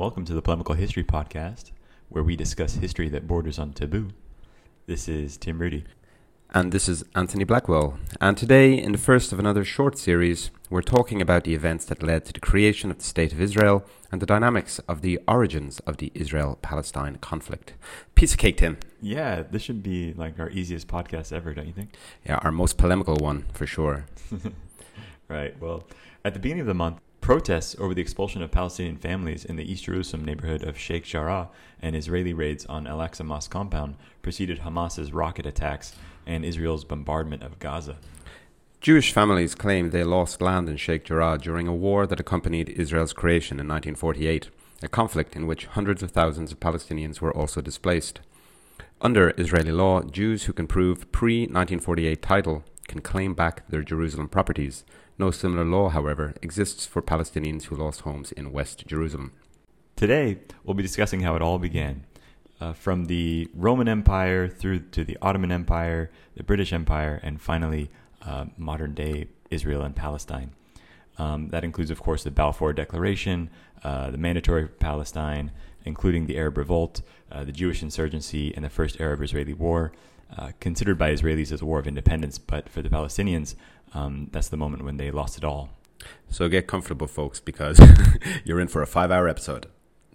Welcome to the Polemical History Podcast, where we discuss history that borders on taboo. This is Tim Rudy. And this is Anthony Blackwell. And today, in the first of another short series, we're talking about the events that led to the creation of the State of Israel and the dynamics of the origins of the Israel Palestine conflict. Piece of cake, Tim. Yeah, this should be like our easiest podcast ever, don't you think? Yeah, our most polemical one, for sure. right. Well, at the beginning of the month, protests over the expulsion of Palestinian families in the East Jerusalem neighborhood of Sheikh Jarrah and Israeli raids on Al Aqsa Mosque compound preceded Hamas's rocket attacks and Israel's bombardment of Gaza. Jewish families claim they lost land in Sheikh Jarrah during a war that accompanied Israel's creation in 1948, a conflict in which hundreds of thousands of Palestinians were also displaced. Under Israeli law, Jews who can prove pre 1948 title can claim back their Jerusalem properties. No similar law, however, exists for Palestinians who lost homes in West Jerusalem. Today, we'll be discussing how it all began uh, from the Roman Empire through to the Ottoman Empire, the British Empire, and finally uh, modern day Israel and Palestine. Um, that includes, of course, the Balfour Declaration, uh, the Mandatory Palestine, including the Arab Revolt, uh, the Jewish insurgency, and the First Arab Israeli War, uh, considered by Israelis as a war of independence, but for the Palestinians, um, that's the moment when they lost it all. So get comfortable, folks, because you're in for a five hour episode.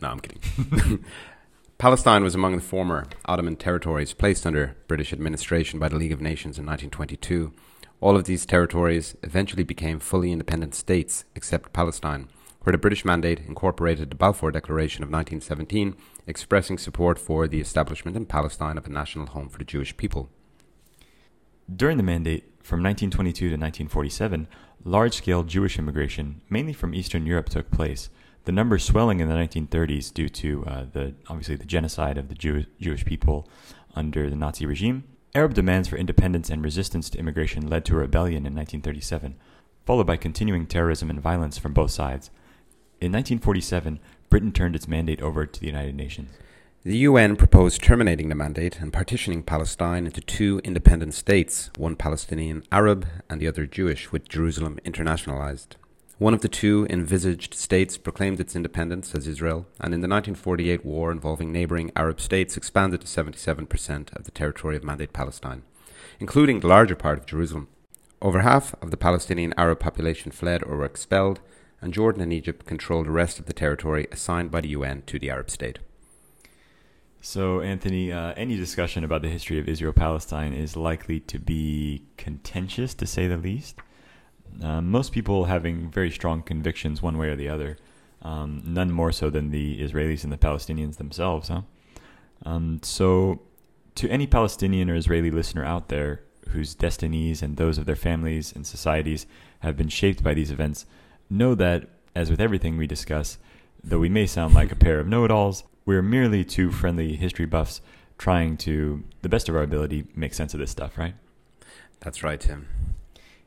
No, I'm kidding. Palestine was among the former Ottoman territories placed under British administration by the League of Nations in 1922. All of these territories eventually became fully independent states, except Palestine, where the British mandate incorporated the Balfour Declaration of 1917, expressing support for the establishment in Palestine of a national home for the Jewish people. During the mandate, from 1922 to 1947, large scale Jewish immigration, mainly from Eastern Europe, took place the numbers swelling in the 1930s due to uh, the obviously the genocide of the Jew- Jewish people under the Nazi regime. Arab demands for independence and resistance to immigration led to a rebellion in 1937, followed by continuing terrorism and violence from both sides. In 1947, Britain turned its mandate over to the United Nations. The UN proposed terminating the mandate and partitioning Palestine into two independent states, one Palestinian Arab and the other Jewish, with Jerusalem internationalized. One of the two envisaged states proclaimed its independence as Israel, and in the 1948 war involving neighboring Arab states expanded to 77% of the territory of Mandate Palestine, including the larger part of Jerusalem. Over half of the Palestinian Arab population fled or were expelled, and Jordan and Egypt controlled the rest of the territory assigned by the UN to the Arab state. So, Anthony, uh, any discussion about the history of Israel Palestine is likely to be contentious, to say the least. Uh, most people having very strong convictions one way or the other. Um, none more so than the Israelis and the Palestinians themselves, huh? Um, so, to any Palestinian or Israeli listener out there whose destinies and those of their families and societies have been shaped by these events, know that, as with everything we discuss, though we may sound like a pair of know it alls, we're merely two friendly history buffs trying to, the best of our ability, make sense of this stuff, right? That's right, Tim.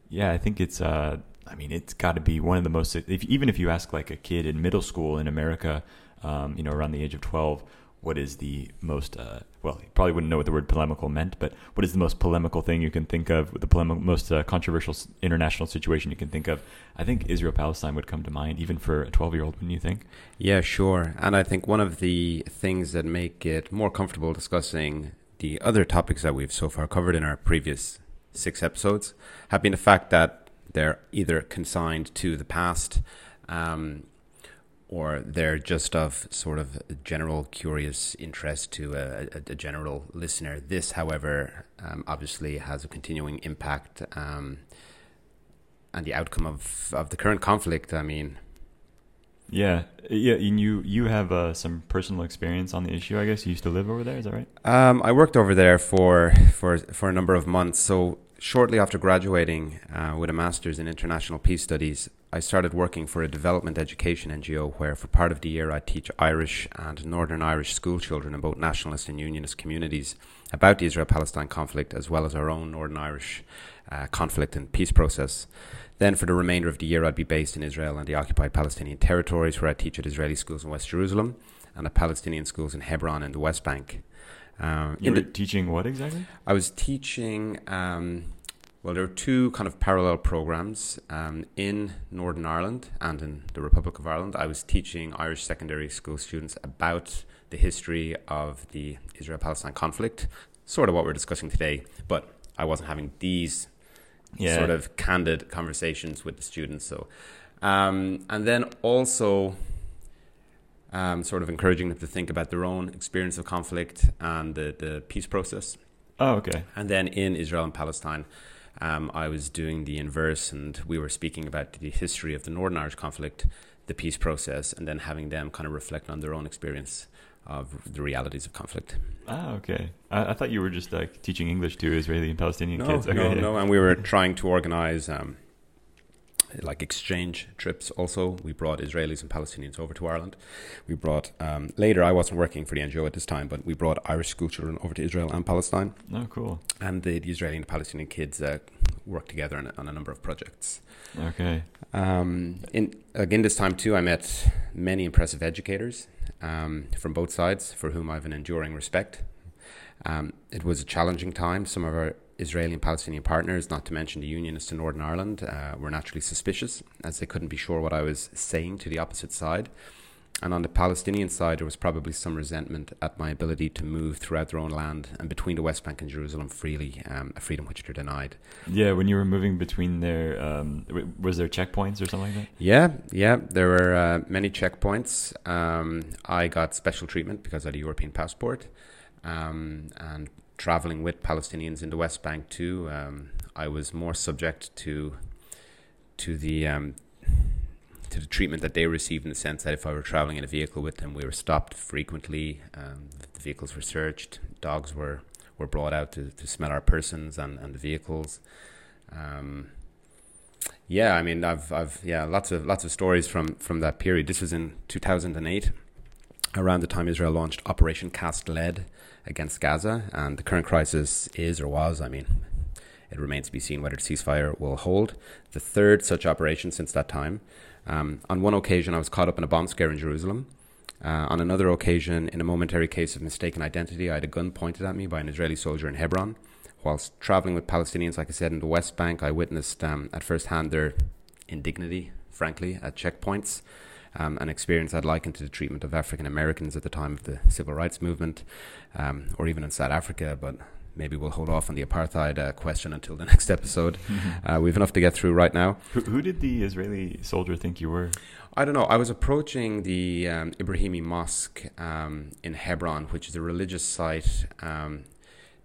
Yeah, I think it's. Uh, I mean, it's got to be one of the most. If, even if you ask like a kid in middle school in America, um, you know, around the age of twelve, what is the most? Uh, well, you probably wouldn't know what the word polemical meant, but what is the most polemical thing you can think of? The polemical, most uh, controversial international situation you can think of? I think Israel Palestine would come to mind, even for a twelve-year-old. Wouldn't you think? Yeah, sure. And I think one of the things that make it more comfortable discussing the other topics that we've so far covered in our previous six episodes have been the fact that they're either consigned to the past um, or they're just of sort of general curious interest to a, a, a general listener. This, however, um, obviously has a continuing impact. Um, and the outcome of, of the current conflict, I mean, yeah, yeah. And you you have uh, some personal experience on the issue. I guess you used to live over there. Is that right? Um, I worked over there for for for a number of months. So shortly after graduating uh, with a master's in international peace studies, I started working for a development education NGO where, for part of the year, I teach Irish and Northern Irish school children in both nationalist and unionist communities about the Israel Palestine conflict as well as our own Northern Irish uh, conflict and peace process. Then, for the remainder of the year, I'd be based in Israel and the occupied Palestinian territories, where I teach at Israeli schools in West Jerusalem and at Palestinian schools in Hebron and the West Bank. Um, you were the, teaching what exactly? I was teaching um, Well, there are two kind of parallel programs um, in Northern Ireland and in the Republic of Ireland. I was teaching Irish secondary school students about the history of the Israel Palestine conflict, sort of what we're discussing today, but I wasn't having these Yeah. sort of candid conversations with the students. So, um, and then also um, sort of encouraging them to think about their own experience of conflict and the, the peace process. Oh, okay. And then in Israel and Palestine, um, I was doing the inverse, and we were speaking about the history of the Northern Irish conflict, the peace process, and then having them kind of reflect on their own experience of the realities of conflict. Ah, okay. I, I thought you were just like teaching English to Israeli and Palestinian No, kids. Okay, no, no. And we were trying to organize um, like exchange trips. Also, we brought Israelis and Palestinians over to Ireland. We brought um, later. I wasn't working for the NGO at this time, but we brought Irish school children over to Israel and Palestine, Oh, cool. and the, the Israeli and Palestinian kids uh, worked together on, a- on a number of projects. Okay. Um, in again this time too, I met many impressive educators um, from both sides, for whom I have an enduring respect. Um, it was a challenging time. Some of our Israeli and Palestinian partners, not to mention the Unionists in Northern Ireland, uh, were naturally suspicious, as they couldn't be sure what I was saying to the opposite side. And on the Palestinian side, there was probably some resentment at my ability to move throughout their own land and between the West Bank and Jerusalem freely, um, a freedom which they're denied. Yeah, when you were moving between there, um, was there checkpoints or something like that? Yeah, yeah. There were uh, many checkpoints. Um, I got special treatment because I had a European passport, um, and traveling with Palestinians in the West Bank too. Um, I was more subject to to the um, to the treatment that they received in the sense that if I were traveling in a vehicle with them, we were stopped frequently. Um, the vehicles were searched. Dogs were were brought out to, to smell our persons and, and the vehicles. Um, yeah, I mean, I've, I've, yeah, lots of, lots of stories from, from that period. This was in 2008, around the time Israel launched Operation Cast Lead against Gaza, and the current crisis is or was, I mean, it remains to be seen whether the ceasefire will hold. The third such operation since that time. Um, on one occasion, I was caught up in a bomb scare in Jerusalem. Uh, on another occasion, in a momentary case of mistaken identity, I had a gun pointed at me by an Israeli soldier in Hebron. Whilst traveling with Palestinians, like I said, in the West Bank, I witnessed um, at first hand their indignity, frankly, at checkpoints. Um, an experience I'd liken to the treatment of African Americans at the time of the civil rights movement, um, or even in South Africa, but maybe we'll hold off on the apartheid uh, question until the next episode. Uh, we have enough to get through right now. Who, who did the Israeli soldier think you were? I don't know. I was approaching the um, Ibrahimi Mosque um, in Hebron, which is a religious site um,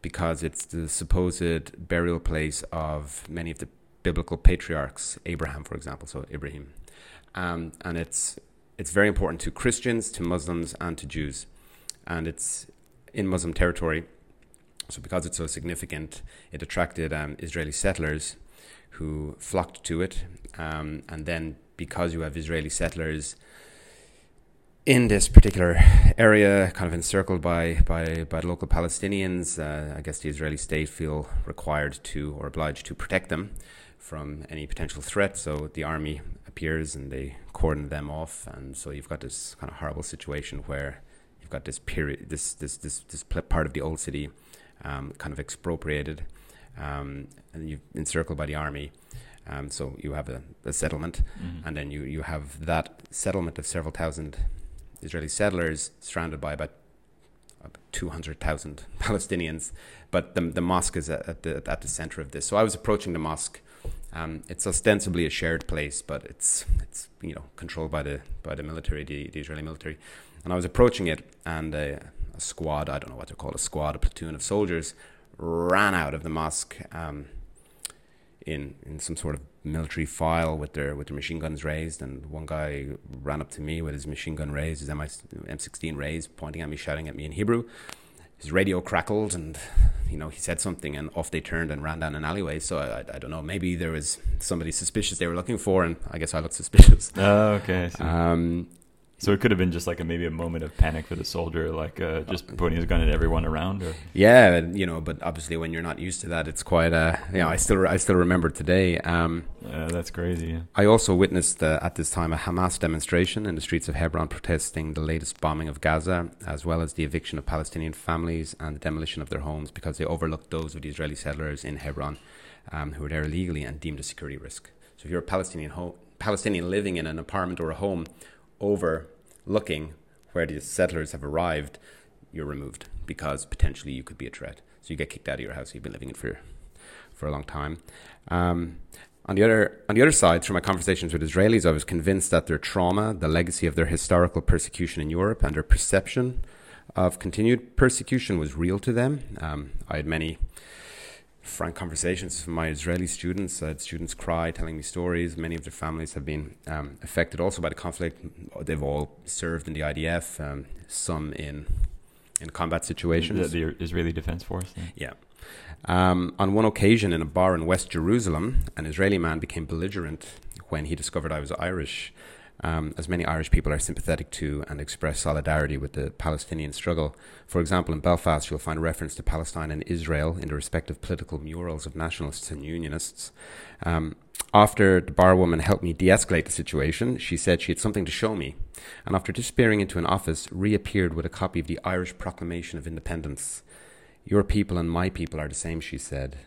because it's the supposed burial place of many of the biblical patriarchs, Abraham, for example, so Ibrahim. Um, and it's it's very important to Christians, to Muslims, and to Jews, and it's in Muslim territory. So because it's so significant, it attracted um, Israeli settlers who flocked to it, um, and then because you have Israeli settlers in this particular area, kind of encircled by by, by local Palestinians, uh, I guess the Israeli state feel required to or obliged to protect them from any potential threat. So the army appears and they cordon them off, and so you've got this kind of horrible situation where you've got this period, this this this this part of the old city, um, kind of expropriated, um, and you've encircled by the army. Um, so you have a, a settlement, Mhm. and then you, you have that settlement of several thousand Israeli settlers surrounded by about, about 200,000 Palestinians. But the, the mosque is at the, at the center of this. So I was approaching the mosque. Um, it's ostensibly a shared place, but it's it's you know controlled by the by the military, the, the Israeli military. And I was approaching it, and a, a squad, I don't know what they're called, a squad, a platoon of soldiers, ran out of the mosque. Um, in in some sort of military file with their with their machine guns raised, and one guy ran up to me with his machine gun raised, his M16 raised, pointing at me, shouting at me in Hebrew. His radio crackled, and you know he said something, and off they turned and ran down an alleyway. So I, I, I don't know, maybe there was somebody suspicious they were looking for, and I guess I looked suspicious. Oh, okay. Um, So it could have been just like a, maybe a moment of panic for the soldier, like uh, just pointing his gun at everyone around. Or yeah, you know, but obviously when you're not used to that, it's quite a you know I still I still remember today. Um, uh, that's crazy. I also witnessed uh, at this time a Hamas demonstration in the streets of Hebron protesting the latest bombing of Gaza, as well as the eviction of Palestinian families and the demolition of their homes because they overlooked those of the Israeli settlers in Hebron um, who were there illegally and deemed a security risk. So if you're a Palestinian ho- Palestinian living in an apartment or a home over looking where the settlers have arrived, you're removed because potentially you could be a threat. So you get kicked out of your house. You've been living in for for a long time. Um, on the other on the other side, through my conversations with Israelis, I was convinced that their trauma, the legacy of their historical persecution in Europe, and their perception of continued persecution was real to them. Um, I had many frank conversations with my Israeli students. I had students cry, telling me stories. Many of their families have been um, affected also by the conflict. They've all served in the IDF, um, some in in combat situations. The, the Israeli Defense Force. Yeah. yeah. Um, on one occasion in a bar in West Jerusalem, an Israeli man became belligerent when he discovered I was Irish um, as many Irish people are sympathetic to and express solidarity with the Palestinian struggle. For example, in Belfast, you'll find reference to Palestine and Israel in the respective political murals of nationalists and unionists. Um, after the bar woman helped me de escalate the situation, she said she had something to show me, and after disappearing into an office, reappeared with a copy of the Irish Proclamation of Independence. Your people and my people are the same, she said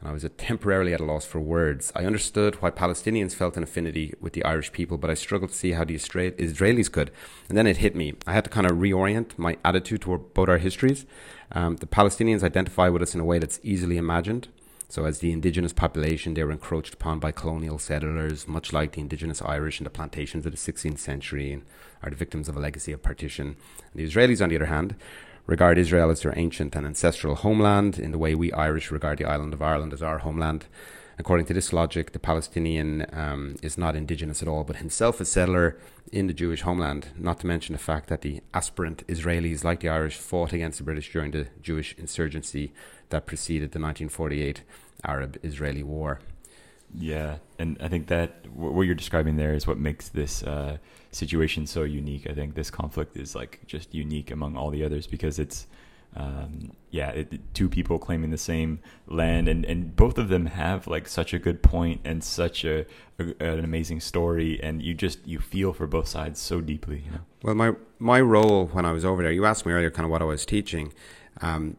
and I was temporarily at a loss for words. I understood why Palestinians felt an affinity with the Irish people, but I struggled to see how the Israelis could. And then it hit me. I had to kind of reorient my attitude toward both our histories. Um, the Palestinians identify with us in a way that's easily imagined. So, as the indigenous population, they were encroached upon by colonial settlers, much like the indigenous Irish in the plantations of the 16th century, and are the victims of a legacy of partition. And the Israelis, on the other hand, regard Israel as their ancient and ancestral homeland in the way we Irish regard the island of Ireland as our homeland. According to this logic, the Palestinian um, is not indigenous at all, but himself a settler in the Jewish homeland, not to mention the fact that the aspirant Israelis, like the Irish, fought against the British during the Jewish insurgency that preceded the 1948 Arab Israeli War. Yeah, and I think that what you're describing there is what makes this uh, situation so unique. I think this conflict is like just unique among all the others because it's, um, yeah, it, two people claiming the same land, and, and both of them have like such a good point and such a, a an amazing story, and you just you feel for both sides so deeply. You know. Well, my my role when I was over there, you asked me earlier, kind of what I was teaching. Um,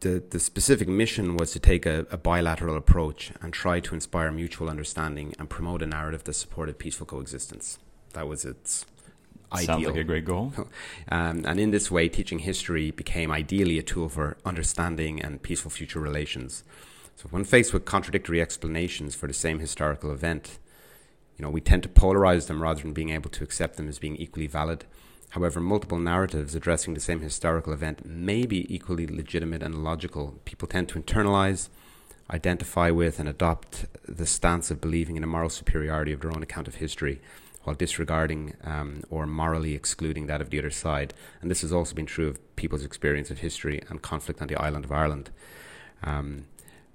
the, the specific mission was to take a, a, bilateral approach and try to inspire mutual understanding and promote a narrative that supported peaceful coexistence. That was its ideal. Sounds like a great goal. Um, and in this way, teaching history became ideally a tool for understanding and peaceful future relations. So when faced with contradictory explanations for the same historical event, you know, we tend to polarize them rather than being able to accept them as being equally valid. However, multiple narratives addressing the same historical event may be equally legitimate and logical. People tend to internalize, identify with, and adopt the stance of believing in a moral superiority of their own account of history while disregarding um, or morally excluding that of the other side. And this has also been true of people's experience of history and conflict on the island of Ireland. Um,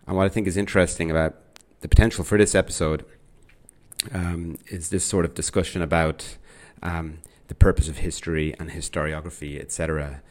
and what I think is interesting about the potential for this episode um, is this sort of discussion about um, the purpose of history and historiography, etc.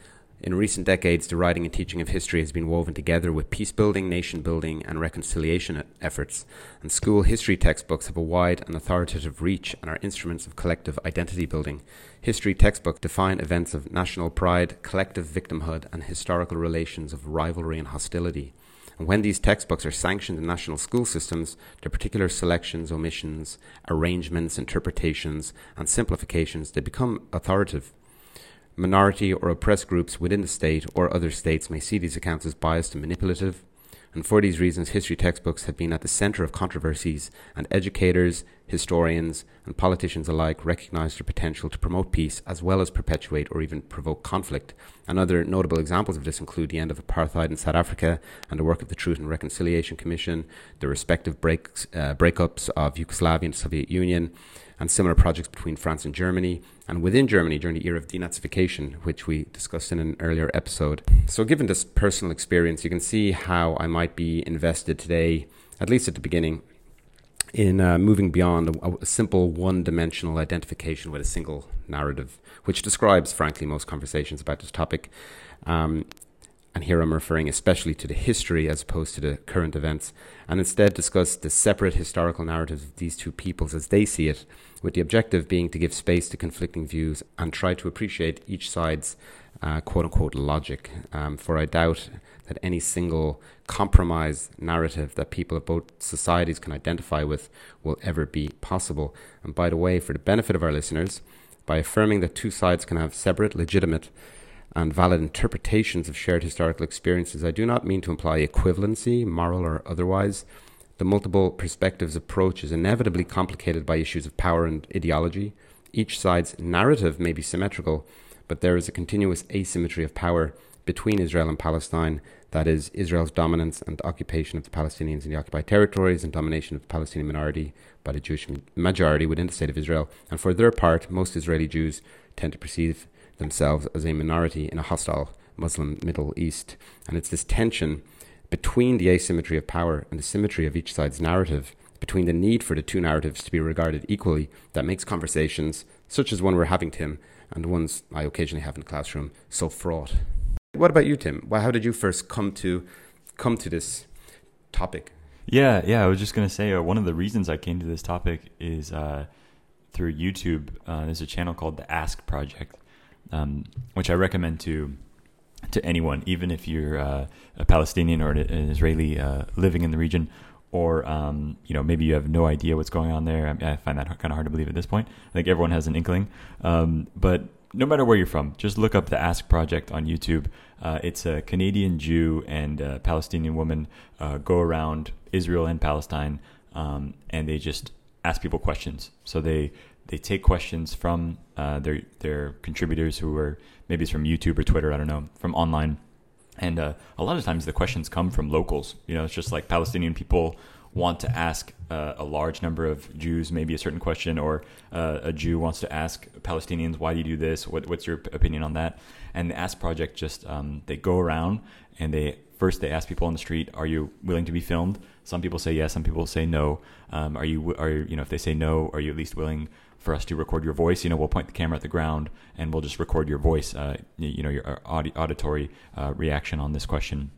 In recent decades, the writing and teaching of history has been woven together with peace building, nation building, and reconciliation efforts, and school history textbooks have a wide and authoritative reach and are instruments of collective identity building. History textbooks define events of national pride, collective victimhood, and historical relations of rivalry and hostility. And when these textbooks are sanctioned in national school systems, their particular selections, omissions, arrangements, interpretations, and simplifications, they become authoritative. Minority or oppressed groups within the state or other states may see these accounts as biased and manipulative, and for these reasons, history textbooks have been at the center of controversies, and educators, historians, and politicians alike recognize their potential to promote peace as well as perpetuate or even provoke conflict. And other notable examples of this include the end of apartheid in South Africa and the work of the Truth and Reconciliation Commission, the respective breaks, uh, breakups of Yugoslavia and the Soviet Union, and similar projects between France and Germany, and within Germany during the era of denazification, which we discussed in an earlier episode. So, given this personal experience, you can see how I might be invested today, at least at the beginning, in uh, moving beyond a, a simple one dimensional identification with a single narrative, which describes, frankly, most conversations about this topic. Um, and here I'm referring especially to the history as opposed to the current events, and instead discuss the separate historical narratives of these two peoples as they see it, with the objective being to give space to conflicting views and try to appreciate each side's uh, quote unquote logic. Um, for I doubt that any single compromise narrative that people of both societies can identify with will ever be possible. And by the way, for the benefit of our listeners, by affirming that two sides can have separate, legitimate, and valid interpretations of shared historical experiences, I do not mean to imply equivalency, moral or otherwise. The multiple perspectives approach is inevitably complicated by issues of power and ideology. Each side's narrative may be symmetrical, but there is a continuous asymmetry of power between Israel and Palestine that is, Israel's dominance and occupation of the Palestinians in the occupied territories and domination of the Palestinian minority by the Jewish majority within the state of Israel. And for their part, most Israeli Jews tend to perceive themselves as a minority in a hostile Muslim Middle East. And it's this tension between the asymmetry of power and the symmetry of each side's narrative, between the need for the two narratives to be regarded equally, that makes conversations, such as one we're having, Tim, and ones I occasionally have in the classroom, so fraught. What about you, Tim? How did you first come to come to this topic? Yeah, yeah. I was just gonna say uh, one of the reasons I came to this topic is uh, through YouTube. Uh, there's a channel called the Ask Project, um, which I recommend to to anyone, even if you're uh, a Palestinian or an Israeli uh, living in the region, or um, you know maybe you have no idea what's going on there. I, I find that kind of hard to believe at this point. I think everyone has an inkling, um, but no matter where you're from, just look up the Ask Project on YouTube. Uh, it's a Canadian Jew and a Palestinian woman uh, go around Israel and Palestine, um, and they just ask people questions. So they they take questions from uh, their their contributors who are maybe it's from YouTube or Twitter, I don't know, from online, and uh, a lot of times the questions come from locals. You know, it's just like Palestinian people want to ask uh, a large number of Jews maybe a certain question, or uh, a Jew wants to ask Palestinians, "Why do you do this? What, what's your opinion on that?" And the Ask Project just um, they go around and they first they ask people on the street, "Are you willing to be filmed?" Some people say yes, some people say no. Um, are you are you know if they say no, are you at least willing for us to record your voice. You know, we'll point the camera at the ground and we'll just record your voice. Uh, you, know, your uh, audi- auditory uh, reaction on this question.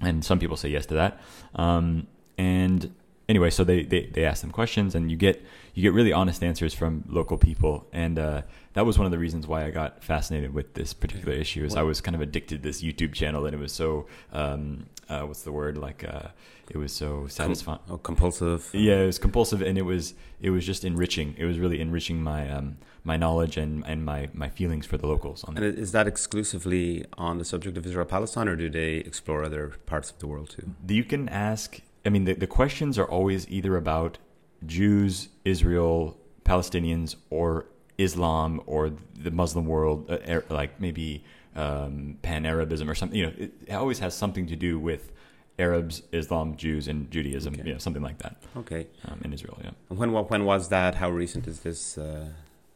And some people say yes to that. Um, and anyway, so they, they they ask them questions, and you get you get really honest answers from local people, and uh, that was one of the reasons why I got fascinated with this particular issue. Is I was kind of addicted to this YouTube channel, and it was so um, uh, what's the word like uh, it was so satisfying. Com- oh, compulsive. Yeah, it was compulsive, and it was it was just enriching. It was really enriching my um, my knowledge and, and my, my feelings for the locals. and is that exclusively on the subject of Israel Palestine, or do they explore other parts of the world too? You can ask. I mean, the, the questions are always either about Jews, Israel, Palestinians, or Islam, or the Muslim world, uh, like maybe um, Pan Arabism or something. You know, it, it, always has something to do with Arabs, Islam, Jews, and Judaism. Okay. You know, something like that. Okay. Um, in Israel, yeah. When when was that? How recent is this? Uh,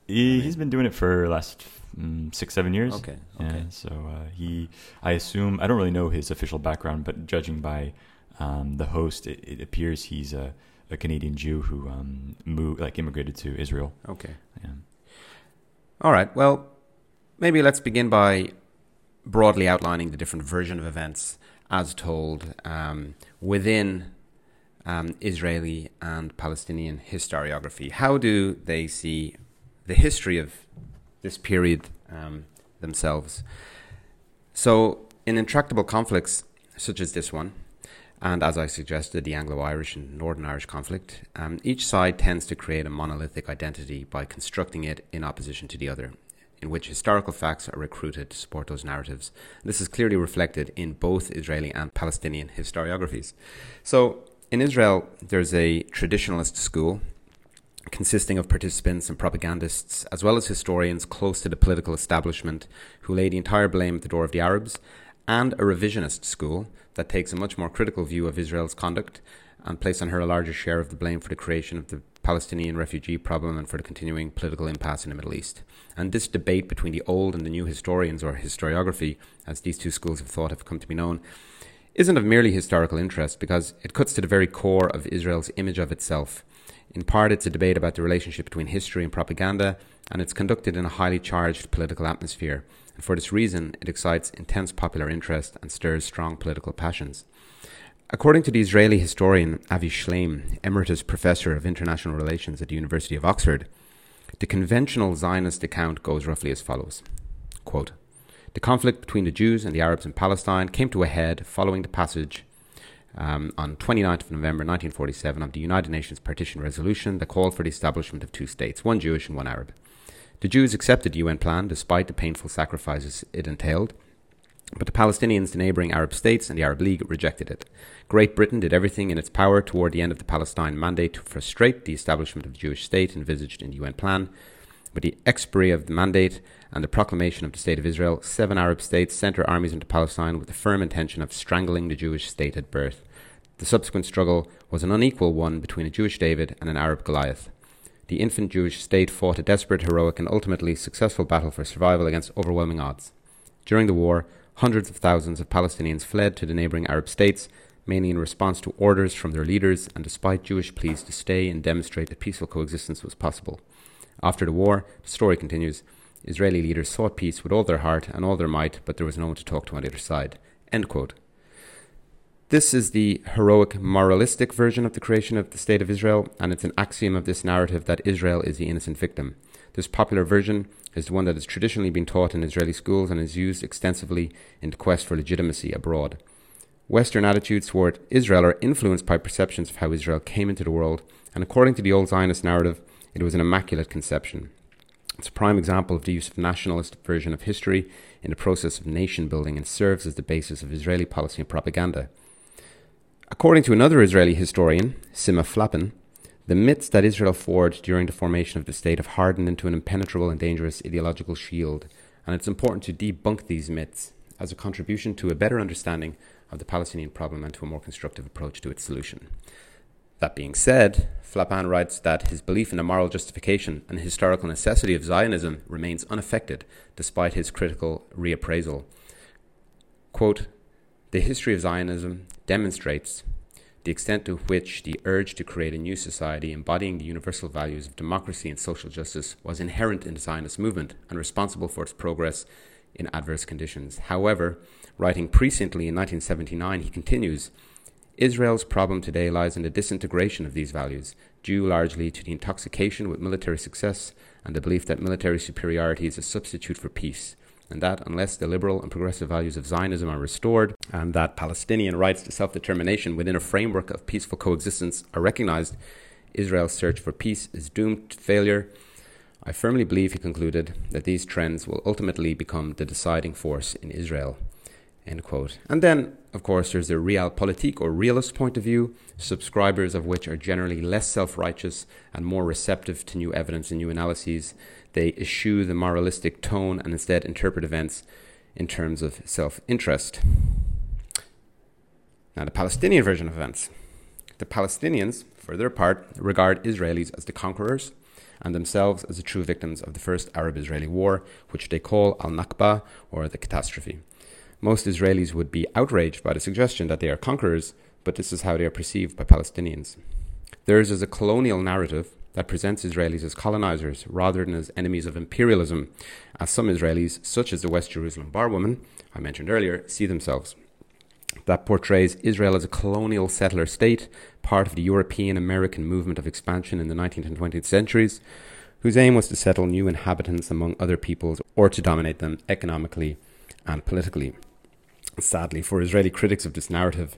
he, has been doing it for last mm, six, seven years. Okay. Okay. Yeah, so uh, he, I assume, I don't really know his official background, but judging by um, the host, it, it, appears he's a, a Canadian Jew who um, moved, like, immigrated to Israel. Okay. Yeah. All right. Well, maybe let's begin by broadly outlining the different version of events as told um, within um, Israeli and Palestinian historiography. How do they see the history of this period um, themselves? So, in intractable conflicts such as this one, and as I suggested, the Anglo Irish and Northern Irish conflict, um, each side tends to create a monolithic identity by constructing it in opposition to the other in which historical facts are recruited to support those narratives. This is clearly reflected in both Israeli and Palestinian historiographies. So, in Israel, there's a traditionalist school consisting of participants and propagandists, as well as historians close to the political establishment who lay the entire blame at the door of the Arabs, and a revisionist school that takes a much more critical view of Israel's conduct and place on her a larger share of the blame for the creation of the Palestinian refugee problem and for the continuing political impasse in the Middle East. And this debate between the old and the new historians, or historiography, as these two schools of thought have come to be known, isn't of merely historical interest because it cuts to the very core of Israel's image of itself In part, it's a debate about the relationship between history and propaganda, and it's conducted in a highly charged political atmosphere. And for this reason, it excites intense popular interest and stirs strong political passions. According to the Israeli historian Avi Shlaim, emeritus professor of international relations at the University of Oxford, the conventional Zionist account goes roughly as follows Quote, The conflict between the Jews and the Arabs in Palestine came to a head following the passage um, on 29th of November 1947 of the United Nations Partition Resolution that called for the establishment of two states, one Jewish and one Arab. The Jews accepted the UN plan despite the painful sacrifices it entailed, but the Palestinians, the neighbouring Arab states, and the Arab League rejected it. Great Britain did everything in its power toward the end of the Palestine Mandate to frustrate the establishment of the Jewish state envisaged in the UN plan. With the expiry of the mandate and the proclamation of the State of Israel, seven Arab states sent their armies into Palestine with the firm intention of strangling the Jewish state at birth. The subsequent struggle was an unequal one between a Jewish David and an Arab Goliath. The infant Jewish state fought a desperate, heroic, and ultimately successful battle for survival against overwhelming odds. During the war, hundreds of thousands of Palestinians fled to the neighboring Arab states mainly in response to orders from their leaders and despite Jewish pleas to stay and demonstrate that peaceful coexistence was possible. After the war, the story continues, Israeli leaders sought peace with all their heart and all their might, but there was no one to talk to on either side. End quote. This is the heroic moralistic version of the creation of the State of Israel, and it's an axiom of this narrative that Israel is the innocent victim. This popular version is the one that has traditionally been taught in Israeli schools and is used extensively in the quest for legitimacy abroad. Western attitudes toward Israel are influenced by perceptions of how Israel came into the world, and according to the old Zionist narrative, it was an immaculate conception. It's a prime example of the use of nationalist version of history in the process of nation building and serves as the basis of Israeli policy and propaganda. According to another Israeli historian, Simha Flapan, the myths that Israel forged during the formation of the state have hardened into an impenetrable and dangerous ideological shield, and it's important to debunk these myths as a contribution to a better understanding of the Palestinian problem and to a more constructive approach to its solution. That being said, Flapan writes that his belief in the moral justification and historical necessity of Zionism remains unaffected despite his critical reappraisal. Quote, the history of Zionism demonstrates the extent to which the urge to create a new society embodying the universal values of democracy and social justice was inherent in the Zionist movement and responsible for its progress in adverse conditions. However, writing presciently in 1979, he continues Israel's problem today lies in the disintegration of these values, due largely to the intoxication with military success and the belief that military superiority is a substitute for peace, and that unless the liberal and progressive values of Zionism are restored, and that Palestinian rights to self determination within a framework of peaceful coexistence are recognized, Israel's search for peace is doomed to failure I firmly believe, he concluded, that these trends will ultimately become the deciding force in Israel. End quote. And then, of course, there's the realpolitik or realist point of view, subscribers of which are generally less self righteous and more receptive to new evidence and new analyses. They eschew the moralistic tone and instead interpret events in terms of self interest. Now, the Palestinian version of events. The Palestinians, for their part, regard Israelis as the conquerors and themselves as the true victims of the First Arab Israeli War, which they call Al Nakba or the catastrophe. Most Israelis would be outraged by the suggestion that they are conquerors, but this is how they are perceived by Palestinians. Theirs is a colonial narrative that presents Israelis as colonizers rather than as enemies of imperialism, as some Israelis, such as the West Jerusalem bar woman I mentioned earlier, see themselves that portrays Israel as a colonial settler state, part of the European American movement of expansion in the 19th and 20th centuries, whose aim was to settle new inhabitants among other peoples or to dominate them economically and politically. Sadly, for Israeli critics of this narrative,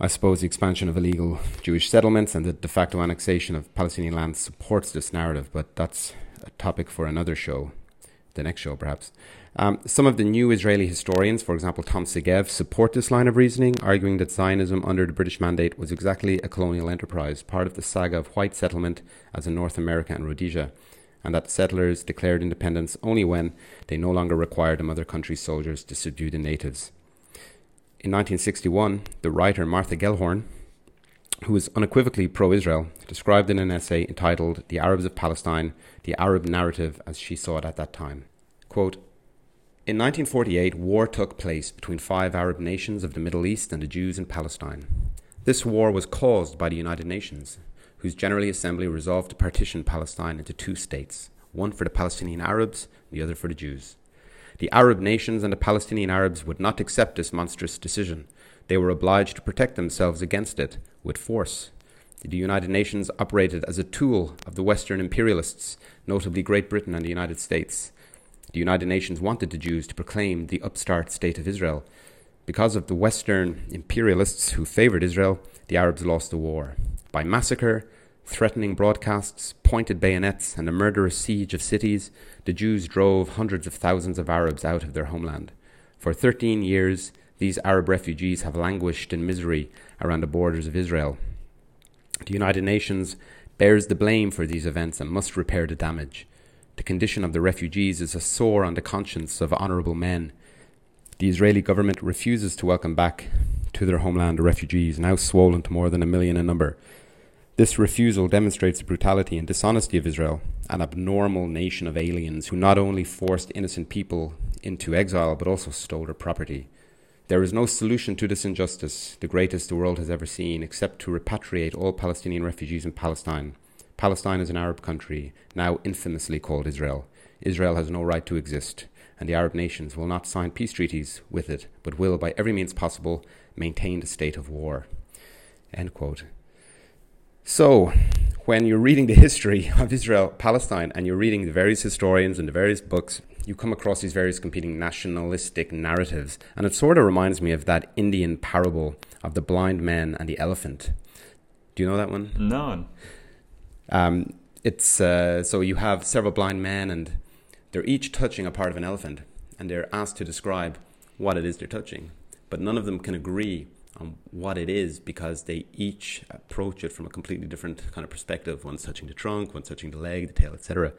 I suppose the expansion of illegal Jewish settlements and the de facto annexation of Palestinian lands supports this narrative, but that's a topic for another show, the next show perhaps. Um, some of the new Israeli historians, for example Tom Segev, support this line of reasoning, arguing that Zionism under the British Mandate was exactly a colonial enterprise, part of the saga of white settlement as in North America and Rhodesia, and that settlers declared independence only when they no longer required the mother country's soldiers to subdue the natives. In 1961, the writer Martha Gellhorn, who was unequivocally pro Israel, described in an essay entitled The Arabs of Palestine, the Arab Narrative as she saw it at that time. Quote, in 1948, war took place between five Arab nations of the Middle East and the Jews in Palestine. This war was caused by the United Nations, whose General Assembly resolved to partition Palestine into two states, one for the Palestinian Arabs, the other for the Jews. The Arab nations and the Palestinian Arabs would not accept this monstrous decision. They were obliged to protect themselves against it with force. The United Nations operated as a tool of the Western imperialists, notably Great Britain and the United States. The United Nations wanted the Jews to proclaim the upstart state of Israel. Because of the Western imperialists who favored Israel, the Arabs lost the war. By massacre, threatening broadcasts, pointed bayonets, and a murderous siege of cities, the Jews drove hundreds of thousands of Arabs out of their homeland. For 13 years, these Arab refugees have languished in misery around the borders of Israel. The United Nations bears the blame for these events and must repair the damage. The condition of the refugees is a sore on the conscience of honourable men. The Israeli government refuses to welcome back to their homeland the refugees, now swollen to more than a million in number. This refusal demonstrates the brutality and dishonesty of Israel, an abnormal nation of aliens who not only forced innocent people into exile but also stole their property. There is no solution to this injustice, the greatest the world has ever seen, except to repatriate all Palestinian refugees in Palestine. Palestine is an Arab country, now infamously called Israel. Israel has no right to exist, and the Arab nations will not sign peace treaties with it, but will, by every means possible, maintain the state of war. End quote. So, when you're reading the history of Israel Palestine and you're reading the various historians and the various books, you come across these various competing nationalistic narratives. And it sort of reminds me of that Indian parable of the blind man and the elephant. Do you know that one? No. Um, it's uh, so you have several blind men, and they're each touching a part of an elephant, and they're asked to describe what it is they're touching, but none of them can agree on what it is because they each approach it from a completely different kind of perspective. One's touching the trunk, one's touching the leg, the tail, etc.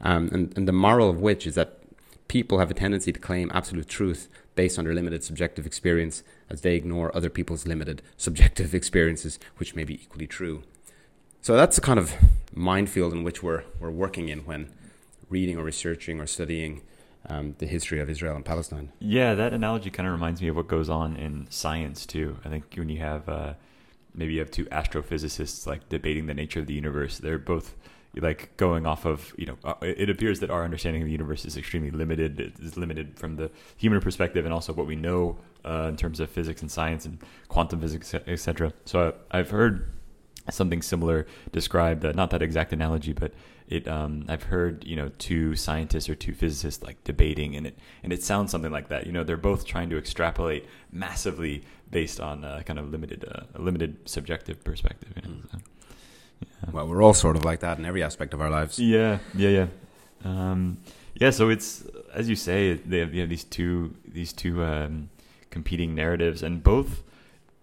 Um, and, and the moral of which is that people have a tendency to claim absolute truth based on their limited subjective experience as they ignore other people's limited subjective experiences, which may be equally true. So that's the kind of minefield in which we're, we're working in when reading or researching or studying um, the history of Israel and Palestine. Yeah, that analogy kind of reminds me of what goes on in science too. I think when you have uh, maybe you have two astrophysicists like debating the nature of the universe, they're both like going off of you know uh, it appears that our understanding of the universe is extremely limited it is limited from the human perspective and also what we know uh, in terms of physics and science and quantum physics etc so I, have heard something similar described uh, not that exact analogy but it um, I've heard you know two scientists or two physicists like debating and it and it sounds something like that you know they're both trying to extrapolate massively based on a kind of limited uh, a limited subjective perspective you know? mm. so. Yeah. Well, we're all sort of like that in every aspect of our lives. Yeah, yeah, yeah. Um, yeah, so it's as you say, they have, you have these two these two um, competing narratives, and both.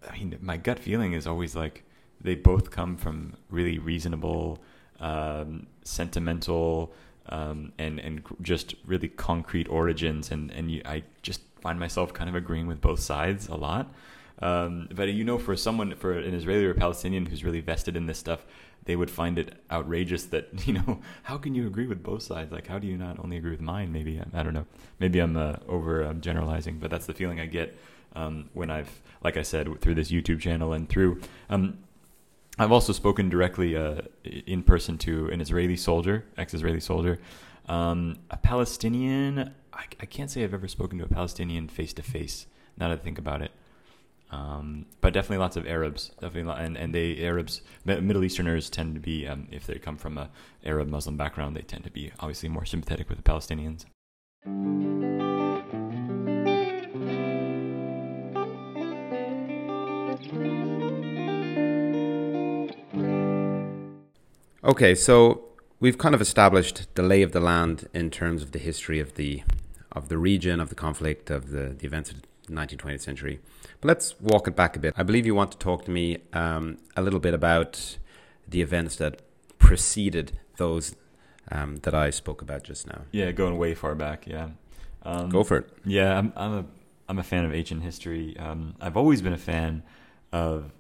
I mean, my gut feeling is always like they both come from really reasonable, um, sentimental, um, and and just really concrete origins, and and you, I just find myself kind of agreeing with both sides a lot. Um, but you know, for someone, for an Israeli or Palestinian who's really vested in this stuff, they would find it outrageous that you know how can you agree with both sides? Like, how do you not only agree with mine? Maybe I don't know. Maybe I'm uh, over um, generalizing, but that's the feeling I get um, when I've, like I said, through this YouTube channel and through. Um, I've also spoken directly uh, in person to an Israeli soldier, ex-Israeli soldier, um, a Palestinian. I, I can't say I've ever spoken to a Palestinian face to face. Now that I think about it, um, but definitely lots of Arabs, definitely, and and they Arabs, Middle Easterners tend to be, um, if they come from a Arab Muslim background, they tend to be obviously more sympathetic with the Palestinians. Okay, so we've kind of established the lay of the land in terms of the history of the of the region, of the conflict, of the, the events of the 19th, 20th century. But let's walk it back a bit. I believe you want to talk to me um, a little bit about the events that preceded those um, that I spoke about just now. Yeah, going way far back. Yeah, um, go for it. Yeah, I'm, I'm a I'm a fan of ancient history. Um, I've always been a fan of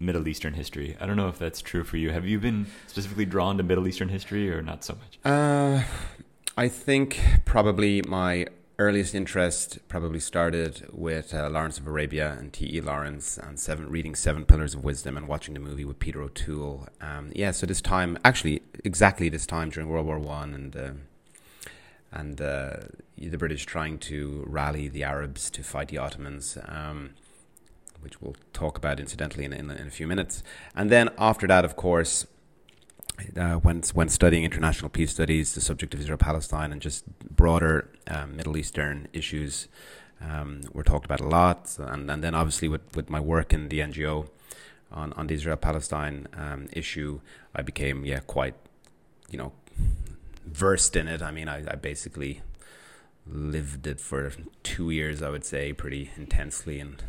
Middle Eastern history. I don't know if that's true for you. Have you been specifically drawn to Middle Eastern history or not so much? Uh, I think probably my earliest interest probably started with uh, Lawrence of Arabia and T.E. Lawrence and seven, reading Seven Pillars of Wisdom and watching the movie with Peter O'Toole. Um, yeah, so this time, actually, exactly this time during World War One, and uh, and uh, the British trying to rally the Arabs to fight the Ottomans. Um, which we'll talk about incidentally in, in, in, a few minutes. And then after that, of course, uh, when when studying international peace studies, the subject of Israel Palestine and just broader um, Middle Eastern issues um, were talked about a lot. And, and then obviously with, with my work in the NGO on, on the Israel Palestine um, issue, I became yeah quite you know versed in it. I mean, I, I basically lived it for two years, I would say, pretty intensely and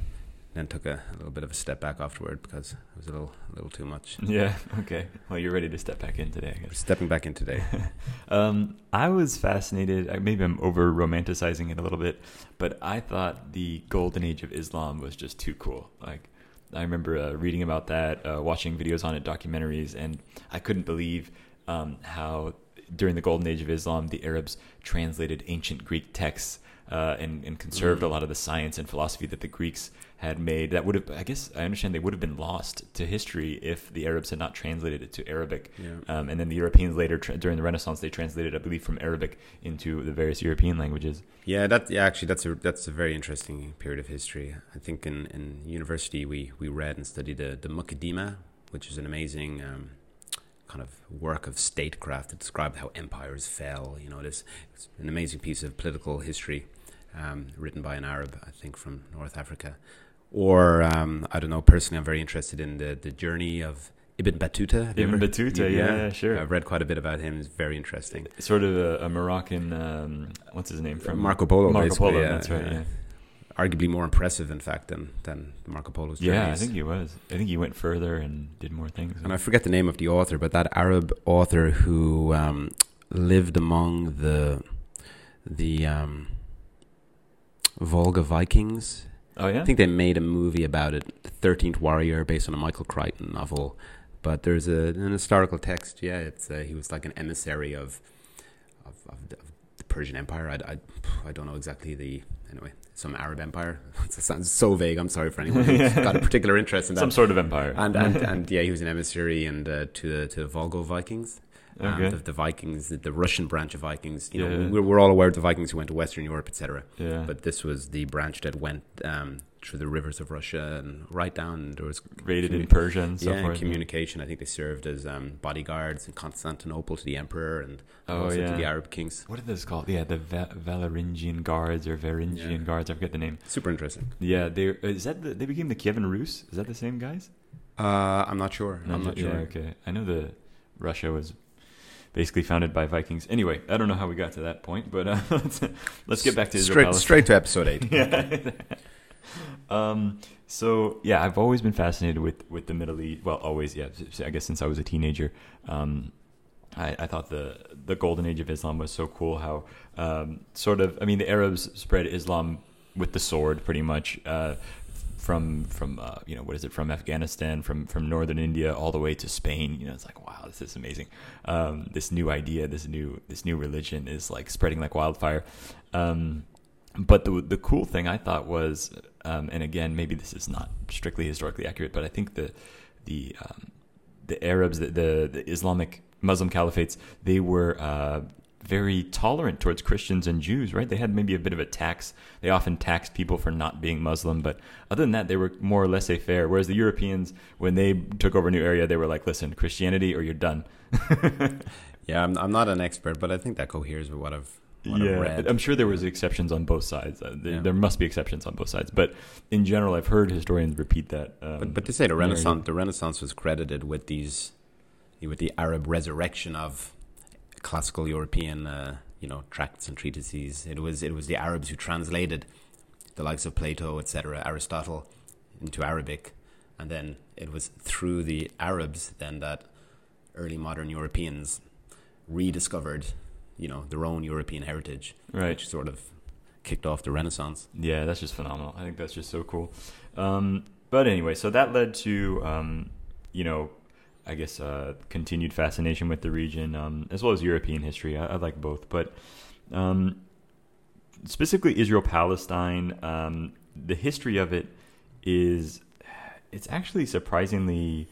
then took a, a, little bit of a step back afterward because it was a little a little too much. Yeah. Okay. Well, you're ready to step back in today. I guess. Stepping back in today. um, I was fascinated. Maybe I'm over romanticizing it a little bit, but I thought the golden age of Islam was just too cool. Like. I remember uh, reading about that, uh, watching videos on it, documentaries, and I couldn't believe um, how during the golden age of Islam, the Arabs translated ancient Greek texts uh, and, and, conserved mm. a lot of the science and philosophy that the Greeks had made that would have i guess i understand they would have been lost to history if the arabs had not translated it to arabic yeah. um, and then the europeans later tra- during the renaissance they translated i believe from arabic into the various european languages yeah that yeah actually that's a that's a very interesting period of history i think in, in university we we read and studied the the muqaddimah which is an amazing um, kind of work of statecraft that described how empires fell you know this it's an amazing piece of political history um, written by an Arab, I think, from North Africa. Or um, I don't know. Personally, I'm very interested in the the journey of Ibn Battuta. Ibn ever, Battuta, yeah, yeah, sure. I've read quite a bit about him. It's very interesting. Sort of a, a Moroccan. Um, what's his name from Marco Polo? Marco Polo. Yeah, that's right. Yeah. Arguably more impressive, in fact, than than Marco Polo's journeys. Yeah, I think he was. I think he went further and did more things. And I forget the name of the author, but that Arab author who um, lived among the the um, Volga Vikings Oh yeah, I think they made a movie about it, Thirteenth Warrior, based on a Michael Crichton novel. But there's a, an historical text. Yeah, it's uh, he was like an emissary of of, of, the, of the, Persian Empire. I, I, I don't know exactly the anyway some Arab empire. it sounds so vague. I'm sorry for anyone who's got a particular interest in that. Some sort of empire. And and, and yeah, he was an emissary and uh, to to the Volga Vikings. Um, okay. The, the, Vikings, the, the, Russian branch of Vikings. You yeah. know, we're, we're, all aware of the Vikings who went to Western Europe, etc. Yeah. But this was the branch that went um, through the rivers of Russia and right down. There was raided in Persia and so yeah, forth. communication. I think they served as um, bodyguards in Constantinople to the emperor and oh, also yeah. to the Arab kings. What are those called? Yeah, the Va- guards or Varangian yeah. guards. I forget the name. Super interesting. Yeah, they is that the, they became the Kievan Rus? Is that the same guys? Uh, I'm not sure. I'm not sure. okay, I know the Russia was basically founded by Vikings. Anyway, I don't know how we got to that point, but uh, let's, let's get back to Israel. Straight, straight to episode eight. yeah. um, so yeah, I've always been fascinated with with the Middle East. Well, always, yeah. I guess since I was a teenager. Um, I, I, thought the the golden age of Islam was so cool. How um, sort of, I mean, the Arabs spread Islam with the sword, pretty much. Uh, from from uh, you know what is it from Afghanistan from from northern India all the way to Spain you know it's like wow this is amazing. Um, this new idea this new this new religion is like spreading like wildfire. Um, but the the cool thing I thought was um, and again maybe this is not strictly historically accurate but I think the the um, the Arabs the, the, the Islamic Muslim caliphates they were uh, very tolerant towards Christians and Jews, right? They had maybe a bit of a tax. They often taxed people for not being Muslim, but other than that, they were more or laissez faire. Whereas the Europeans, when they took over a new area, they were like, listen, Christianity or you're done. yeah, I'm, I'm not an expert, but I think that coheres with what I've what yeah, I'm sure there was exceptions on both sides. Uh, there, yeah. there, must be exceptions on both sides, but in general, I've heard historians repeat that. Um, but but to say the Renaissance, the Renaissance was credited with these, with the Arab resurrection of classical European, uh, you know, tracts and treatises. It was it was the Arabs who translated the likes of Plato, etc., Aristotle, into Arabic, and then it was through the Arabs then that early modern Europeans rediscovered, you know, their own European heritage, right. which sort of kicked off the Renaissance. Yeah, that's just phenomenal. I think that's just so cool. Um, but anyway, so that led to, um, you know, I guess, uh, continued fascination with the region, um, as well as European history. I, I like both, but um, specifically Israel Palestine, um, the history of it is it's actually surprisingly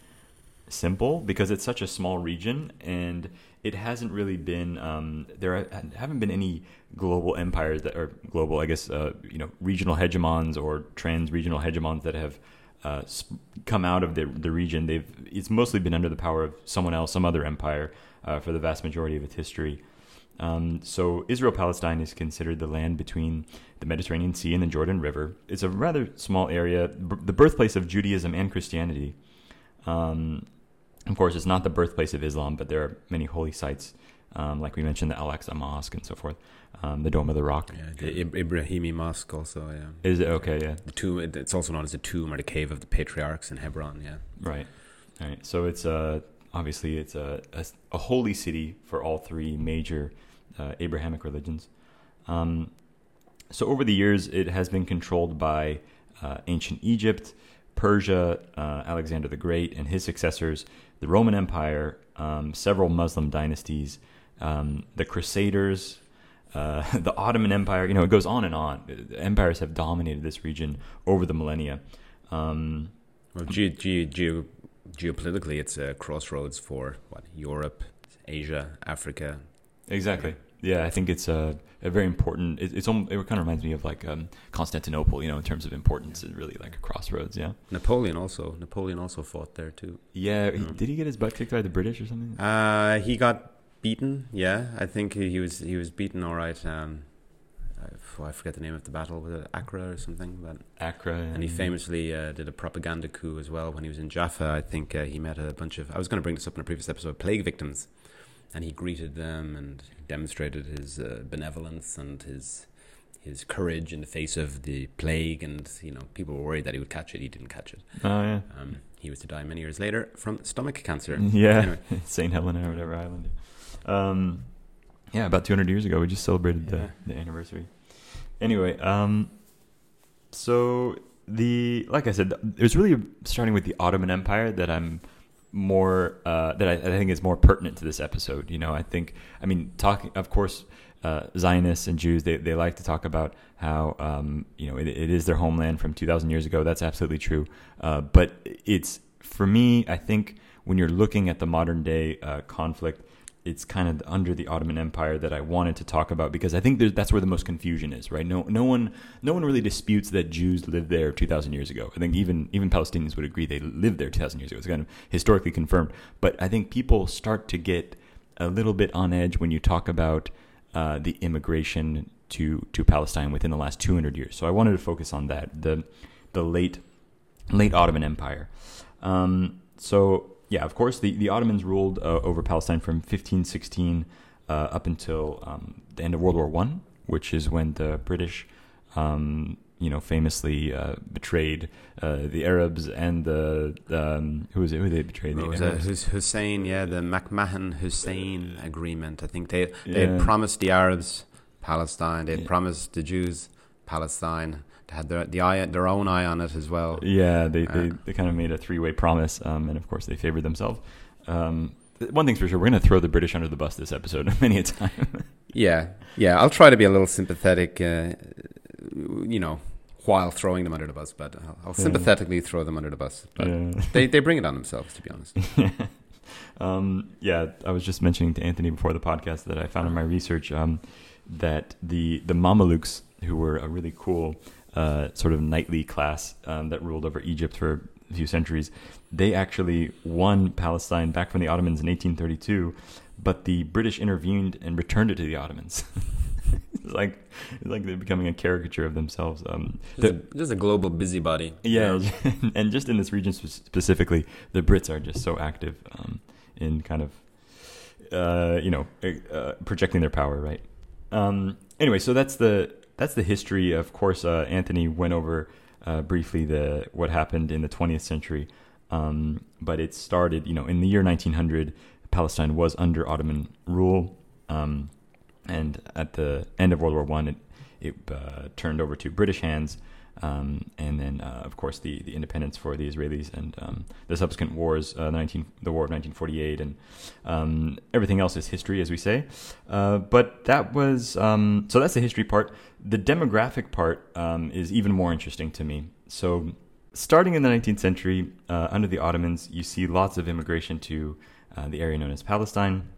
simple because it's such a small region and it hasn't really been um, there haven't been any global empires that are global I guess uh, you know regional hegemons or trans regional hegemons that have uh, come out of the the region they've it's mostly been under the power of someone else some other empire uh, for the vast majority of its history um, so Israel Palestine is considered the land between the Mediterranean Sea and the Jordan River. It's a rather small area, b- the birthplace of Judaism and Christianity. Um, of course, it's not the birthplace of Islam, but there are many holy sites, um, like we mentioned, the Al Aqsa Mosque and so forth, um, the Dome of the Rock. Yeah, the Ibrahimi Mosque also. Yeah. Is it okay? Yeah. The tomb. It's also known as the tomb or the cave of the patriarchs in Hebron. Yeah. Right. Right. So it's uh, obviously it's a, a, a holy city for all three major uh, Abrahamic religions. Um, so over the years, it has been controlled by uh, ancient Egypt, Persia, uh, Alexander the Great, and his successors, the Roman Empire, um, several Muslim dynasties, um, the Crusaders, uh, the Ottoman Empire. You know, it goes on and on. Empires have dominated this region over the millennia. Um, well, ge- ge- ge- geopolitically, it's a crossroads for what Europe, Asia, Africa. Exactly. Yeah, I think it's a, a very important. It, it's it kind of reminds me of like um, Constantinople, you know, in terms of importance. It's really like a crossroads. Yeah. Napoleon also. Napoleon also fought there too. Yeah. He, did he get his butt kicked by the British or something? Uh, he got beaten. Yeah, I think he was he was beaten. All right. Um, I forget the name of the battle. Was it Acre or something? But Acre. And he famously uh, did a propaganda coup as well when he was in Jaffa. I think uh, he met a bunch of. I was going to bring this up in a previous episode. Plague victims and he greeted them and demonstrated his uh, benevolence and his his courage in the face of the plague. And you know, people were worried that he would catch it. He didn't catch it. Oh yeah. Um, he was to die many years later from stomach cancer. Yeah, anyway. Saint Helena or whatever island. Um, yeah, about 200 years ago, we just celebrated yeah. the, the anniversary. Anyway, um, so the like I said, it was really starting with the Ottoman Empire that I'm more uh, that I, I, think is more pertinent to this episode. You know, I think I mean talking, of course, uh, Zionists and Jews they they like to talk about how um, you know it, it is their homeland from two thousand years ago. That's absolutely true. Uh, but it's for me, I think when you're looking at the modern day uh, conflict, it's kind of under the Ottoman Empire that I wanted to talk about because I think that's where the most confusion is, right? No, no one, no one really disputes that Jews lived there 2,000 years ago. I think even even Palestinians would agree they lived there 2,000 years ago. It's kind of historically confirmed. But I think people start to get a little bit on edge when you talk about uh, the immigration to to Palestine within the last 200 years. So I wanted to focus on that the the late late Ottoman Empire. Um, so yeah, of course, the, the Ottomans ruled uh, over Palestine from 1516 uh, up until um, the end of World War One, which is when the British, um, you know, famously uh, betrayed uh, the Arabs and the um, who was it? Who they betrayed? The was Arabs? it Hussein? Yeah, the McMahon Hussein agreement. I think they they yeah. promised the Arabs Palestine. They yeah. promised the Jews Palestine had their the eye their own eye on it as well. Yeah, they uh, they, they kind of made a three way promise, um, and of course they favored themselves. Um, one thing's for sure, we're going to throw the British under the bus this episode many a time. yeah, yeah, I'll try to be a little sympathetic, uh, you know, while throwing them under the bus, but I'll, I'll sympathetically yeah. throw them under the bus. But yeah. they they bring it on themselves, to be honest. yeah. Um, yeah, I was just mentioning to Anthony before the podcast that I found in my research um, that the the Mamelukes, who were a really cool uh, sort of knightly class um, that ruled over Egypt for a few centuries. They actually won Palestine back from the Ottomans in 1832, but the British intervened and returned it to the Ottomans. it's like it's like they're becoming a caricature of themselves. Um, just, a, just a global busybody. Yeah, and just in this region specifically, the Brits are just so active um, in kind of uh, you know uh, projecting their power, right? Um, anyway, so that's the that's the history. Of course, uh, Anthony went over uh, briefly the what happened in the 20th century, um, but it started, you know, in the year 1900. Palestine was under Ottoman rule, um, and at the end of World War One, it it uh, turned over to British hands. Um, and then, uh, of course, the, the independence for the Israelis and um, the subsequent wars, uh, 19, the War of 1948, and um, everything else is history, as we say. Uh, but that was um, so that's the history part. The demographic part um, is even more interesting to me. So, starting in the 19th century, uh, under the Ottomans, you see lots of immigration to uh, the area known as Palestine.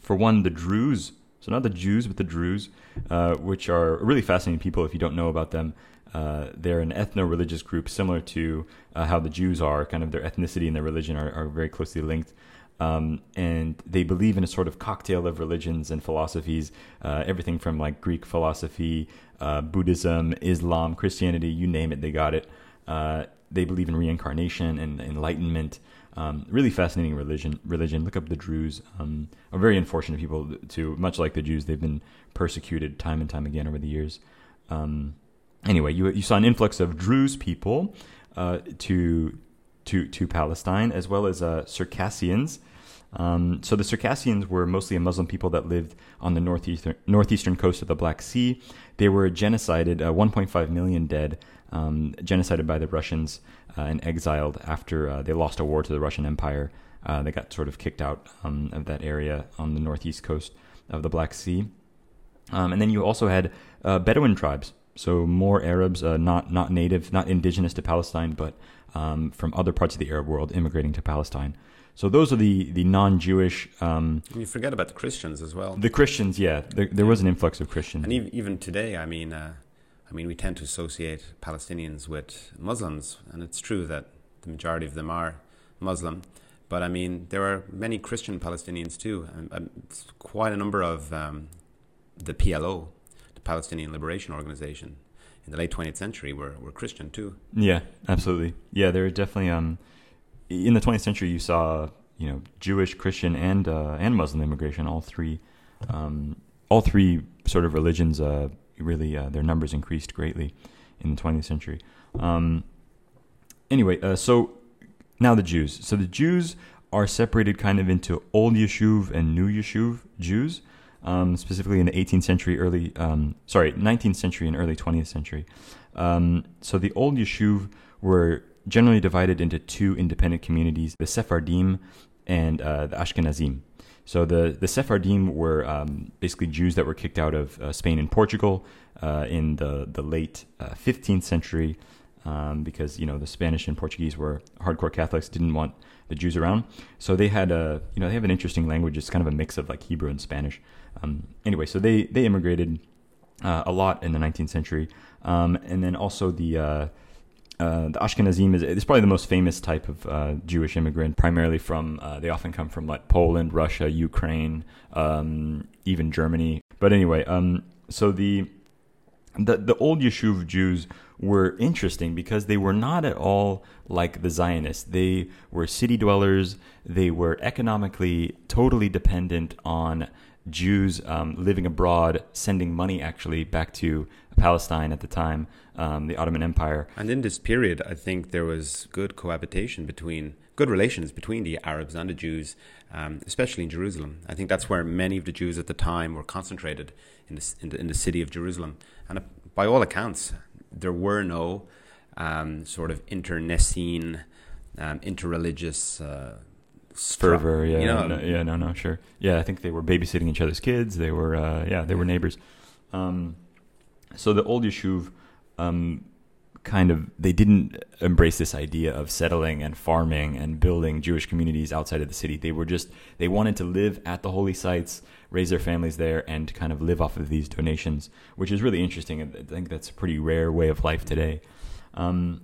For one, the Druze. So not the Jews, but the Druze, uh, which are really fascinating people if you don't know about them. Uh, they're an ethno-religious group similar to uh, how the Jews are. Kind of their ethnicity and their religion are, are very closely linked. Um, and they believe in a sort of cocktail of religions and philosophies, uh, everything from like Greek philosophy, uh, Buddhism, Islam, Christianity, you name it, they got it. Uh, they believe in reincarnation and enlightenment. Um, really fascinating religion. Religion. Look up the Druze. Um, are very unfortunate people too. Much like the Jews, they've been persecuted time and time again over the years. Um, anyway, you you saw an influx of Druze people uh, to to to Palestine, as well as uh, Circassians. Um, so the Circassians were mostly a Muslim people that lived on the northeastern northeastern coast of the Black Sea. They were genocided, uh, 1.5 million dead, um, genocided by the Russians uh, and exiled after uh, they lost a war to the Russian Empire. Uh, they got sort of kicked out um, of that area on the northeast coast of the Black Sea. Um, and then you also had Bedouin tribes so more Arabs, uh, not not native, not indigenous to Palestine, but um, from other parts of the Arab world immigrating to Palestine. So those are the the non-Jewish. Um, you forget about the Christians as well. The Christians, yeah, there, there was an influx of Christians, and even, even today, I mean, uh, I mean, we tend to associate Palestinians with Muslims, and it's true that the majority of them are Muslim. But I mean, there are many Christian Palestinians too, and, and quite a number of um, the PLO, Palestinian Liberation Organization in the late 20th century were, were Christian too. Yeah, absolutely. Yeah, there are definitely um in the 20th century you saw, you know, Jewish, Christian and uh, and Muslim immigration, all three um, all three sort of religions uh, really uh, their numbers increased greatly in the 20th century. Um, anyway, uh, so now the Jews. So the Jews are separated kind of into old Yishuv and new Yishuv Jews um, specifically in the 18th century, early, um, sorry, 19th century and early 20th century. Um, so the old Yishuv were generally divided into two independent communities, the Sephardim and uh, the Ashkenazim. So the, the Sephardim were um, basically Jews that were kicked out of uh, Spain and Portugal uh, in the, the late 15th uh, century um, because, you know, the Spanish and Portuguese were hardcore Catholics, didn't want the Jews around. So they had a, you know, they have an interesting language. It's kind of a mix of like Hebrew and Spanish. Um, anyway, so they they immigrated uh, a lot in the 19th century, um, and then also the. Uh, uh, the Ashkenazim is, is probably the most famous type of uh, Jewish immigrant, primarily from, uh, they often come from like Poland, Russia, Ukraine, um, even Germany. But anyway, um, so the, the, the old Yishuv Jews were interesting because they were not at all like the Zionists. They were city dwellers, they were economically totally dependent on Jews um, living abroad, sending money actually back to Palestine at the time, um, the Ottoman Empire. And in this period, I think there was good cohabitation between, good relations between the Arabs and the Jews, um, especially in Jerusalem. I think that's where many of the Jews at the time were concentrated in the, in the, in the city of Jerusalem. And uh, by all accounts, there were no um, sort of internecine, um, interreligious. Uh, fervor. Yeah, you know, no, yeah, no, no, sure. Yeah, I think they were babysitting each other's kids. They were, uh, yeah, they were neighbors. Um, so the old Yishuv, um, kind of, they didn't embrace this idea of settling and farming and building Jewish communities outside of the city. They were just, they wanted to live at the holy sites, raise their families there, and kind of live off of these donations, which is really interesting. I think that's a pretty rare way of life today. Um,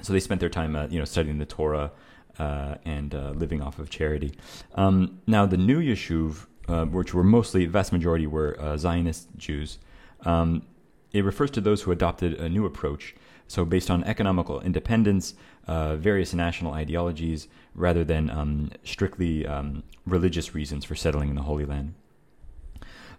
so they spent their time, uh, you know, studying the Torah uh, and uh, living off of charity. Um, now, the new Yishuv, uh, which were mostly, vast majority were uh, Zionist Jews, um, it refers to those who adopted a new approach. So, based on economical independence, uh, various national ideologies, rather than um, strictly um, religious reasons for settling in the Holy Land.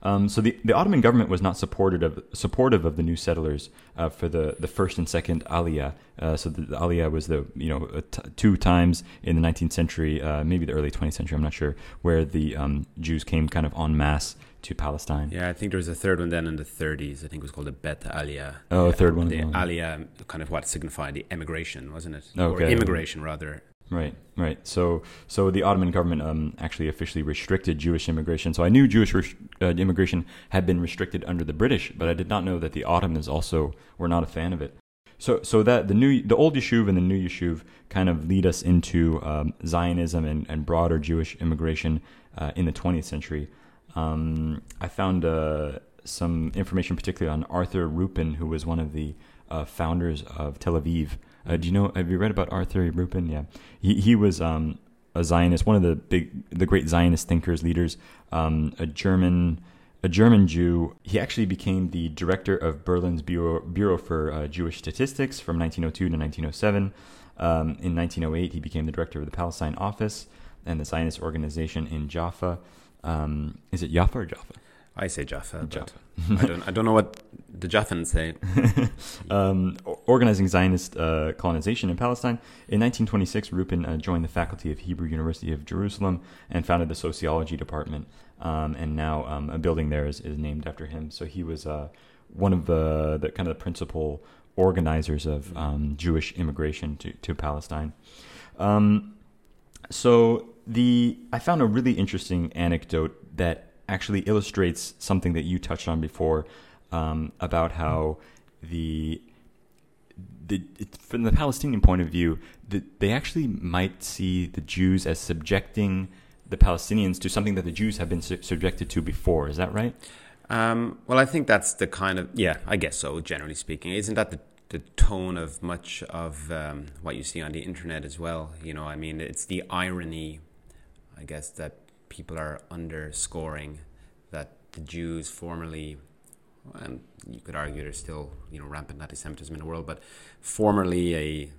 Um, so the, the Ottoman government was not supportive of, supportive of the new settlers uh, for the, the first and second Aliyah. Uh, so the, the, Aliyah was the you know two times in the 19th century, uh, maybe the early 20th century, I'm not sure, where the um, Jews came kind of en masse to Palestine. Yeah, I think there was a third one then in the 30s. I think it was called the Bet Aliyah. Oh, a third one. The. Aliyah kind of what signified the emigration, wasn't it? Okay. Or immigration, rather. Right, right. So, so the Ottoman government um, actually officially restricted Jewish immigration. So I knew Jewish uh, immigration had been restricted under the British, but I did not know that the Ottomans also were not a fan of it. So, so that the new, the old Yishuv and the new Yishuv kind of lead us into um, Zionism and, and broader Jewish immigration uh, in the 20th century. Um, I found uh, some information, particularly on Arthur Ruppin, who was one of the uh, founders of Tel Aviv. Uh, do you know? Have you read about Arthur Ruppin? Yeah, he he was um, a Zionist, one of the big, the great Zionist thinkers, leaders, um, a German, a German Jew. He actually became the director of Berlin's Bureau, Bureau for uh, Jewish Statistics from 1902 to 1907. Um, in 1908, he became the director of the Palestine Office and the Zionist organization in Jaffa. Um, is it Jaffa or Jaffa? I say Jaffa. Jaffa. I don't. I don't know what the Jaffans say. um, organizing Zionist uh, colonization in Palestine. In 1926, Ruppin uh, joined the faculty of Hebrew University of Jerusalem and founded the sociology department. Um, and now um, a building there is, is named after him. So he was uh, one of the, the kind of the principal organizers of um, Jewish immigration to, to Palestine. Um, so the I found a really interesting anecdote that actually illustrates something that you touched on before um, about how the the from the Palestinian point of view, the, they actually might see the Jews as subjecting the Palestinians to something that the Jews have been su- subjected to before. Is that right? Um, well, I think that's the kind of yeah, I guess so. Generally speaking, isn't that the the tone of much of um, what you see on the internet as well? You know, I mean, it's the irony, I guess, that people are underscoring that the Jews formerly, and you could argue there's still you know rampant anti-Semitism in the world, but formerly a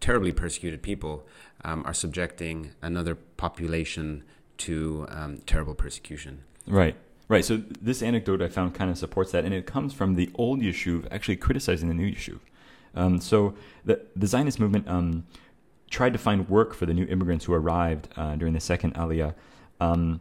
terribly persecuted people um, are subjecting another population to um, terrible persecution. Right. Right. So this anecdote I found kind of supports that, and it comes from the old Yishuv actually criticizing the new Yishuv. Um, so the the Zionist movement um, tried to find work for the new immigrants who arrived uh, during the second Aliyah. Um,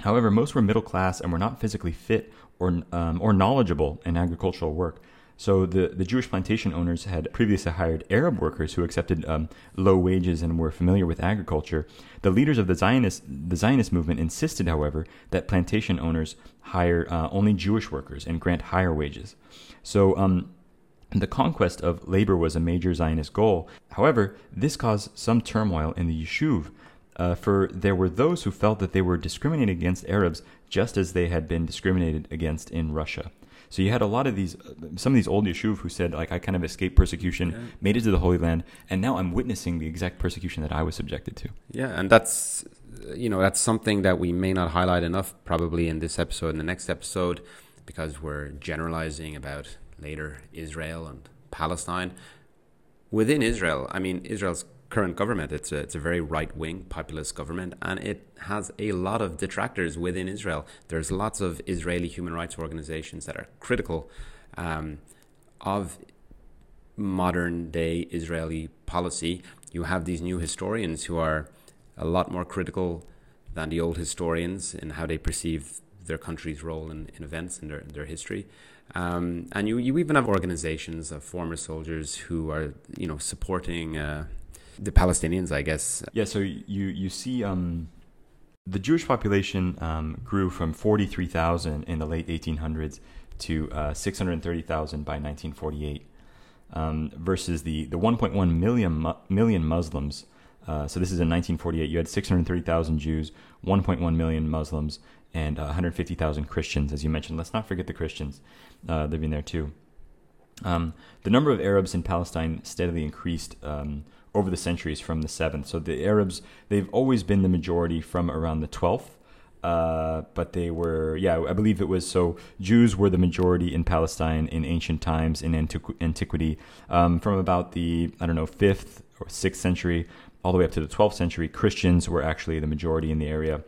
however, most were middle class and were not physically fit or um, or knowledgeable in agricultural work. So the, the Jewish plantation owners had previously hired Arab workers who accepted um, low wages and were familiar with agriculture. The leaders of the Zionist the Zionist movement insisted, however, that plantation owners hire uh, only Jewish workers and grant higher wages. So um, the conquest of labor was a major Zionist goal. However, this caused some turmoil in the Yishuv, uh, for there were those who felt that they were discriminated against Arabs just as they had been discriminated against in Russia. So you had a lot of these, some of these old Yishuv who said, like, I kind of escaped persecution, Yeah. made it to the Holy Land, and now I'm witnessing the exact persecution that I was subjected to. Yeah, and that's you know that's something that we may not highlight enough probably in this episode and the next episode because we're generalizing about later Israel and Palestine. Within Israel, I mean Israel's current government it's a, it's a very right wing populist government and it has a lot of detractors within Israel. There's lots of Israeli human rights organizations that are critical um, of modern day Israeli policy. You have these new historians who are a lot more critical than the old historians in how they perceive their country's role in, in events in their, their history. Um, and you, you even have organizations of former soldiers who are, you know, supporting uh, the Palestinians, I guess. Yeah, so you you see um, the Jewish population um, grew from 43,000 in the late 1800s to uh, 630,000 by 1948 um, versus the, the 1.1 million, Muslims. Uh, so this is in 1948. You had 630,000 Jews, 1.1 million Muslims, and uh, 150,000 Christians, as you mentioned. Let's not forget the Christians uh, living there too. Um, the number of Arabs in Palestine steadily increased um, over the centuries from the 7th. So the Arabs, they've always been the majority from around the 12th. Uh, but they were, yeah, I believe it was so. Jews were the majority in Palestine in ancient times, in antiqu- antiquity, um, from about the, I don't know, 5th or 6th century all the way up to the 12th century. Christians were actually the majority in the area.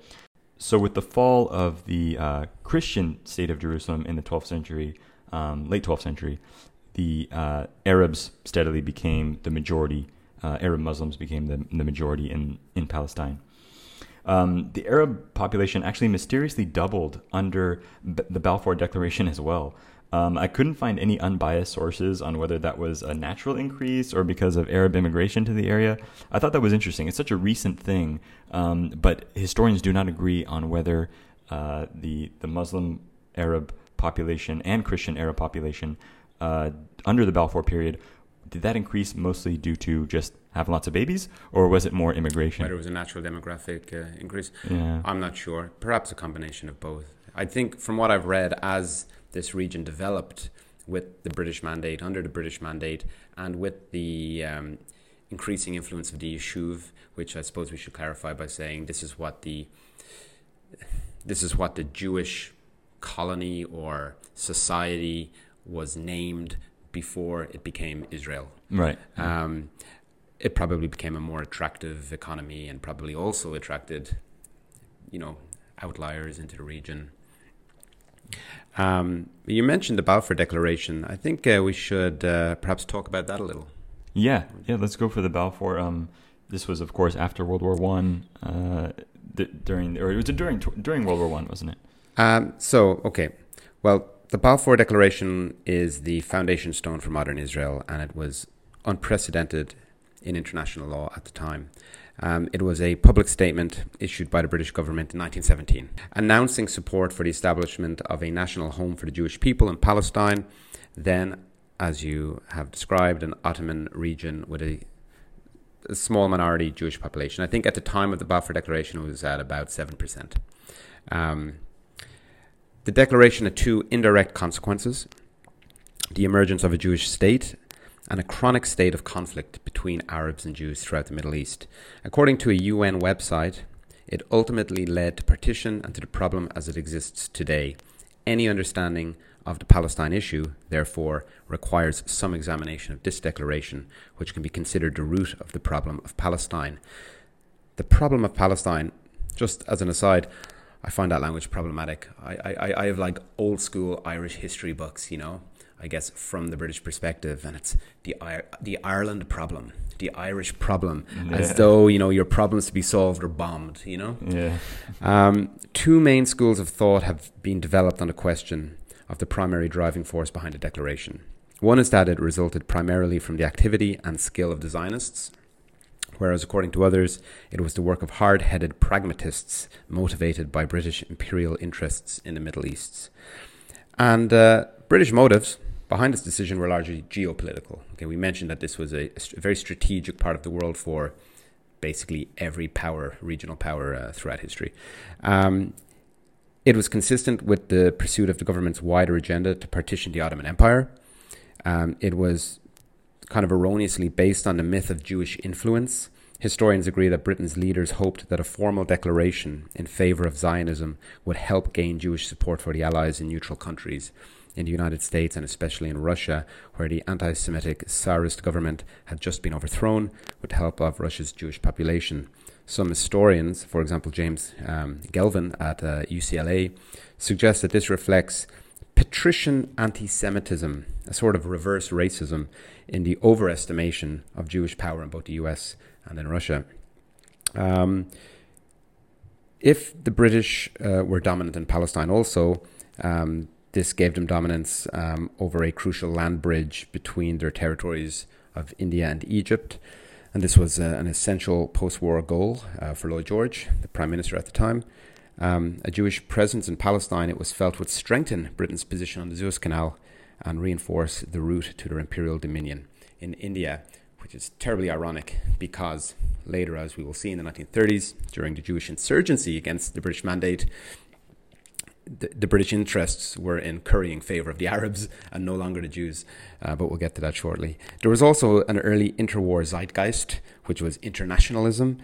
So, with the fall of the uh, Christian state of Jerusalem in the 12th century, um, late 12th century, the uh, Arabs steadily became the majority. Uh, Arab Muslims became the, the majority in, in Palestine. Um, the Arab population actually mysteriously doubled under B- the Balfour Declaration as well. Um, I couldn't find any unbiased sources on whether that was a natural increase or because of Arab immigration to the area. I thought that was interesting. It's such a recent thing, um, but historians do not agree on whether uh, the the Muslim Arab population and Christian Arab population uh, under the Balfour period did that increase mostly due to just having lots of babies, or was it more immigration? Whether it was a natural demographic uh, increase, Yeah. I'm not sure. Perhaps a combination of both. I think, from what I've read, as this region developed with the British mandate, under the British mandate, and with the um, increasing influence of the Yishuv, which I suppose we should clarify by saying this is what the this is what the Jewish colony or society was named before it became Israel. Right. Um, it probably became a more attractive economy and probably also attracted, you know, outliers into the region. Um, you mentioned the Balfour Declaration. I think uh, we should uh, perhaps talk about that a little. Yeah, yeah. Let's go for the Balfour. Um, this was, of course, after World War One. Uh, during, or it was during during World War One, wasn't it? Um, so, okay. Well, the Balfour Declaration is the foundation stone for modern Israel, and it was unprecedented in international law at the time. Um, it was a public statement issued by the British government in 1917, announcing support for the establishment of a national home for the Jewish people in Palestine, then, as you have described, an Ottoman region with a, a small minority Jewish population. I think at the time of the Balfour Declaration, it was at about 7%. Um, the declaration had two indirect consequences the emergence of a Jewish state and a chronic state of conflict between Arabs and Jews throughout the Middle East. According to a UN website, it ultimately led to partition and to the problem as it exists today. Any understanding of the Palestine issue, therefore, requires some examination of this declaration, which can be considered the root of the problem of Palestine. The problem of Palestine, just as an aside, I find that language problematic. I, I, I have like old school Irish history books, you know, I guess from the British perspective, and it's the the Ireland problem, the Irish problem, Yeah. as though you know your problems to be solved or bombed, you know. Yeah. Um, two main schools of thought have been developed on the question of the primary driving force behind the declaration. One is that it resulted primarily from the activity and skill of the Zionists, whereas, according to others, it was the work of hard headed pragmatists motivated by British imperial interests in the Middle East. And uh, British motives behind this decision were largely geopolitical. Okay, we mentioned that this was a, a very strategic part of the world for basically every power, regional power uh, throughout history. Um, it was consistent with the pursuit of the government's wider agenda to partition the Ottoman Empire. Um, it was kind of erroneously based on the myth of Jewish influence. Historians agree that Britain's leaders hoped that a formal declaration in favor of Zionism would help gain Jewish support for the Allies in neutral countries. In the United States and especially in Russia, where the anti Semitic Tsarist government had just been overthrown with the help of Russia's Jewish population. Some historians, for example, James um, Gelvin at uh, UCLA, suggest that this reflects patrician anti Semitism, a sort of reverse racism in the overestimation of Jewish power in both the US and in Russia. Um, if the British uh, were dominant in Palestine also, um, this gave them dominance um, over a crucial land bridge between their territories of India and Egypt. And this was uh, an essential post war goal uh, for Lloyd George, the Prime Minister at the time. Um, a Jewish presence in Palestine, it was felt, would strengthen Britain's position on the Suez Canal and reinforce the route to their imperial dominion in India, which is terribly ironic because later, as we will see in the 1930s, during the Jewish insurgency against the British mandate, the, the British interests were in currying favour of the Arabs and no longer the Jews, uh, but we'll get to that shortly. There was also an early interwar zeitgeist, which was internationalism,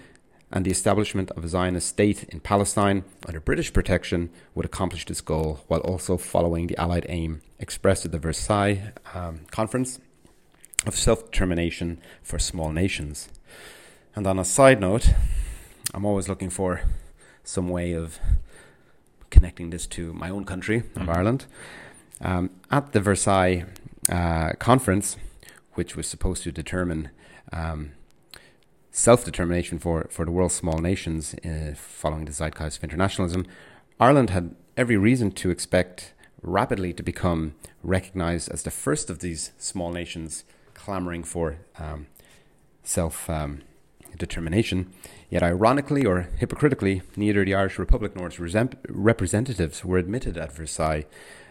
and the establishment of a Zionist state in Palestine under British protection would accomplish this goal while also following the Allied aim expressed at the Versailles um, Conference of self determination for small nations. And on a side note, I'm always looking for some way of connecting this to my own country of Mhm. Ireland. Um, at the Versailles uh, conference, which was supposed to determine um, self determination for, for the world's small nations uh, following the zeitgeist of internationalism, Ireland had every reason to expect rapidly to become recognized as the first of these small nations clamoring for um, self um, determination. Yet, ironically or hypocritically, neither the Irish Republic nor its representatives were admitted at Versailles.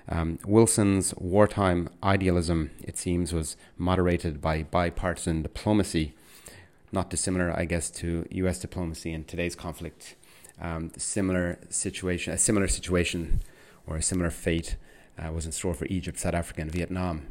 Um, Wilson's wartime idealism, it seems, was moderated by bipartisan diplomacy, not dissimilar, I guess, to U.S. diplomacy in today's conflict. Um, similar situation, a similar situation, or a similar fate uh, was in store for Egypt, South Africa, and Vietnam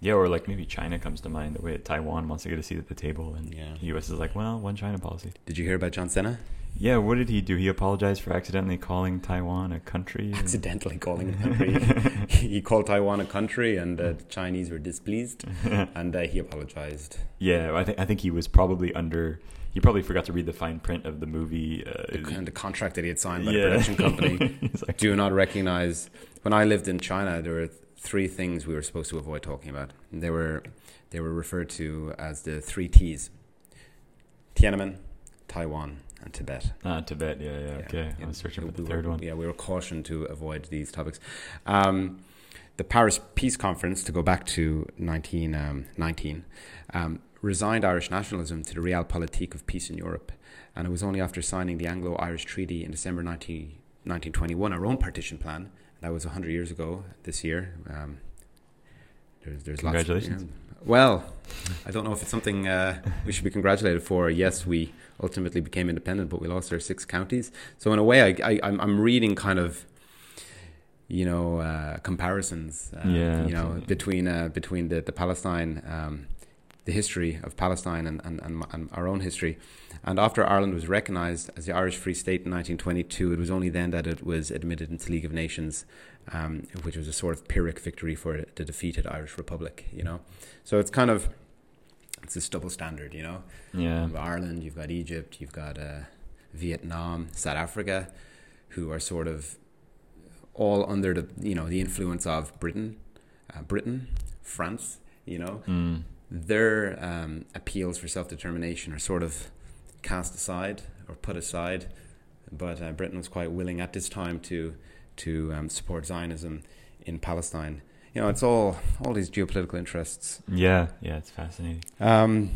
yeah, or like maybe China comes to mind. The way Taiwan wants to get a seat at the table, and yeah. the U.S. is like, well, one China policy. Did you hear about John Cena? Yeah, what did he do? He apologized for accidentally calling Taiwan a country. Accidentally calling a country. he called Taiwan a country, and uh, the Chinese were displeased, and uh, he apologized. Yeah, I think I think he was probably under. He probably forgot to read the fine print of the movie. Uh, the, the contract that he had signed by yeah. the production company. like, do not recognize. When I lived in China, there were three things we were supposed to avoid talking about. They were they were referred to as the three T's: Tiananmen, Taiwan, and Tibet. Ah, Tibet. Yeah, yeah. Okay, yeah. I was searching for the we third were, one. Yeah, we were cautioned to avoid these topics. Um, the Paris Peace Conference, to go back to 1919, um, um, resigned Irish nationalism to the realpolitik of peace in Europe. And it was only after signing the Anglo Irish Treaty in December 19, 1921, our own partition plan, that was 100 years ago this year. Um, there's, there's Congratulations. Lots of, you know, well, I don't know if it's something uh, we should be congratulated for. Yes, we ultimately became independent, but we lost our six counties. So in a way, I, I, I'm reading kind of you know uh, comparisons uh, yeah, you know between uh, between the the Palestine um, the history of Palestine and, and, and, and, our own history and after Ireland was recognised as the Irish Free State in 1922, it was only then that it was admitted into the League of Nations, um, which was a sort of Pyrrhic victory for the defeated Irish Republic. You know, so it's kind of it's this double standard. You know, yeah. Ireland, you've got Egypt, you've got uh, Vietnam, South Africa, who are sort of all under the you know the influence of Britain, uh, Britain, France. You know. Mm. Their um, appeals for self determination are sort of cast aside or put aside. But uh, Britain was quite willing at this time to to um, support Zionism in Palestine. You know, it's all all these geopolitical interests. Yeah, yeah, it's fascinating. Um,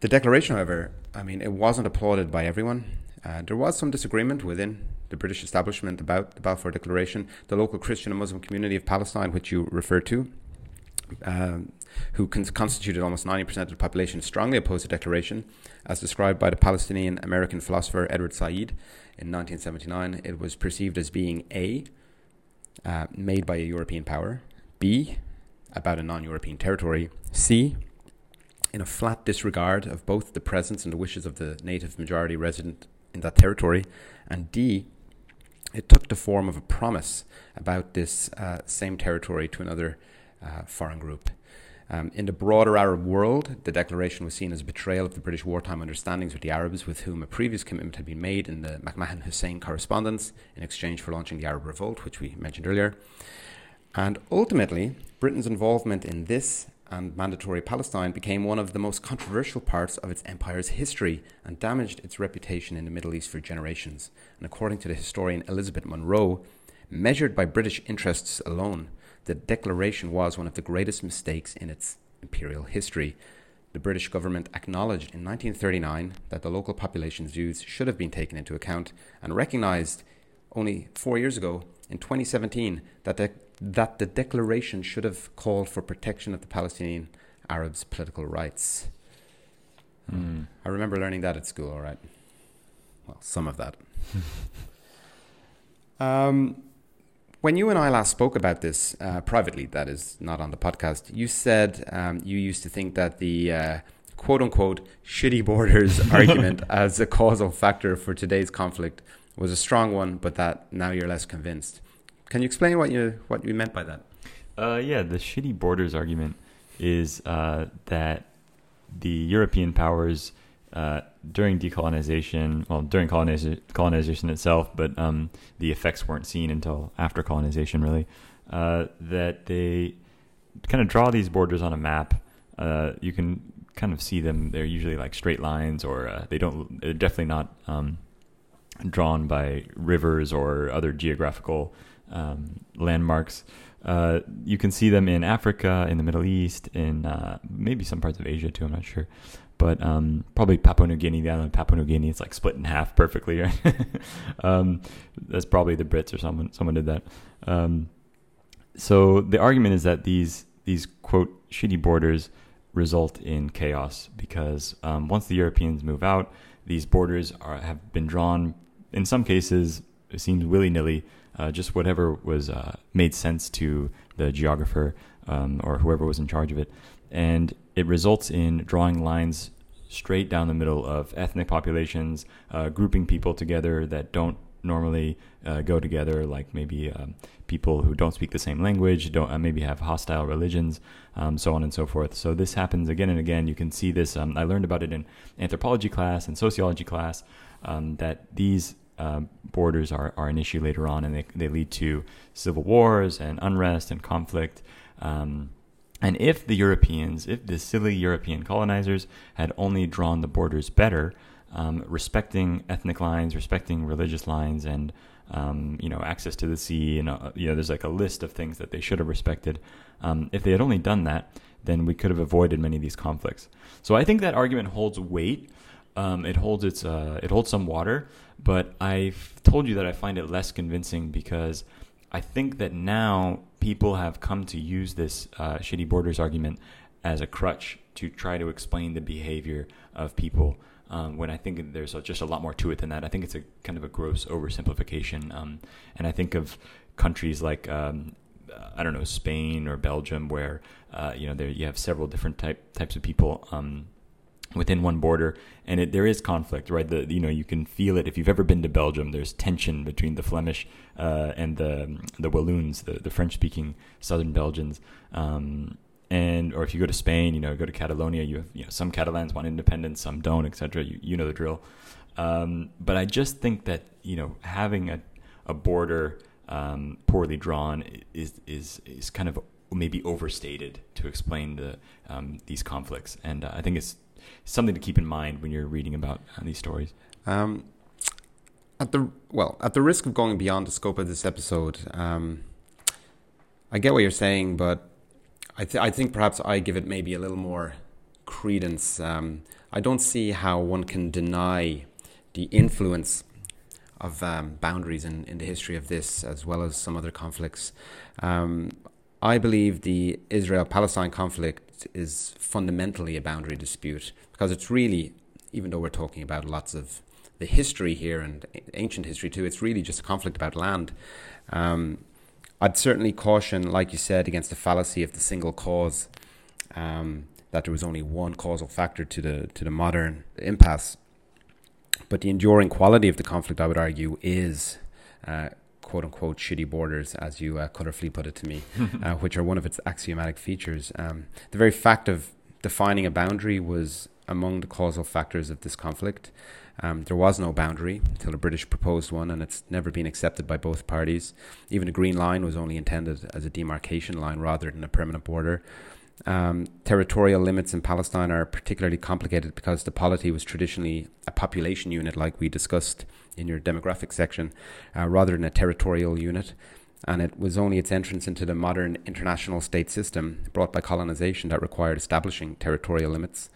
the declaration, however, I mean, it wasn't applauded by everyone. Uh, there was some disagreement within the British establishment about the Balfour Declaration. The local Christian and Muslim community of Palestine, which you referred to, um, who constituted almost 90% of the population, strongly opposed the declaration. As described by the Palestinian American philosopher Edward Said in 1979, it was perceived as being A, uh, made by a European power, B, about a non European territory, C, in a flat disregard of both the presence and the wishes of the native majority resident in that territory, and D, it took the form of a promise about this uh, same territory to another uh, foreign group. Um, in the broader Arab world, the declaration was seen as a betrayal of the British wartime understandings with the Arabs, with whom a previous commitment had been made in the McMahon Hussein correspondence in exchange for launching the Arab Revolt, which we mentioned earlier. And ultimately, Britain's involvement in this and mandatory Palestine became one of the most controversial parts of its empire's history and damaged its reputation in the Middle East for generations. And according to the historian Elizabeth Monroe, measured by British interests alone, the declaration was one of the greatest mistakes in its imperial history. The British government acknowledged in 1939 that the local population's views should have been taken into account and recognized only four years ago, in 2017, that the, that the declaration should have called for protection of the Palestinian Arabs' political rights. Mm. I remember learning that at school, all right. Well, some of that. um, when you and I last spoke about this uh, privately, that is not on the podcast, you said um, you used to think that the uh, quote unquote shitty borders argument as a causal factor for today's conflict was a strong one, but that now you're less convinced. Can you explain what you what you meant by that? Uh, yeah, the shitty borders argument is uh, that the European powers uh, during decolonization, well, during colonization, colonization itself, but um, the effects weren't seen until after colonization, really, uh, that they kind of draw these borders on a map. Uh, you can kind of see them. They're usually like straight lines, or uh, they don't. They're definitely not um, drawn by rivers or other geographical um, landmarks. Uh, you can see them in Africa, in the Middle East, in uh, maybe some parts of Asia too. I'm not sure, but um, probably Papua New Guinea. The island of Papua New Guinea, it's like split in half perfectly. Right? um, that's probably the Brits or someone. Someone did that. Um, so the argument is that these these quote shitty borders result in chaos because um, once the Europeans move out, these borders are, have been drawn. In some cases, it seems willy nilly uh, just whatever was uh, made sense to the geographer um, or whoever was in charge of it. And it results in drawing lines straight down the middle of ethnic populations, uh, grouping people together that don't normally uh, go together, like maybe um, people who don't speak the same language, don't uh, maybe have hostile religions, um, so on and so forth. So this happens again and again. You can see this. Um, I learned about it in anthropology class and sociology class. Um, that these uh, borders are, are an issue later on, and they, they lead to civil wars and unrest and conflict. Um, and if the Europeans, if the silly European colonizers had only drawn the borders better, um, respecting ethnic lines, respecting religious lines, and um, you know access to the sea, and uh, you know there's like a list of things that they should have respected. Um, if they had only done that, then we could have avoided many of these conflicts. So I think that argument holds weight. Um, it holds its uh, it holds some water, but I've told you that I find it less convincing because I think that now people have come to use this uh, shitty borders argument as a crutch to try to explain the behavior of people. Um, when I think there's a, just a lot more to it than that. I think it's a kind of a gross oversimplification. Um, and I think of countries like um, I don't know Spain or Belgium, where uh, you know there you have several different type types of people um, within one border, and it, there is conflict, right? The you know you can feel it if you've ever been to Belgium. There's tension between the Flemish uh, and the the Walloons, the, the French speaking southern Belgians. Um, and or if you go to Spain, you know, go to Catalonia, you have you know some Catalans want independence, some don't, etc. You you know the drill. Um, but I just think that you know having a a border um, poorly drawn is is is kind of maybe overstated to explain the um, these conflicts, and uh, I think it's something to keep in mind when you're reading about uh, these stories. Um, at the well, at the risk of going beyond the scope of this episode, um, I get what you're saying, but I, th- I think perhaps I give it maybe a little more credence. Um, I don't see how one can deny the influence of um, boundaries in, in the history of this, as well as some other conflicts. Um, I believe the Israel Palestine conflict is fundamentally a boundary dispute because it's really, even though we're talking about lots of the history here and ancient history too, it's really just a conflict about land. Um, I'd certainly caution, like you said, against the fallacy of the single cause. Um, that there was only one causal factor to the to the modern impasse. But the enduring quality of the conflict, I would argue, is uh, quote unquote shitty borders, as you uh, colorfully put it to me, uh, which are one of its axiomatic features. Um, the very fact of defining a boundary was among the causal factors of this conflict. Um, there was no boundary until the British proposed one, and it's never been accepted by both parties. Even a green line was only intended as a demarcation line rather than a permanent border. Um, territorial limits in Palestine are particularly complicated because the polity was traditionally a population unit, like we discussed in your demographic section, uh, rather than a territorial unit. And it was only its entrance into the modern international state system brought by colonization that required establishing territorial limits.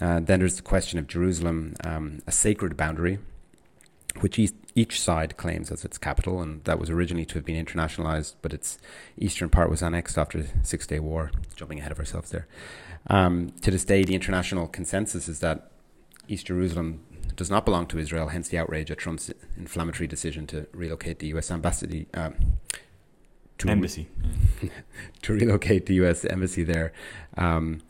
Uh, then there's the question of Jerusalem, um, a sacred boundary, which each, each side claims as its capital, and that was originally to have been internationalized, but its eastern part was annexed after the Six Day War. Jumping ahead of ourselves there. Um, to this day, the international consensus is that East Jerusalem does not belong to Israel, hence the outrage at Trump's inflammatory decision to relocate the U.S. embassy. Um, to embassy. Re- to relocate the U.S. embassy there. Um,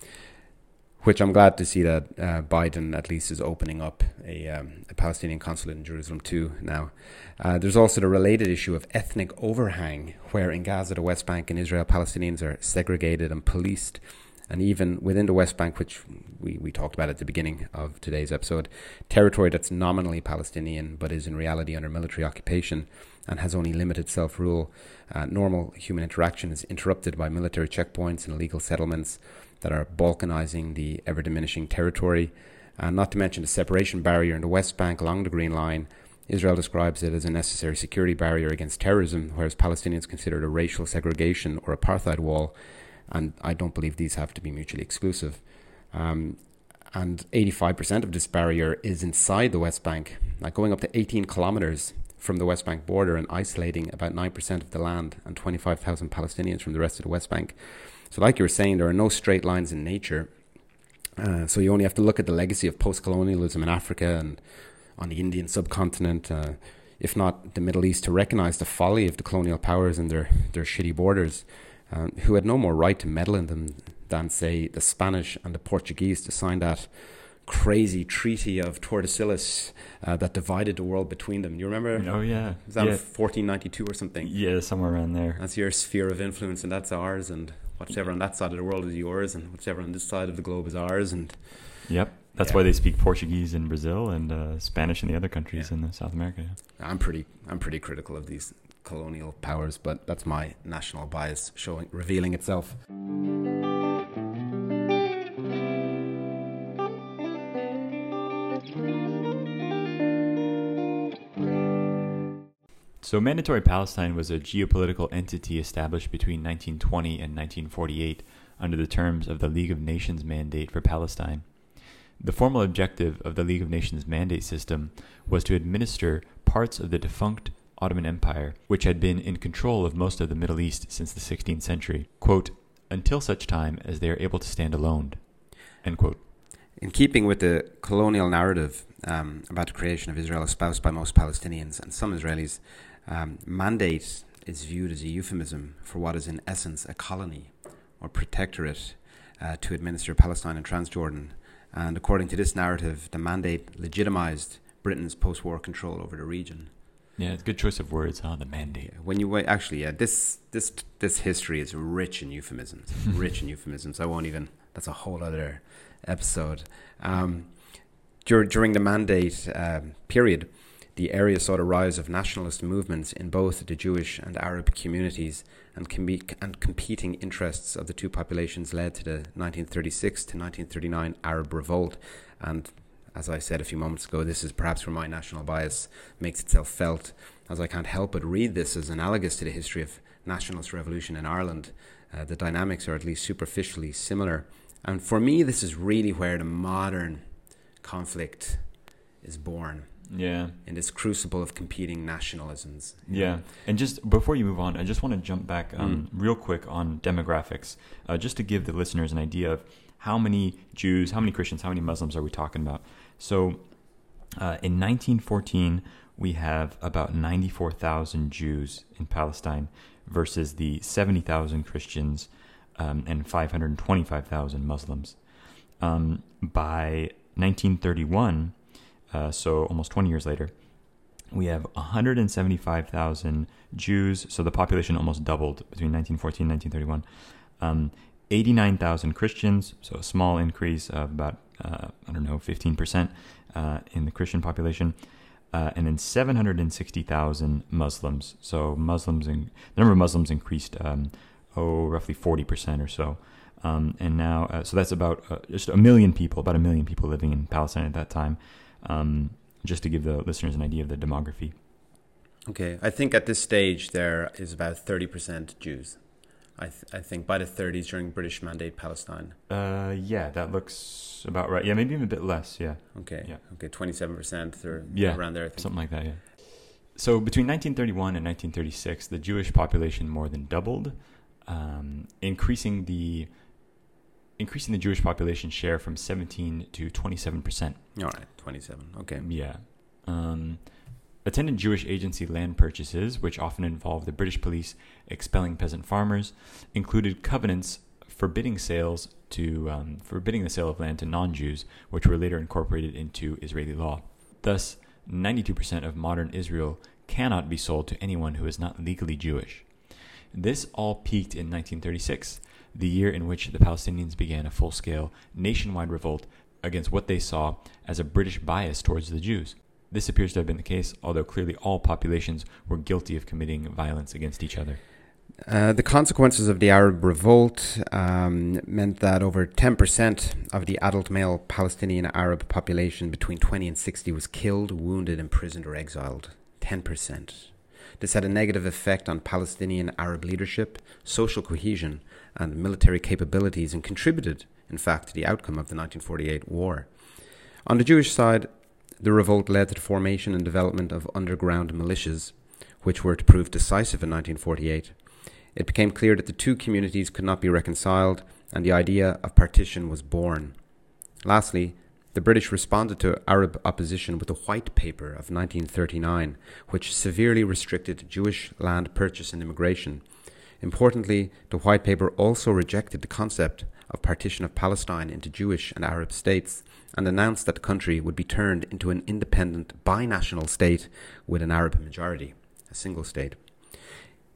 which I'm glad to see that uh, Biden at least is opening up a, um, a Palestinian consulate in Jerusalem too now. Uh, there's also the related issue of ethnic overhang, where in Gaza, the West Bank, and Israel, Palestinians are segregated and policed. And even within the West Bank, which we, we talked about at the beginning of today's episode, territory that's nominally Palestinian but is in reality under military occupation and has only limited self rule. Uh, normal human interaction is interrupted by military checkpoints and illegal settlements that are balkanizing the ever diminishing territory. And not to mention the separation barrier in the West Bank along the Green Line. Israel describes it as a necessary security barrier against terrorism, whereas Palestinians consider it a racial segregation or apartheid wall. And I don't believe these have to be mutually exclusive. Um, and 85% of this barrier is inside the West Bank, like going up to 18 kilometers from the West Bank border and isolating about 9% of the land and 25,000 Palestinians from the rest of the West Bank. So, like you were saying, there are no straight lines in nature. Uh, so, you only have to look at the legacy of post colonialism in Africa and on the Indian subcontinent, uh, if not the Middle East, to recognize the folly of the colonial powers and their, their shitty borders, uh, who had no more right to meddle in them than, say, the Spanish and the Portuguese to sign that crazy treaty of Tordesillas uh, that divided the world between them. You remember? Oh yeah, was that yeah. 1492 or something? Yeah, somewhere around there. That's your sphere of influence, and that's ours. And whatever on that side of the world is yours, and whatever on this side of the globe is ours. And yep, that's Yeah. why they speak Portuguese in Brazil and uh, Spanish in the other countries Yeah. in South America. yeah. I'm pretty, I'm pretty critical of these colonial powers, but that's my national bias showing, revealing itself. So, Mandatory Palestine was a geopolitical entity established between 1920 and 1948 under the terms of the League of Nations mandate for Palestine. The formal objective of the League of Nations mandate system was to administer parts of the defunct Ottoman Empire, which had been in control of most of the Middle East since the 16th century, quote, until such time as they are able to stand alone. End quote. In keeping with the colonial narrative um, about the creation of Israel espoused by most Palestinians and some Israelis, um, mandate is viewed as a euphemism for what is in essence a colony or protectorate uh, to administer Palestine and Transjordan. And according to this narrative, the mandate legitimized Britain's post war control over the region. Yeah, it's a good choice of words, huh? The mandate. When you wait, actually, yeah, this this this history is rich in euphemisms. rich in euphemisms. I won't even. That's a whole other episode. Um, dur- during the mandate um, period, the area saw the rise of nationalist movements in both the Jewish and Arab communities, and, com- and competing interests of the two populations led to the 1936 to 1939 Arab Revolt. And as I said a few moments ago, this is perhaps where my national bias makes itself felt, as I can't help but read this as analogous to the history of nationalist revolution in Ireland. Uh, the dynamics are at least superficially similar. And for me, this is really where the modern conflict is born Yeah. in this crucible of competing nationalisms. Yeah, and just before you move on, I just want to jump back um, real quick on demographics, uh, just to give the listeners an idea of how many Jews, how many Christians, how many Muslims are we talking about? So, uh, in 1914, we have about 94,000 Jews in Palestine versus the 70,000 Christians um, and 525,000 Muslims. Um, by 1931, uh, so almost 20 years later, we have 175,000 Jews, so the population almost doubled between 1914 and 1931. Um, 89,000 Christians, so a small increase of about, uh, I don't know, 15% uh, in the Christian population. Uh, and then 760,000 Muslims. So Muslims, in, the number of Muslims increased, um, oh, roughly 40% or so. Um, and now, uh, so that's about uh, just a million people, about a million people living in Palestine at that time. Um, just to give the listeners an idea of the demography. Okay, I think at this stage there is about 30% Jews. I, th- I think by the 30s during British Mandate Palestine. Uh, yeah, that looks about right. Yeah, maybe even a bit less. Yeah, Okay, Yeah. okay, 27% or Yeah, around there. I think. something like that. Yeah. So between 1931 and 1936, the Jewish population more than doubled, um, increasing the increasing the Jewish population share from 17 to 27 percent. All right, 27. Okay. Yeah. Um, attended Jewish agency land purchases, which often involved the British police expelling peasant farmers, included covenants forbidding sales to um, forbidding the sale of land to non-Jews, which were later incorporated into Israeli law. Thus, 92% of modern Israel cannot be sold to anyone who is not legally Jewish. This all peaked in 1936, the year in which the Palestinians began a full scale nationwide revolt against what they saw as a British bias towards the Jews. This appears to have been the case, although clearly all populations were guilty of committing violence against each other. Uh, the consequences of the Arab revolt um, meant that over 10% of the adult male Palestinian Arab population between 20 and 60 was killed, wounded, imprisoned, or exiled. 10%. This had a negative effect on Palestinian Arab leadership, social cohesion, and military capabilities, and contributed, in fact, to the outcome of the 1948 war. On the Jewish side, the revolt led to the formation and development of underground militias, which were to prove decisive in 1948. It became clear that the two communities could not be reconciled, and the idea of partition was born. Lastly, the British responded to Arab opposition with the White Paper of 1939, which severely restricted Jewish land purchase and immigration. Importantly, the White Paper also rejected the concept of partition of Palestine into Jewish and Arab states and announced that the country would be turned into an independent binational state with an Arab majority, a single state.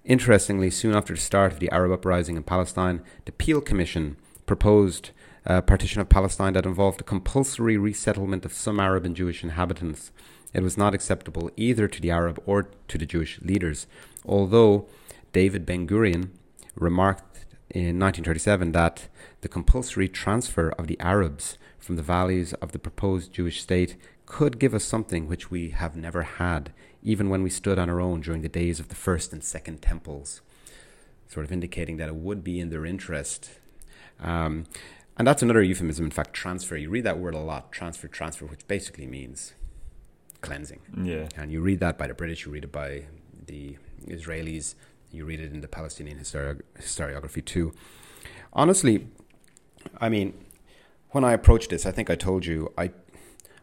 Interestingly, soon after the start of the Arab uprising in Palestine, the Peel Commission proposed a partition of Palestine that involved a compulsory resettlement of some Arab and Jewish inhabitants. It was not acceptable either to the Arab or to the Jewish leaders, although David Ben Gurion remarked in 1937 that the compulsory transfer of the Arabs from the values of the proposed Jewish state could give us something which we have never had, even when we stood on our own during the days of the first and second temples, sort of indicating that it would be in their interest. Um, and that's another euphemism, in fact, transfer. You read that word a lot transfer, transfer, which basically means cleansing. Yeah. And you read that by the British, you read it by the Israelis, you read it in the Palestinian histori- historiography too. Honestly, I mean, when I approached this, I think I told you I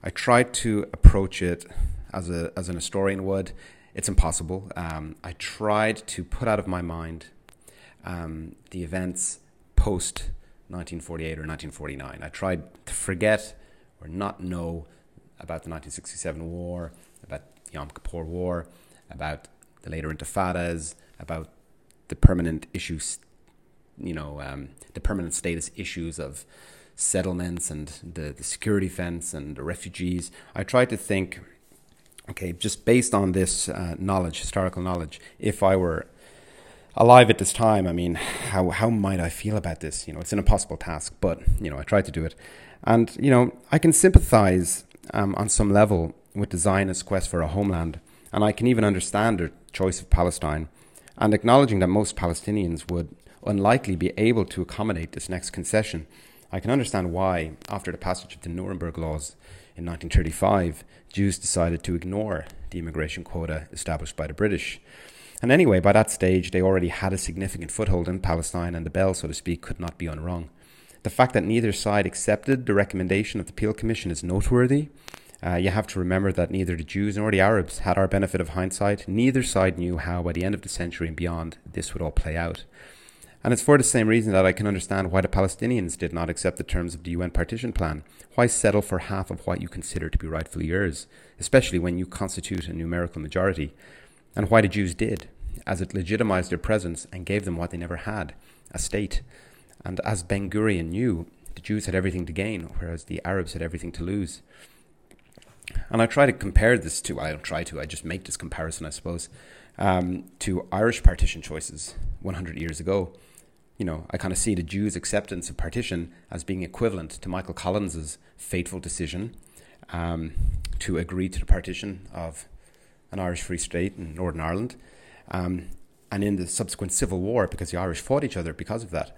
I tried to approach it as a as an historian would. It's impossible. Um, I tried to put out of my mind um, the events post 1948 or 1949. I tried to forget or not know about the 1967 war, about the Yom Kippur War, about the later intifadas, about the permanent issues, you know, um, the permanent status issues of settlements and the, the security fence and the refugees. I tried to think, okay, just based on this uh, knowledge, historical knowledge, if I were alive at this time, I mean, how, how might I feel about this? You know, it's an impossible task, but, you know, I tried to do it. And, you know, I can sympathize um, on some level with the Zionist quest for a homeland, and I can even understand their choice of Palestine, and acknowledging that most Palestinians would unlikely be able to accommodate this next concession I can understand why, after the passage of the Nuremberg Laws in 1935, Jews decided to ignore the immigration quota established by the British. And anyway, by that stage, they already had a significant foothold in Palestine, and the bell, so to speak, could not be unrung. The fact that neither side accepted the recommendation of the Peel Commission is noteworthy. Uh, you have to remember that neither the Jews nor the Arabs had our benefit of hindsight. Neither side knew how, by the end of the century and beyond, this would all play out. And it's for the same reason that I can understand why the Palestinians did not accept the terms of the UN partition plan. Why settle for half of what you consider to be rightfully yours, especially when you constitute a numerical majority? And why the Jews did, as it legitimized their presence and gave them what they never had a state. And as Ben Gurion knew, the Jews had everything to gain, whereas the Arabs had everything to lose. And I try to compare this to, I don't try to, I just make this comparison, I suppose, um, to Irish partition choices 100 years ago you know, I kind of see the Jews' acceptance of partition as being equivalent to Michael Collins's fateful decision um, to agree to the partition of an Irish Free State in Northern Ireland. Um, and in the subsequent civil war, because the Irish fought each other because of that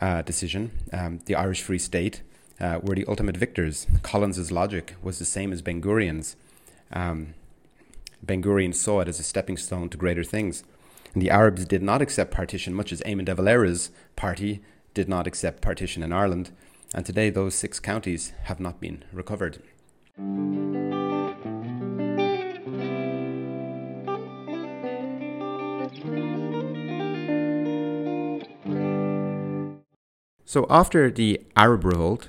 uh, decision, um, the Irish Free State uh, were the ultimate victors. Collins's logic was the same as Ben Gurion's. Um, ben Gurion saw it as a stepping stone to greater things. And the Arabs did not accept partition, much as Eamon de Valera's party did not accept partition in Ireland. And today, those six counties have not been recovered. So, after the Arab Revolt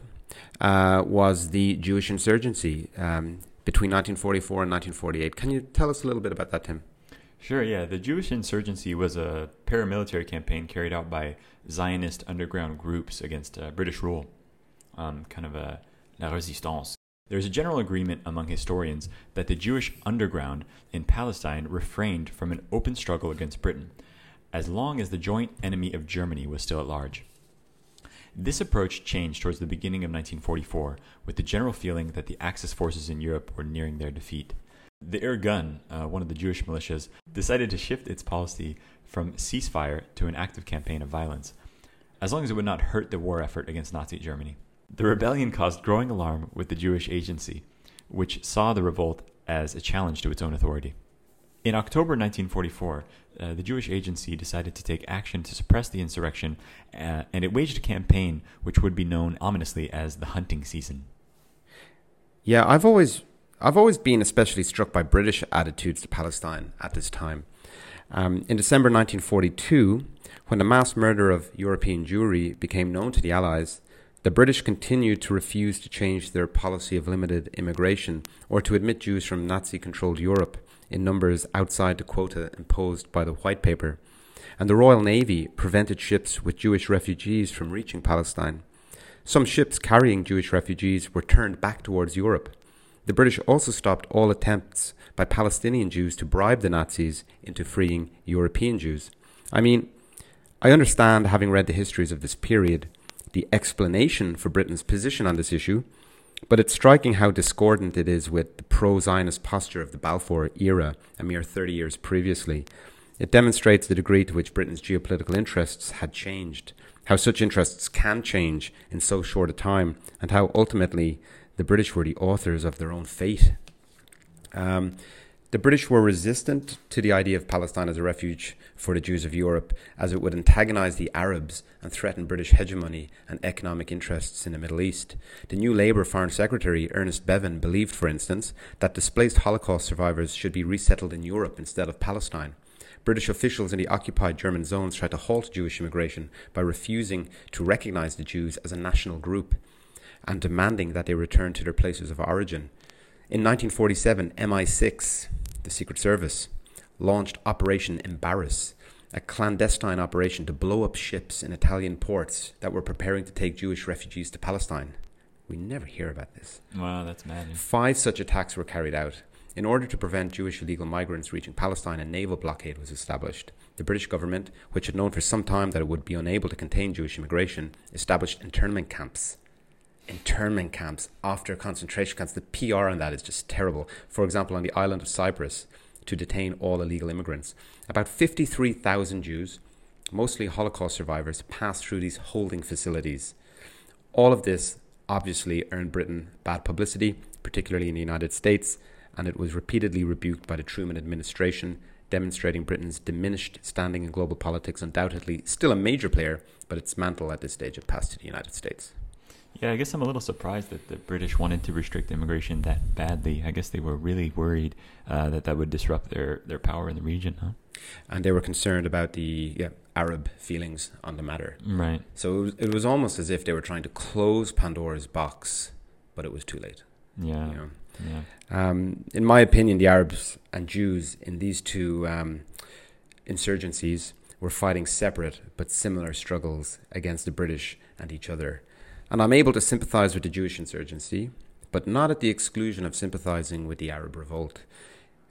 uh, was the Jewish insurgency um, between 1944 and 1948. Can you tell us a little bit about that, Tim? Sure, yeah. The Jewish insurgency was a paramilitary campaign carried out by Zionist underground groups against uh, British rule, um, kind of a la résistance. There's a general agreement among historians that the Jewish underground in Palestine refrained from an open struggle against Britain. as long as the joint enemy of Germany was still at large. This approach changed towards the beginning of 1944, with the general feeling that the Axis forces in Europe were nearing their defeat. The Irgun, uh, one of the Jewish militias, decided to shift its policy from ceasefire to an active campaign of violence, as long as it would not hurt the war effort against Nazi Germany. The rebellion caused growing alarm with the Jewish agency, which saw the revolt as a challenge to its own authority. In October 1944, uh, the Jewish agency decided to take action to suppress the insurrection, uh, and it waged a campaign which would be known ominously as the hunting season. Yeah, I've always I've always been especially struck by British attitudes to Palestine at this time. Um, in December 1942, when the mass murder of European Jewry became known to the Allies, the British continued to refuse to change their policy of limited immigration or to admit Jews from Nazi controlled Europe in numbers outside the quota imposed by the White Paper. And the Royal Navy prevented ships with Jewish refugees from reaching Palestine. Some ships carrying Jewish refugees were turned back towards Europe. The British also stopped all attempts by Palestinian Jews to bribe the Nazis into freeing European Jews. I mean, I understand, having read the histories of this period, the explanation for Britain's position on this issue, but it's striking how discordant it is with the pro Zionist posture of the Balfour era, a mere 30 years previously. It demonstrates the degree to which Britain's geopolitical interests had changed, how such interests can change in so short a time, and how ultimately the British were the authors of their own fate. Um, the British were resistant to the idea of Palestine as a refuge for the Jews of Europe, as it would antagonize the Arabs and threaten British hegemony and economic interests in the Middle East. The new Labour Foreign Secretary, Ernest Bevin, believed, for instance, that displaced Holocaust survivors should be resettled in Europe instead of Palestine. British officials in the occupied German zones tried to halt Jewish immigration by refusing to recognize the Jews as a national group and demanding that they return to their places of origin. In 1947, MI6 the Secret Service launched Operation Embarrass, a clandestine operation to blow up ships in Italian ports that were preparing to take Jewish refugees to Palestine. We never hear about this. Wow, that's mad. Five such attacks were carried out. In order to prevent Jewish illegal migrants reaching Palestine, a naval blockade was established. The British government, which had known for some time that it would be unable to contain Jewish immigration, established internment camps internment camps after concentration camps. The PR on that is just terrible. For example, on the island of Cyprus, to detain all illegal immigrants. About 53,000 Jews, mostly Holocaust survivors, passed through these holding facilities. All of this obviously earned Britain bad publicity, particularly in the United States, and it was repeatedly rebuked by the Truman administration, demonstrating Britain's diminished standing in global politics, undoubtedly still a major player, but its mantle at this stage had passed to the United States. Yeah, I guess I'm a little surprised that the British wanted to restrict immigration that badly. I guess they were really worried uh, that that would disrupt their, their power in the region, huh? And they were concerned about the yeah, Arab feelings on the matter. Right. So it was, it was almost as if they were trying to close Pandora's box, but it was too late. Yeah. You know? Yeah. Um, in my opinion, the Arabs and Jews in these two um, insurgencies were fighting separate but similar struggles against the British and each other. And I'm able to sympathize with the Jewish insurgency, but not at the exclusion of sympathizing with the Arab revolt.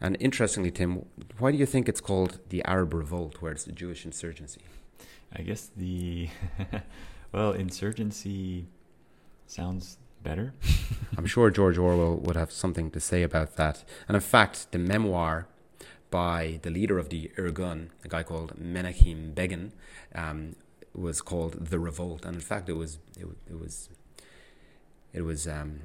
And interestingly, Tim, why do you think it's called the Arab revolt, where it's the Jewish insurgency? I guess the well, insurgency sounds better. I'm sure George Orwell would have something to say about that. And in fact, the memoir by the leader of the Irgun, a guy called Menachem Begin, um, was called the revolt, and in fact, it was it, it was it was um,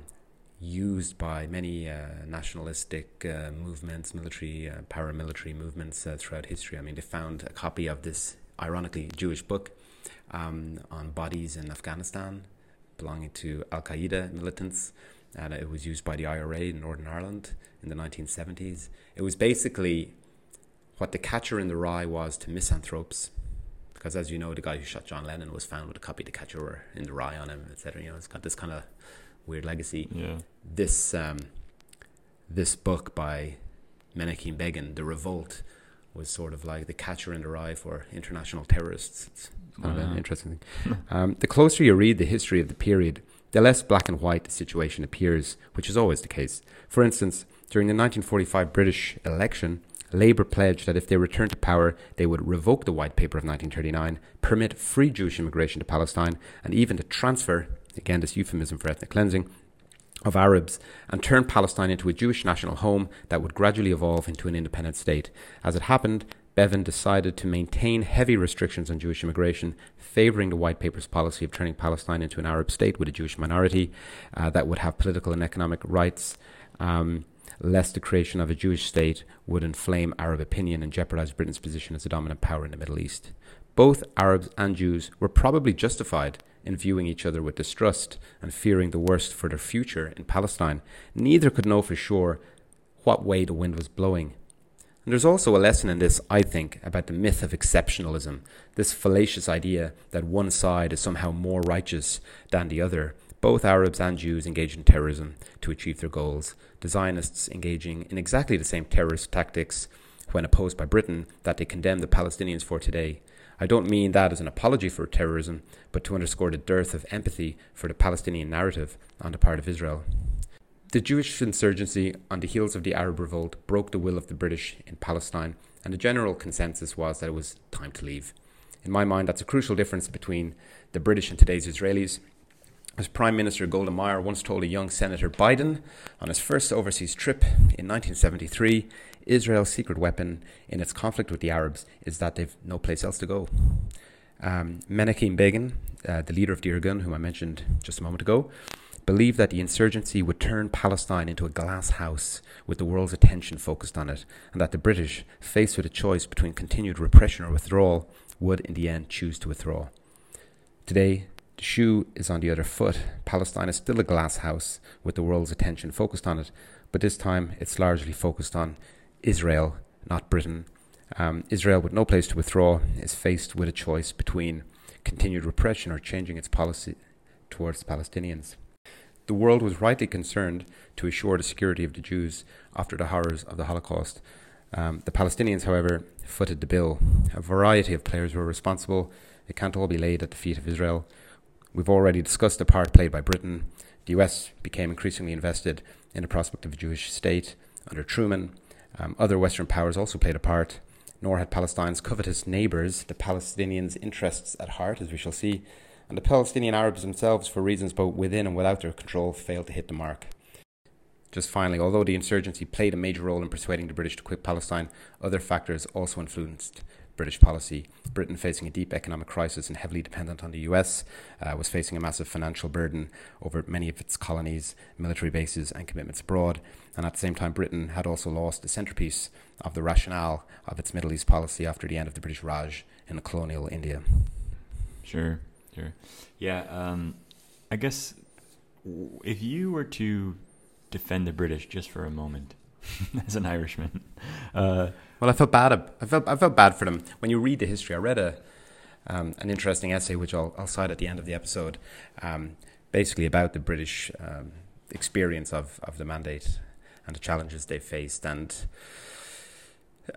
used by many uh, nationalistic uh, movements, military, uh, paramilitary movements uh, throughout history. I mean, they found a copy of this, ironically, Jewish book um, on bodies in Afghanistan belonging to Al Qaeda militants. And it was used by the IRA in Northern Ireland in the 1970s. It was basically what the catcher in the rye was to misanthropes because as you know, the guy who shot John Lennon was found with a copy of the Catcher in the Rye on him, etc. You know, it's got this kind of weird legacy. Yeah. This um, this book by Menachem Begin, The Revolt, was sort of like the Catcher in the Rye for international terrorists. It's kind wow. of an interesting thing. um, the closer you read the history of the period, the less black and white the situation appears, which is always the case. For instance, during the 1945 British election, Labour pledged that if they returned to power, they would revoke the White Paper of 1939, permit free Jewish immigration to Palestine, and even to transfer, again, this euphemism for ethnic cleansing, of Arabs and turn Palestine into a Jewish national home that would gradually evolve into an independent state. As it happened, Bevin decided to maintain heavy restrictions on Jewish immigration, favouring the White Paper's policy of turning Palestine into an Arab state with a Jewish minority uh, that would have political and economic rights. Um, lest the creation of a Jewish state would inflame Arab opinion and jeopardize Britain's position as a dominant power in the Middle East. Both Arabs and Jews were probably justified in viewing each other with distrust and fearing the worst for their future in Palestine. Neither could know for sure what way the wind was blowing. And there's also a lesson in this, I think, about the myth of exceptionalism, this fallacious idea that one side is somehow more righteous than the other. Both Arabs and Jews engage in terrorism to achieve their goals, the Zionists engaging in exactly the same terrorist tactics when opposed by Britain that they condemn the Palestinians for today. I don't mean that as an apology for terrorism, but to underscore the dearth of empathy for the Palestinian narrative on the part of Israel. The Jewish insurgency on the heels of the Arab revolt broke the will of the British in Palestine, and the general consensus was that it was time to leave. In my mind, that's a crucial difference between the British and today's Israelis. As Prime Minister Golda Meir once told a young Senator Biden on his first overseas trip in 1973, Israel's secret weapon in its conflict with the Arabs is that they've no place else to go. Um, Menachem Begin, uh, the leader of the Irgun, whom I mentioned just a moment ago, believed that the insurgency would turn Palestine into a glass house with the world's attention focused on it, and that the British, faced with a choice between continued repression or withdrawal, would in the end choose to withdraw. Today, the shoe is on the other foot. Palestine is still a glass house with the world's attention focused on it, but this time it's largely focused on Israel, not Britain. Um, Israel, with no place to withdraw, is faced with a choice between continued repression or changing its policy towards Palestinians. The world was rightly concerned to assure the security of the Jews after the horrors of the Holocaust. Um, the Palestinians, however, footed the bill. A variety of players were responsible. It can't all be laid at the feet of Israel. We've already discussed the part played by Britain. The US became increasingly invested in the prospect of a Jewish state under Truman. Um, other Western powers also played a part, nor had Palestine's covetous neighbours the Palestinians' interests at heart, as we shall see and the Palestinian Arabs themselves, for reasons both within and without their control, failed to hit the mark. Just finally, although the insurgency played a major role in persuading the British to quit Palestine, other factors also influenced British policy. Britain, facing a deep economic crisis and heavily dependent on the US, uh, was facing a massive financial burden over many of its colonies, military bases, and commitments abroad. And at the same time, Britain had also lost the centrepiece of the rationale of its Middle East policy after the end of the British Raj in colonial India. Sure. Sure. Yeah. Um, I guess if you were to defend the British just for a moment, as an Irishman, uh, well, I felt bad. I felt I felt bad for them. When you read the history, I read a um, an interesting essay which I'll I'll cite at the end of the episode, um, basically about the British um, experience of of the mandate and the challenges they faced and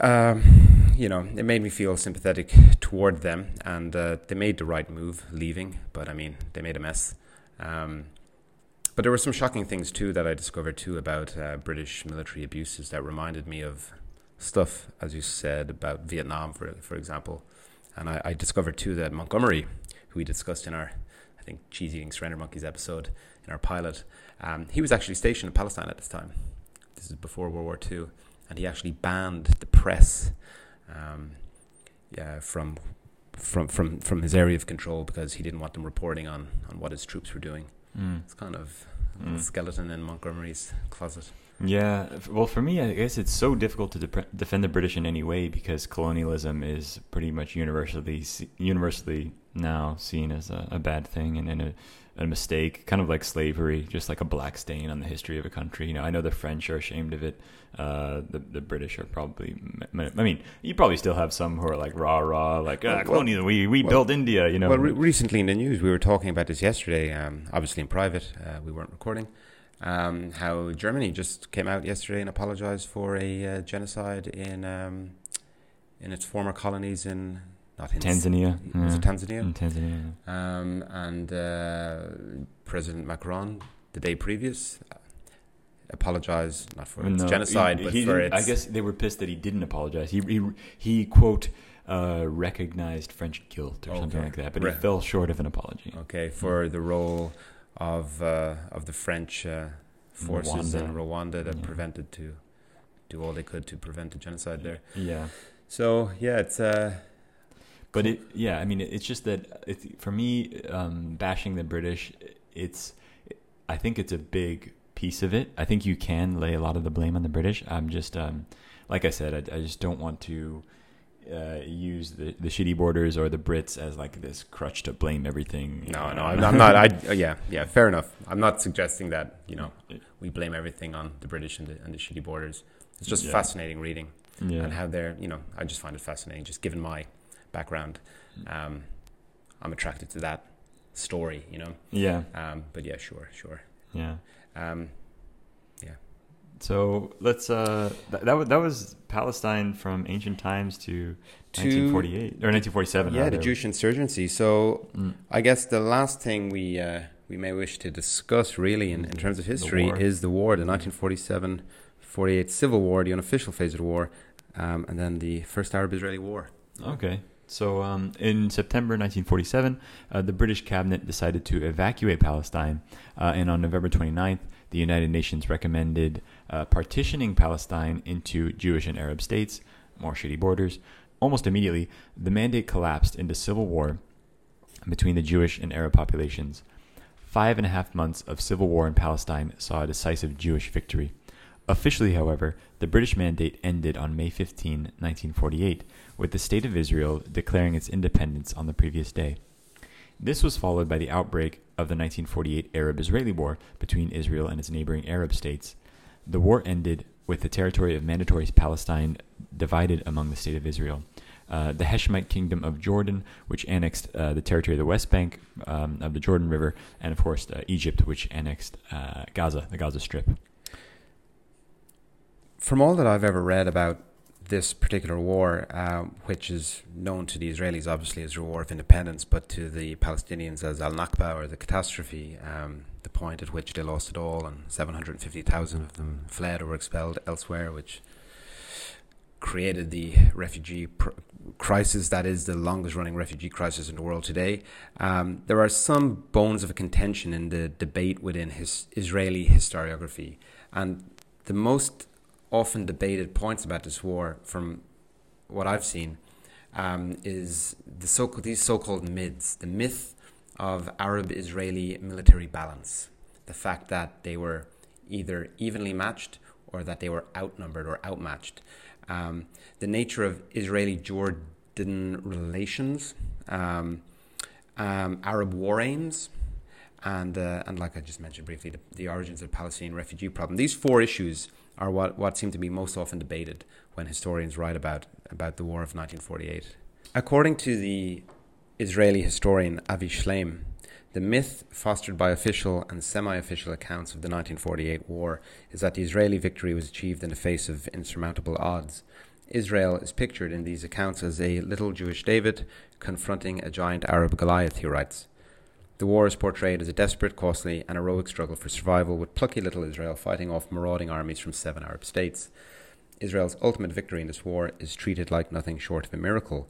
um, you know, it made me feel sympathetic toward them, and uh, they made the right move leaving. But I mean, they made a mess. Um, but there were some shocking things too that I discovered too about uh, British military abuses that reminded me of stuff, as you said, about Vietnam, for for example. And I, I discovered too that Montgomery, who we discussed in our, I think, cheese eating surrender monkeys episode in our pilot, um, he was actually stationed in Palestine at this time. This is before World War II and he actually banned the press um, yeah, from from from from his area of control because he didn't want them reporting on on what his troops were doing. Mm. It's kind of mm. a skeleton in Montgomery's closet. Yeah, well, for me, I guess it's so difficult to de- defend the British in any way because colonialism is pretty much universally universally now seen as a, a bad thing and, and a, a mistake, kind of like slavery, just like a black stain on the history of a country. You know, I know the French are ashamed of it. Uh, the the British are probably. I mean, you probably still have some who are like rah rah, like ah, colonial. We we well, built India. You know. Well, re- recently in the news, we were talking about this yesterday. Um, obviously in private, uh, we weren't recording. Um, how Germany just came out yesterday and apologized for a uh, genocide in um, in its former colonies in not in Tanzania. Was it Tanzania? In Tanzania. Um, and uh, President Macron, the day previous, apologize not for its No, genocide, he- but he for its. I guess they were pissed that he didn't apologize. He he, he quote uh, recognized French guilt or something like that, but Re- he fell short of an apology. Okay, for the role of uh, of the French uh, forces in Rwanda. Rwanda that Yeah. prevented to do all they could to prevent the genocide there. Yeah, So yeah, it's uh, but it yeah, I mean it's just that it's, for me um, bashing the British, it's I think it's a big piece of it. I think you can lay a lot of the blame on the British. I'm just um, like I said, I, I just don't want to. Uh, use the, the shitty borders or the Brits as like this crutch to blame everything. no, no, I'm, I'm not. I uh, yeah, yeah, fair enough. I'm not suggesting that you know we blame everything on the British and the and the shitty borders. It's just Yeah. fascinating reading yeah. and how they're you know I just find it fascinating. Just given my background, um, I'm attracted to that story. You know, yeah, um, but yeah, sure, sure. yeah. Um, So let's uh that that, was, that was Palestine from ancient times to, To- 1948 or 1947. yeah, the rather. Jewish insurgency. So Mm. I guess the last thing we uh, we may wish to discuss, really, in, in terms of history, war. is the war, the 1947-48 civil war, the unofficial phase of the war, um, and then the first Arab-Israeli war. Okay. So um, in September 1947, uh, the British cabinet decided to evacuate Palestine, uh, and on November 29th, the United Nations recommended uh, partitioning Palestine into Jewish and Arab states, more shitty borders. Almost immediately, the mandate collapsed into civil war between the Jewish and Arab populations. Five and a half months of civil war in Palestine saw a decisive Jewish victory. Officially, however, the British mandate ended on May 15, 1948, with the State of Israel declaring its independence on the previous day. This was followed by the outbreak of the 1948 Arab Israeli War between Israel and its neighboring Arab states. The war ended with the territory of Mandatory Palestine divided among the State of Israel. Uh, the Hashemite Kingdom of Jordan, which annexed uh, the territory of the West Bank um, of the Jordan River, and of course uh, Egypt, which annexed uh, Gaza, the Gaza Strip. From all that I've ever read about this particular war, uh, which is known to the Israelis obviously as the war of independence, but to the Palestinians as Al Nakba or the catastrophe, um, the point at which they lost it all, and 750,000 of them fled or were expelled elsewhere, which created the refugee pr- crisis that is the longest running refugee crisis in the world today. Um, there are some bones of contention in the debate within his Israeli historiography, and the most often debated points about this war, from what I've seen, um, is the so these so-called myths, the myth of Arab-Israeli military balance, the fact that they were either evenly matched or that they were outnumbered or outmatched, um, the nature of Israeli-Jordan relations, um, um, Arab war aims, and uh, and like I just mentioned briefly, the, the origins of the Palestinian refugee problem. These four issues are what, what seem to be most often debated when historians write about about the war of 1948. According to the Israeli historian Avi Shlaim, the myth fostered by official and semi-official accounts of the 1948 war is that the Israeli victory was achieved in the face of insurmountable odds. Israel is pictured in these accounts as a little Jewish David confronting a giant Arab Goliath, he writes. The war is portrayed as a desperate, costly, and heroic struggle for survival, with plucky little Israel fighting off marauding armies from seven Arab states. Israel's ultimate victory in this war is treated like nothing short of a miracle.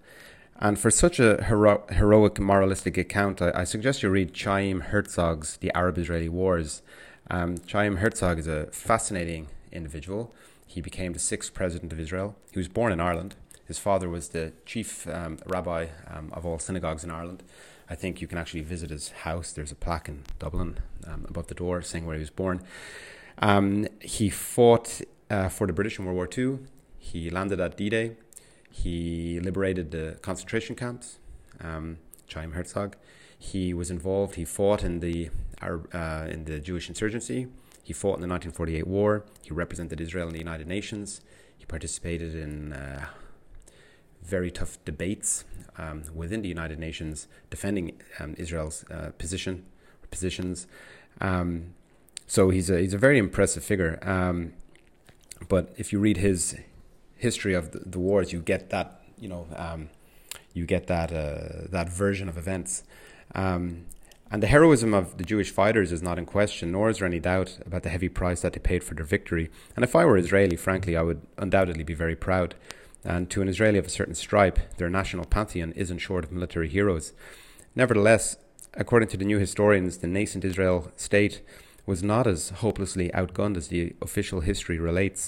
And for such a hero- heroic moralistic account, I, I suggest you read Chaim Herzog's The Arab Israeli Wars. Um, Chaim Herzog is a fascinating individual. He became the sixth president of Israel. He was born in Ireland. His father was the chief um, rabbi um, of all synagogues in Ireland. I think you can actually visit his house. There's a plaque in Dublin um, above the door saying where he was born. Um, he fought uh, for the British in World War II. He landed at D Day. He liberated the concentration camps, um, Chaim Herzog. He was involved. He fought in the Arab, uh, in the Jewish insurgency. He fought in the 1948 war. He represented Israel in the United Nations. He participated in uh, very tough debates um, within the United Nations, defending um, Israel's uh, position positions. Um, so he's a he's a very impressive figure. Um, but if you read his history of the, the wars, you get that you know um, you get that uh, that version of events. Um, And the heroism of the Jewish fighters is not in question, nor is there any doubt about the heavy price that they paid for their victory. And if I were Israeli, frankly, I would undoubtedly be very proud. And to an Israeli of a certain stripe, their national pantheon isn't short of military heroes. Nevertheless, according to the new historians, the nascent Israel state was not as hopelessly outgunned as the official history relates.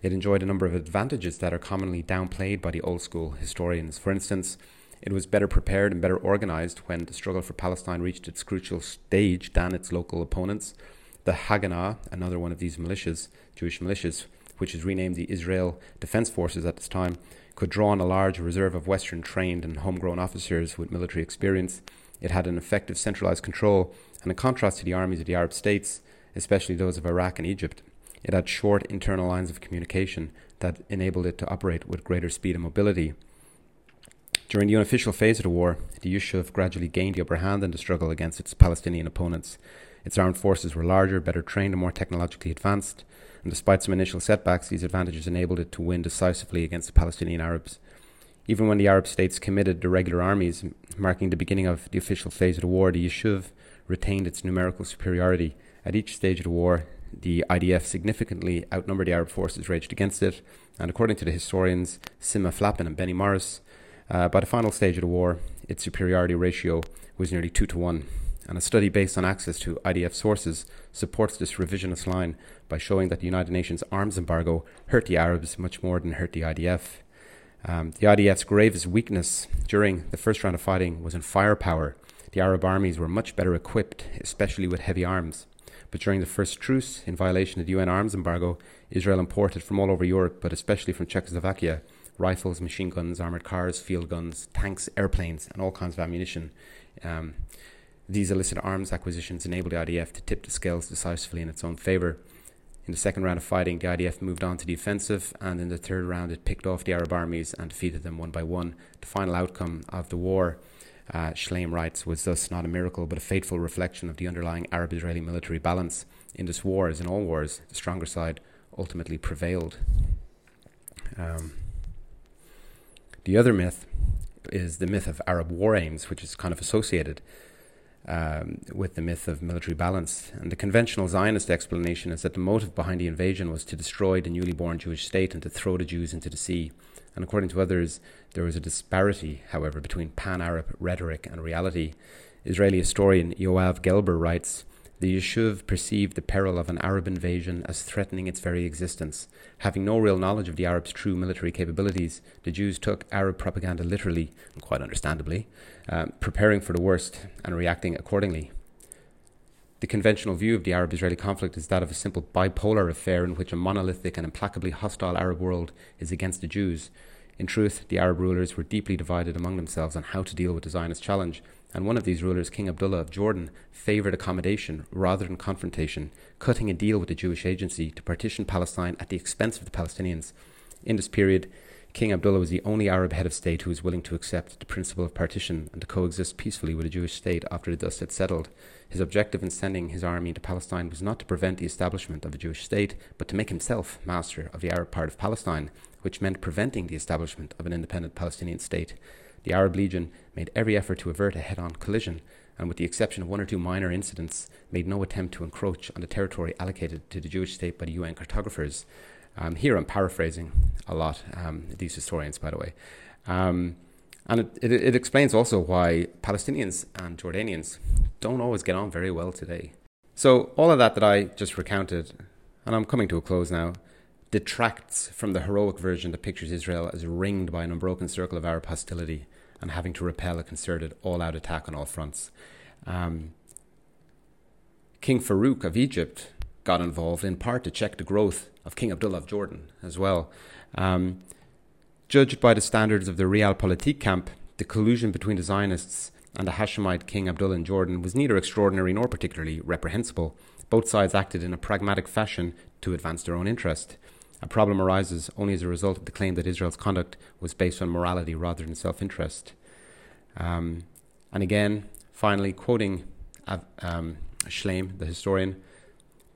It enjoyed a number of advantages that are commonly downplayed by the old school historians. For instance, it was better prepared and better organized when the struggle for Palestine reached its crucial stage than its local opponents. The Haganah, another one of these militias, Jewish militias, which is renamed the Israel Defense Forces at this time, could draw on a large reserve of Western trained and homegrown officers with military experience. It had an effective centralized control, and in contrast to the armies of the Arab states, especially those of Iraq and Egypt, it had short internal lines of communication that enabled it to operate with greater speed and mobility. During the unofficial phase of the war, the Yishuv gradually gained the upper hand in the struggle against its Palestinian opponents. Its armed forces were larger, better trained, and more technologically advanced, and despite some initial setbacks, these advantages enabled it to win decisively against the Palestinian Arabs. Even when the Arab states committed the regular armies, marking the beginning of the official phase of the war, the Yishuv retained its numerical superiority. At each stage of the war, the IDF significantly outnumbered the Arab forces raged against it, and according to the historians Simha Flapan and Benny Morris, uh, by the final stage of the war, its superiority ratio was nearly 2 to 1. And a study based on access to IDF sources supports this revisionist line by showing that the United Nations arms embargo hurt the Arabs much more than hurt the IDF. Um, the IDF's gravest weakness during the first round of fighting was in firepower. The Arab armies were much better equipped, especially with heavy arms. But during the first truce, in violation of the UN arms embargo, Israel imported from all over Europe, but especially from Czechoslovakia, rifles, machine guns, armored cars, field guns, tanks, airplanes, and all kinds of ammunition. Um, these illicit arms acquisitions enabled the IDF to tip the scales decisively in its own favour. In the second round of fighting, the IDF moved on to the offensive, and in the third round, it picked off the Arab armies and defeated them one by one. The final outcome of the war, uh, Shlaim writes, was thus not a miracle but a fateful reflection of the underlying Arab Israeli military balance. In this war, as in all wars, the stronger side ultimately prevailed. Um, the other myth is the myth of Arab war aims, which is kind of associated um, with the myth of military balance. And the conventional Zionist explanation is that the motive behind the invasion was to destroy the newly born Jewish state and to throw the Jews into the sea. And according to others, there was a disparity, however, between pan Arab rhetoric and reality. Israeli historian Yoav Gelber writes the Yishuv perceived the peril of an Arab invasion as threatening its very existence. Having no real knowledge of the Arabs' true military capabilities, the Jews took Arab propaganda literally, and quite understandably, um, preparing for the worst and reacting accordingly. The conventional view of the Arab Israeli conflict is that of a simple bipolar affair in which a monolithic and implacably hostile Arab world is against the Jews. In truth, the Arab rulers were deeply divided among themselves on how to deal with the Zionist challenge, and one of these rulers, King Abdullah of Jordan, favored accommodation rather than confrontation, cutting a deal with the Jewish agency to partition Palestine at the expense of the Palestinians. In this period, King Abdullah was the only Arab head of state who was willing to accept the principle of partition and to coexist peacefully with a Jewish state after the dust had settled. His objective in sending his army into Palestine was not to prevent the establishment of a Jewish state, but to make himself master of the Arab part of Palestine, which meant preventing the establishment of an independent Palestinian state. The Arab Legion made every effort to avert a head on collision, and with the exception of one or two minor incidents, made no attempt to encroach on the territory allocated to the Jewish state by the UN cartographers. Um, here I'm paraphrasing a lot, um, these historians, by the way. Um, and it, it, it explains also why Palestinians and Jordanians don't always get on very well today. So, all of that that I just recounted, and I'm coming to a close now, detracts from the heroic version that pictures Israel as ringed by an unbroken circle of Arab hostility and having to repel a concerted all out attack on all fronts. Um, King Farouk of Egypt got involved in part to check the growth of King Abdullah of Jordan as well. Um, judged by the standards of the Realpolitik camp, the collusion between the Zionists and the Hashemite King Abdullah in Jordan was neither extraordinary nor particularly reprehensible. Both sides acted in a pragmatic fashion to advance their own interest. A problem arises only as a result of the claim that Israel's conduct was based on morality rather than self interest. Um, and again, finally, quoting um, Shlaim, the historian,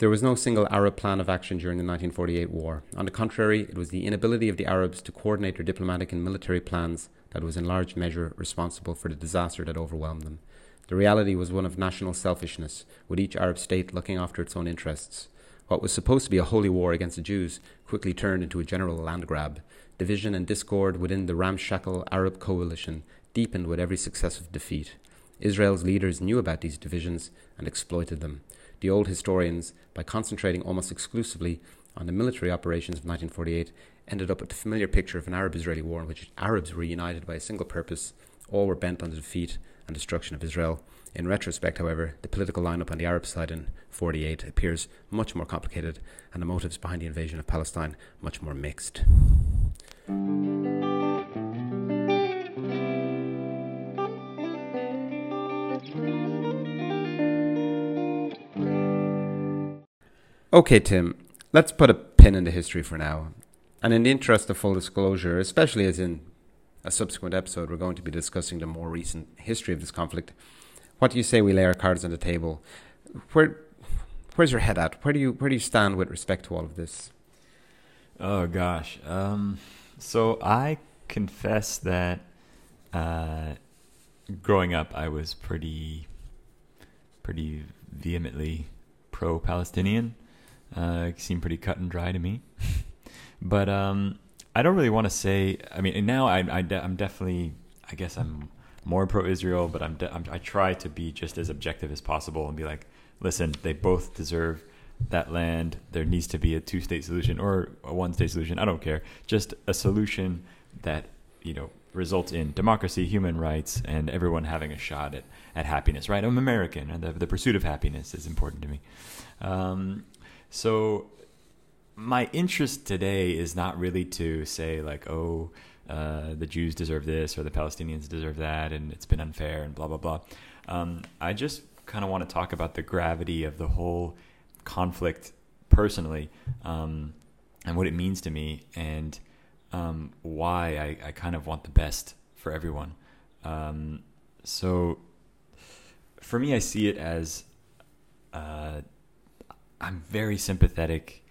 there was no single Arab plan of action during the 1948 war. On the contrary, it was the inability of the Arabs to coordinate their diplomatic and military plans that was in large measure responsible for the disaster that overwhelmed them. The reality was one of national selfishness, with each Arab state looking after its own interests. What was supposed to be a holy war against the Jews quickly turned into a general land grab. Division and discord within the ramshackle Arab coalition deepened with every successive defeat. Israel's leaders knew about these divisions and exploited them. The old historians, by concentrating almost exclusively on the military operations of 1948, ended up with the familiar picture of an Arab Israeli war in which Arabs were united by a single purpose. All were bent on the defeat and destruction of Israel. In retrospect, however, the political lineup on the Arab side in 48 appears much more complicated and the motives behind the invasion of Palestine much more mixed. Okay, Tim, let's put a pin in the history for now. And in the interest of full disclosure, especially as in a subsequent episode, we're going to be discussing the more recent history of this conflict. What do you say we lay our cards on the table? Where, where's your head at? Where do you where do you stand with respect to all of this? Oh gosh. Um, so I confess that uh, growing up, I was pretty, pretty vehemently pro-Palestinian. Uh, seemed pretty cut and dry to me. but um, I don't really want to say. I mean, now I, I am definitely. I guess I'm more pro Israel, but I'm, I'm, I try to be just as objective as possible and be like, listen, they both deserve that land. There needs to be a two state solution or a one state solution. I don't care. Just a solution that you know results in democracy, human rights, and everyone having a shot at, at happiness. Right? I'm American, and the, the pursuit of happiness is important to me. Um, so my interest today is not really to say like, oh uh, the Jews deserve this or the Palestinians deserve that, and it's been unfair and blah blah blah. Um, I just kind of want to talk about the gravity of the whole conflict personally, um, and what it means to me, and um, why I, I, kind of want the best for everyone. Um, so, for me, I see it as uh, I'm very sympathetic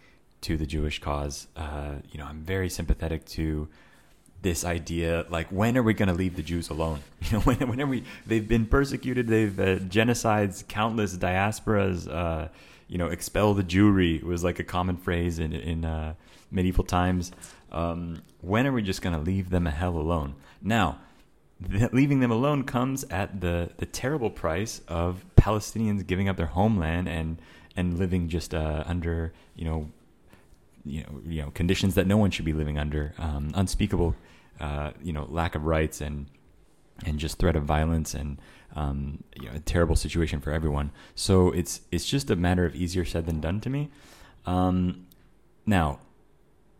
to the Jewish cause. Uh, you know, I'm very sympathetic to this idea like when are we going to leave the Jews alone? You know, when, when are we? They've been persecuted. They've uh, genocides, countless diasporas. Uh, you know, expel the Jewry was like a common phrase in in uh, medieval times. Um, when are we just going to leave them a hell alone? Now, leaving them alone comes at the the terrible price of Palestinians giving up their homeland and and living just uh, under you know you know you know conditions that no one should be living under, um, unspeakable uh, you know lack of rights and and just threat of violence and um, you know, a terrible situation for everyone. So it's it's just a matter of easier said than done to me. Um, now,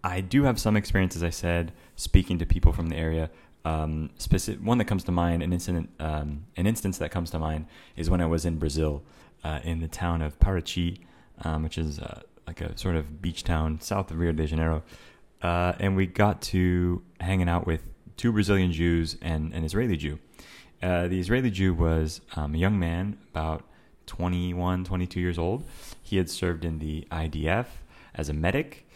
I do have some experience, as I said, speaking to people from the area. Um, specific, one that comes to mind, an incident, um, an instance that comes to mind, is when I was in Brazil, uh, in the town of Paraty, um, which is uh, like a sort of beach town south of Rio de Janeiro uh, and we got to hanging out with two Brazilian Jews and an Israeli Jew. Uh, the Israeli Jew was um, a young man, about 21, 22 years old. He had served in the IDF as a medic,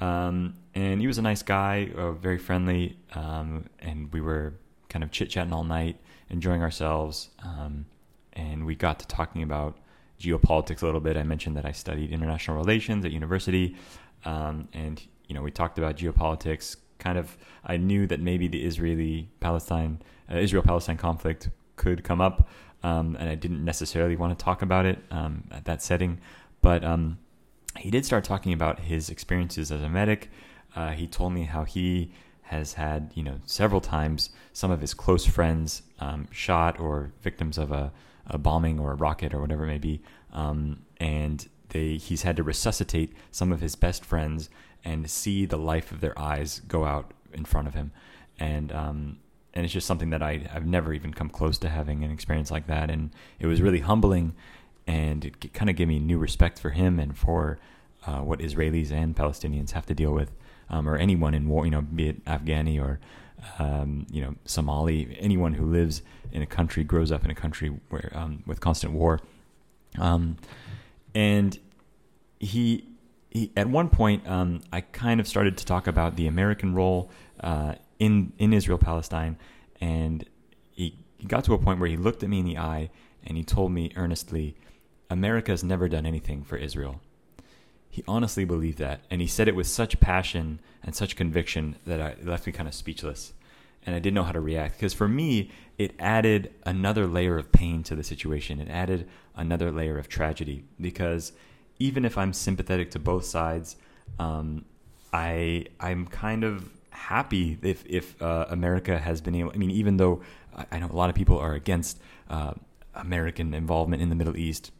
um, and he was a nice guy, uh, very friendly, um, and we were kind of chit chatting all night, enjoying ourselves. Um, and we got to talking about geopolitics a little bit. I mentioned that I studied international relations at university, um, and you know, we talked about geopolitics. Kind of, I knew that maybe the Israeli Palestine, uh, Israel Palestine conflict could come up, um, and I didn't necessarily want to talk about it um, at that setting. But um, he did start talking about his experiences as a medic. Uh, he told me how he has had, you know, several times some of his close friends um, shot or victims of a, a, bombing or a rocket or whatever it may be, um, and they he's had to resuscitate some of his best friends and see the life of their eyes go out in front of him, and um, and it's just something that I I've never even come close to having an experience like that, and it was really humbling, and it kind of gave me new respect for him and for uh, what Israelis and Palestinians have to deal with, um, or anyone in war, you know, be it Afghani or um, you know Somali, anyone who lives in a country, grows up in a country where um, with constant war, um, and he he, at one point, um, I kind of started to talk about the American role uh, in in Israel Palestine, and he he got to a point where he looked at me in the eye and he told me earnestly, America has never done anything for Israel. He honestly believed that, and he said it with such passion and such conviction that I, it left me kind of speechless. And I didn't know how to react because for me, it added another layer of pain to the situation. It added another layer of tragedy because even if I'm sympathetic to both sides, um, I I'm kind of happy if if uh, America has been able. I mean, even though I know a lot of people are against uh, American involvement in the Middle East,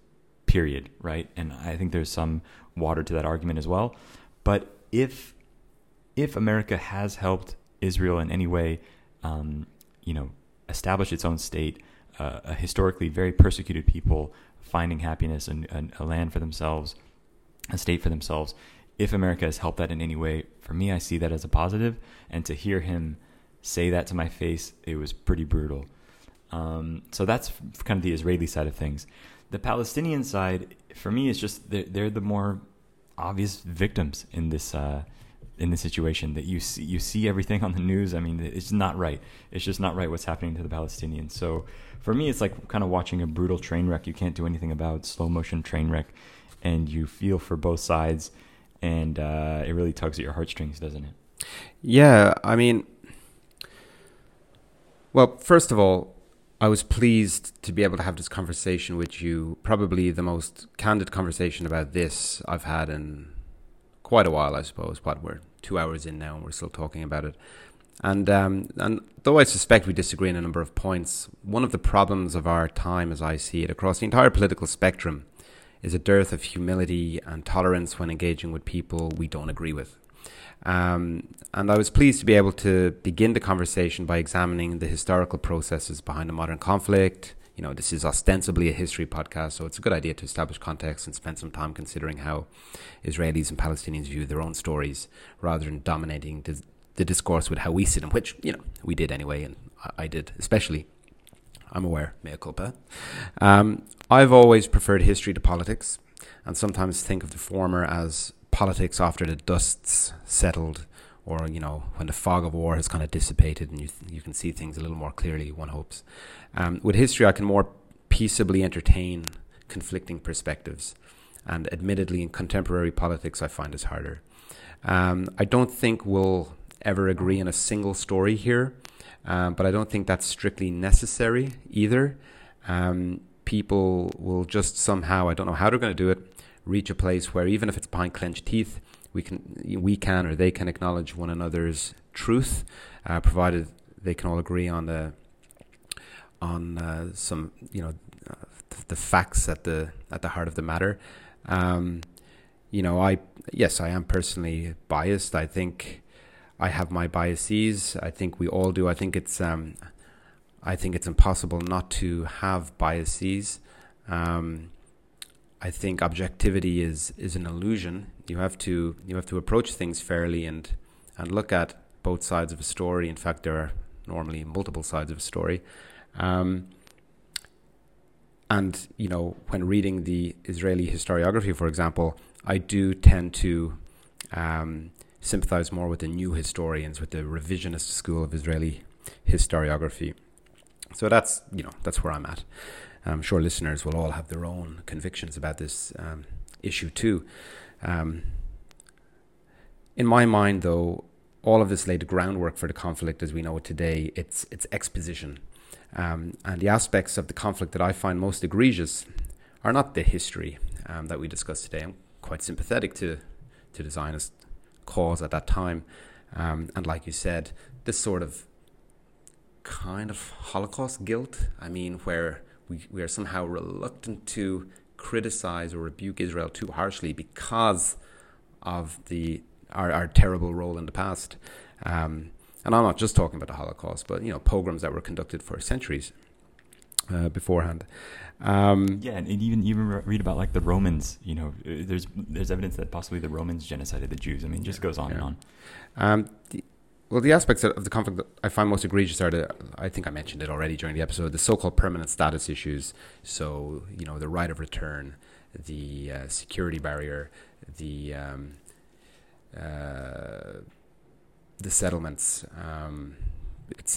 period, right? And I think there's some water to that argument as well. But if if America has helped Israel in any way, um, you know, establish its own state, uh, a historically very persecuted people finding happiness and, and a land for themselves, a state for themselves. If America has helped that in any way, for me, I see that as a positive. And to hear him say that to my face, it was pretty brutal. Um, so that's kind of the Israeli side of things. The Palestinian side, for me, is just they're, they're the more obvious victims in this uh, in this situation. That you see, you see everything on the news. I mean, it's not right. It's just not right what's happening to the Palestinians. So for me, it's like kind of watching a brutal train wreck. You can't do anything about slow motion train wreck, and you feel for both sides, and uh, it really tugs at your heartstrings, doesn't it? Yeah, I mean, well, first of all, I was pleased to be able to have this conversation with you. Probably the most candid conversation about this I've had in quite a while, I suppose. What we're two hours in now, and we're still talking about it. And um, and though I suspect we disagree on a number of points, one of the problems of our time, as I see it, across the entire political spectrum, is a dearth of humility and tolerance when engaging with people we don't agree with. Um, and I was pleased to be able to begin the conversation by examining the historical processes behind a modern conflict. You know, this is ostensibly a history podcast, so it's a good idea to establish context and spend some time considering how Israelis and Palestinians view their own stories rather than dominating the, the discourse with how we see them, which, you know, we did anyway, and I, I did, especially. I'm aware, mea culpa. Um, I've always preferred history to politics, and sometimes think of the former as politics after the dust's settled or you know when the fog of war has kind of dissipated and you th- you can see things a little more clearly one hopes. Um, with history I can more peaceably entertain conflicting perspectives. And admittedly in contemporary politics I find this harder. Um, I don't think we'll ever agree on a single story here um, but I don't think that's strictly necessary either. Um, people will just somehow I don't know how they're going to do it reach a place where even if it's behind clenched teeth, we can we can or they can acknowledge one another's truth, uh, provided they can all agree on the on uh, some you know uh, the facts at the at the heart of the matter. Um, you know, I yes, I am personally biased. I think I have my biases. I think we all do. I think it's um, I think it's impossible not to have biases. Um, I think objectivity is is an illusion. You have to you have to approach things fairly and and look at both sides of a story. In fact, there are normally multiple sides of a story. Um, and you know, when reading the Israeli historiography, for example, I do tend to um, sympathize more with the new historians, with the revisionist school of Israeli historiography. So that's you know that's where I'm at. I'm sure listeners will all have their own convictions about this um, issue too. Um, in my mind, though, all of this laid the groundwork for the conflict as we know it today. It's it's exposition, um, and the aspects of the conflict that I find most egregious are not the history um, that we discussed today. I'm quite sympathetic to to the Zionist cause at that time, um, and like you said, this sort of kind of Holocaust guilt. I mean, where we, we are somehow reluctant to criticize or rebuke Israel too harshly because of the our, our terrible role in the past. Um, and I'm not just talking about the Holocaust, but you know pogroms that were conducted for centuries uh, beforehand. Um, yeah, and even even read about like the Romans. You know, there's there's evidence that possibly the Romans genocided the Jews. I mean, it just goes on yeah. and on. Um, the, well, the aspects of the conflict that I find most egregious are the, I think I mentioned it already during the episode, the so called permanent status issues. So, you know, the right of return, the uh, security barrier, the, um, uh, the settlements, um,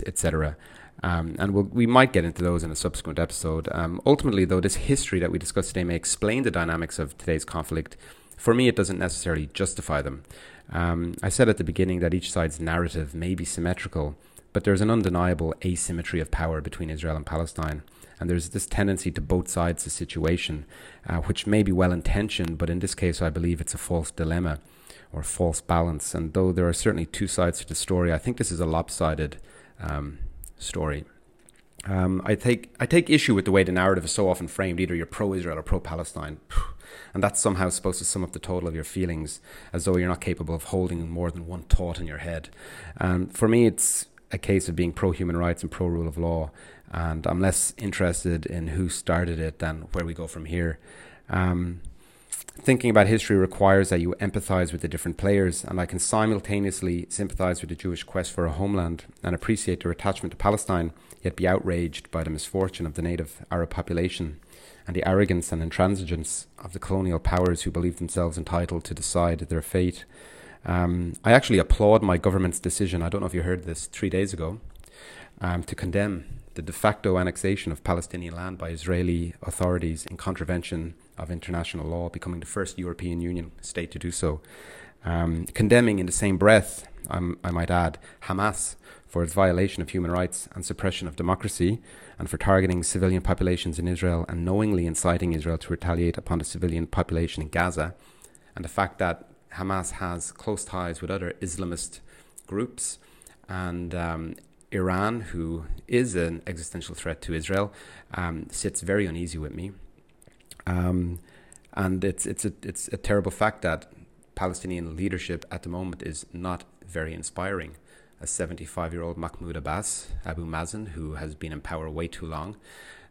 etc. Um, and we'll, we might get into those in a subsequent episode. Um, ultimately, though, this history that we discussed today may explain the dynamics of today's conflict. For me, it doesn't necessarily justify them. Um, I said at the beginning that each side's narrative may be symmetrical, but there's an undeniable asymmetry of power between Israel and Palestine. And there's this tendency to both sides the situation, uh, which may be well intentioned, but in this case, I believe it's a false dilemma or false balance. And though there are certainly two sides to the story, I think this is a lopsided um, story. Um, I take I take issue with the way the narrative is so often framed. Either you're pro-Israel or pro-Palestine, and that's somehow supposed to sum up the total of your feelings, as though you're not capable of holding more than one thought in your head. Um, for me, it's a case of being pro-human rights and pro-rule of law, and I'm less interested in who started it than where we go from here. Um, thinking about history requires that you empathize with the different players, and I can simultaneously sympathize with the Jewish quest for a homeland and appreciate their attachment to Palestine, yet be outraged by the misfortune of the native Arab population and the arrogance and intransigence of the colonial powers who believe themselves entitled to decide their fate. Um, I actually applaud my government's decision, I don't know if you heard this, three days ago, um, to condemn the de facto annexation of Palestinian land by Israeli authorities in contravention of international law, becoming the first European Union state to do so. Um, condemning in the same breath, um, I might add, Hamas for its violation of human rights and suppression of democracy, and for targeting civilian populations in Israel and knowingly inciting Israel to retaliate upon the civilian population in Gaza, and the fact that Hamas has close ties with other Islamist groups and um, Iran, who is an existential threat to Israel, um, sits very uneasy with me. Um, and it's it's a it's a terrible fact that Palestinian leadership at the moment is not very inspiring. A 75 year old Mahmoud Abbas, Abu Mazen, who has been in power way too long,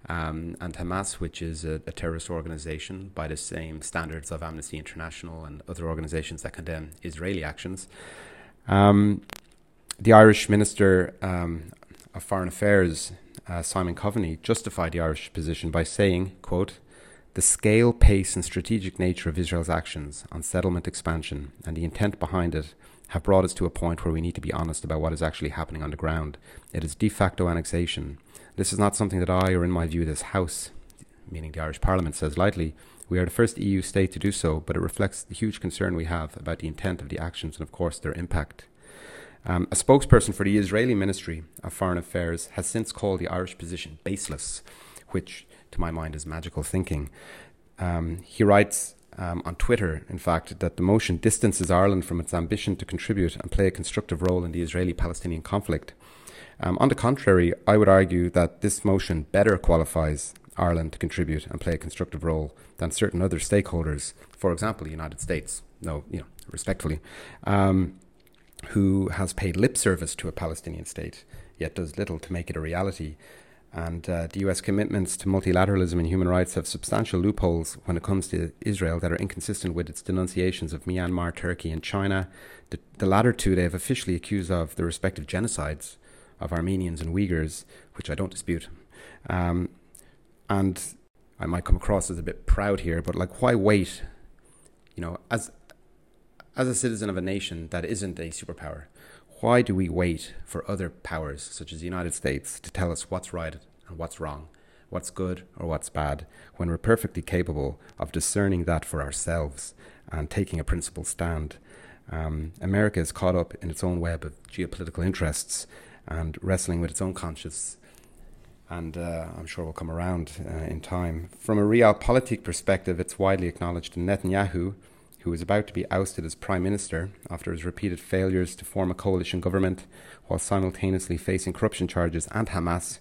um, and Hamas, which is a, a, terrorist organization by the same standards of Amnesty International and other organizations that condemn Israeli actions. Um, the Irish Minister um, of Foreign Affairs, uh, Simon Coveney, justified the Irish position by saying, quote, the scale, pace, and strategic nature of Israel's actions on settlement expansion and the intent behind it have brought us to a point where we need to be honest about what is actually happening on the ground. It is de facto annexation. This is not something that I, or in my view, this House, meaning the Irish Parliament, says lightly. We are the first EU state to do so, but it reflects the huge concern we have about the intent of the actions and, of course, their impact. Um, a spokesperson for the Israeli Ministry of Foreign Affairs has since called the Irish position baseless, which to my mind, is magical thinking. Um, he writes um, on Twitter, in fact, that the motion distances Ireland from its ambition to contribute and play a constructive role in the Israeli Palestinian conflict. Um, on the contrary, I would argue that this motion better qualifies Ireland to contribute and play a constructive role than certain other stakeholders, for example, the United States, no, you know, respectfully, um, who has paid lip service to a Palestinian state, yet does little to make it a reality. And uh, the US commitments to multilateralism and human rights have substantial loopholes when it comes to Israel that are inconsistent with its denunciations of Myanmar, Turkey, and China. The, the latter two they have officially accused of the respective genocides of Armenians and Uyghurs, which I don't dispute. Um, and I might come across as a bit proud here, but like, why wait? You know, as as a citizen of a nation that isn't a superpower, why do we wait for other powers, such as the United States, to tell us what's right and what's wrong, what's good or what's bad, when we're perfectly capable of discerning that for ourselves and taking a principled stand? Um, America is caught up in its own web of geopolitical interests and wrestling with its own conscience. And uh, I'm sure we'll come around uh, in time. From a realpolitik perspective, it's widely acknowledged that Netanyahu who was about to be ousted as Prime Minister after his repeated failures to form a coalition government while simultaneously facing corruption charges, and Hamas,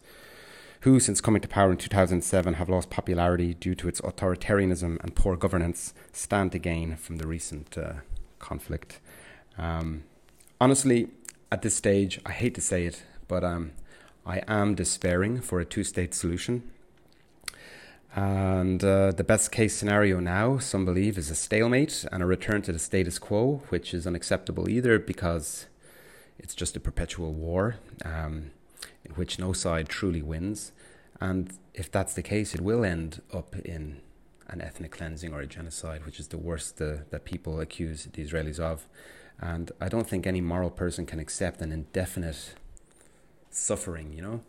who, since coming to power in 2007, have lost popularity due to its authoritarianism and poor governance, stand to gain from the recent uh, conflict. Um, honestly, at this stage, I hate to say it, but um, I am despairing for a two state solution. And uh, the best case scenario now, some believe, is a stalemate and a return to the status quo, which is unacceptable either because it's just a perpetual war um, in which no side truly wins. And if that's the case, it will end up in an ethnic cleansing or a genocide, which is the worst uh, that people accuse the Israelis of. And I don't think any moral person can accept an indefinite suffering. You know.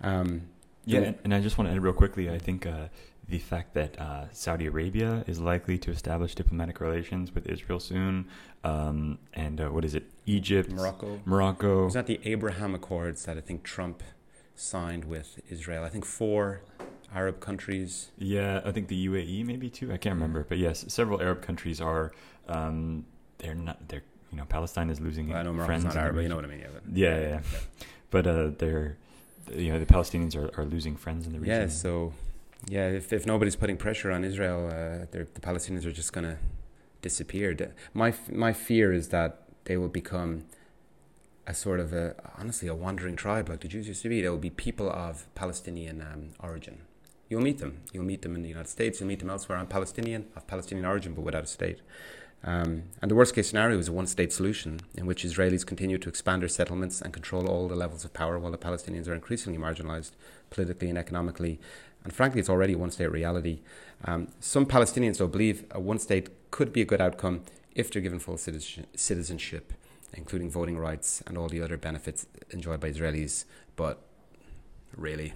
Um, Yeah, and I just want to end real quickly. I think uh, the fact that uh, Saudi Arabia is likely to establish diplomatic relations with Israel soon, um, and uh, what is it, Egypt, Morocco. Morocco. Was that the Abraham Accords that I think Trump signed with Israel? I think four Arab countries. Yeah, I think the UAE maybe too. I can't remember, but yes, several Arab countries are. Um, they're not. They're you know Palestine is losing Well, I know friends. Morocco's not in the Arab, but you know what I mean. Yeah, Yeah, but- yeah, yeah. But uh, they're you know the Palestinians are, are losing friends in the region. Yeah, so yeah, if, if nobody's putting pressure on Israel, uh, the Palestinians are just going to disappear. My my fear is that they will become a sort of a honestly a wandering tribe like the Jews used to be. They will be people of Palestinian um, origin. You'll meet them. You'll meet them in the United States. You'll meet them elsewhere. I'm Palestinian of Palestinian origin, but without a state. Um, and the worst case scenario is a one state solution in which Israelis continue to expand their settlements and control all the levels of power while the Palestinians are increasingly marginalized politically and economically. And frankly, it's already a one state reality. Um, some Palestinians, though, believe a one state could be a good outcome if they're given full citizenship, including voting rights and all the other benefits enjoyed by Israelis. But really,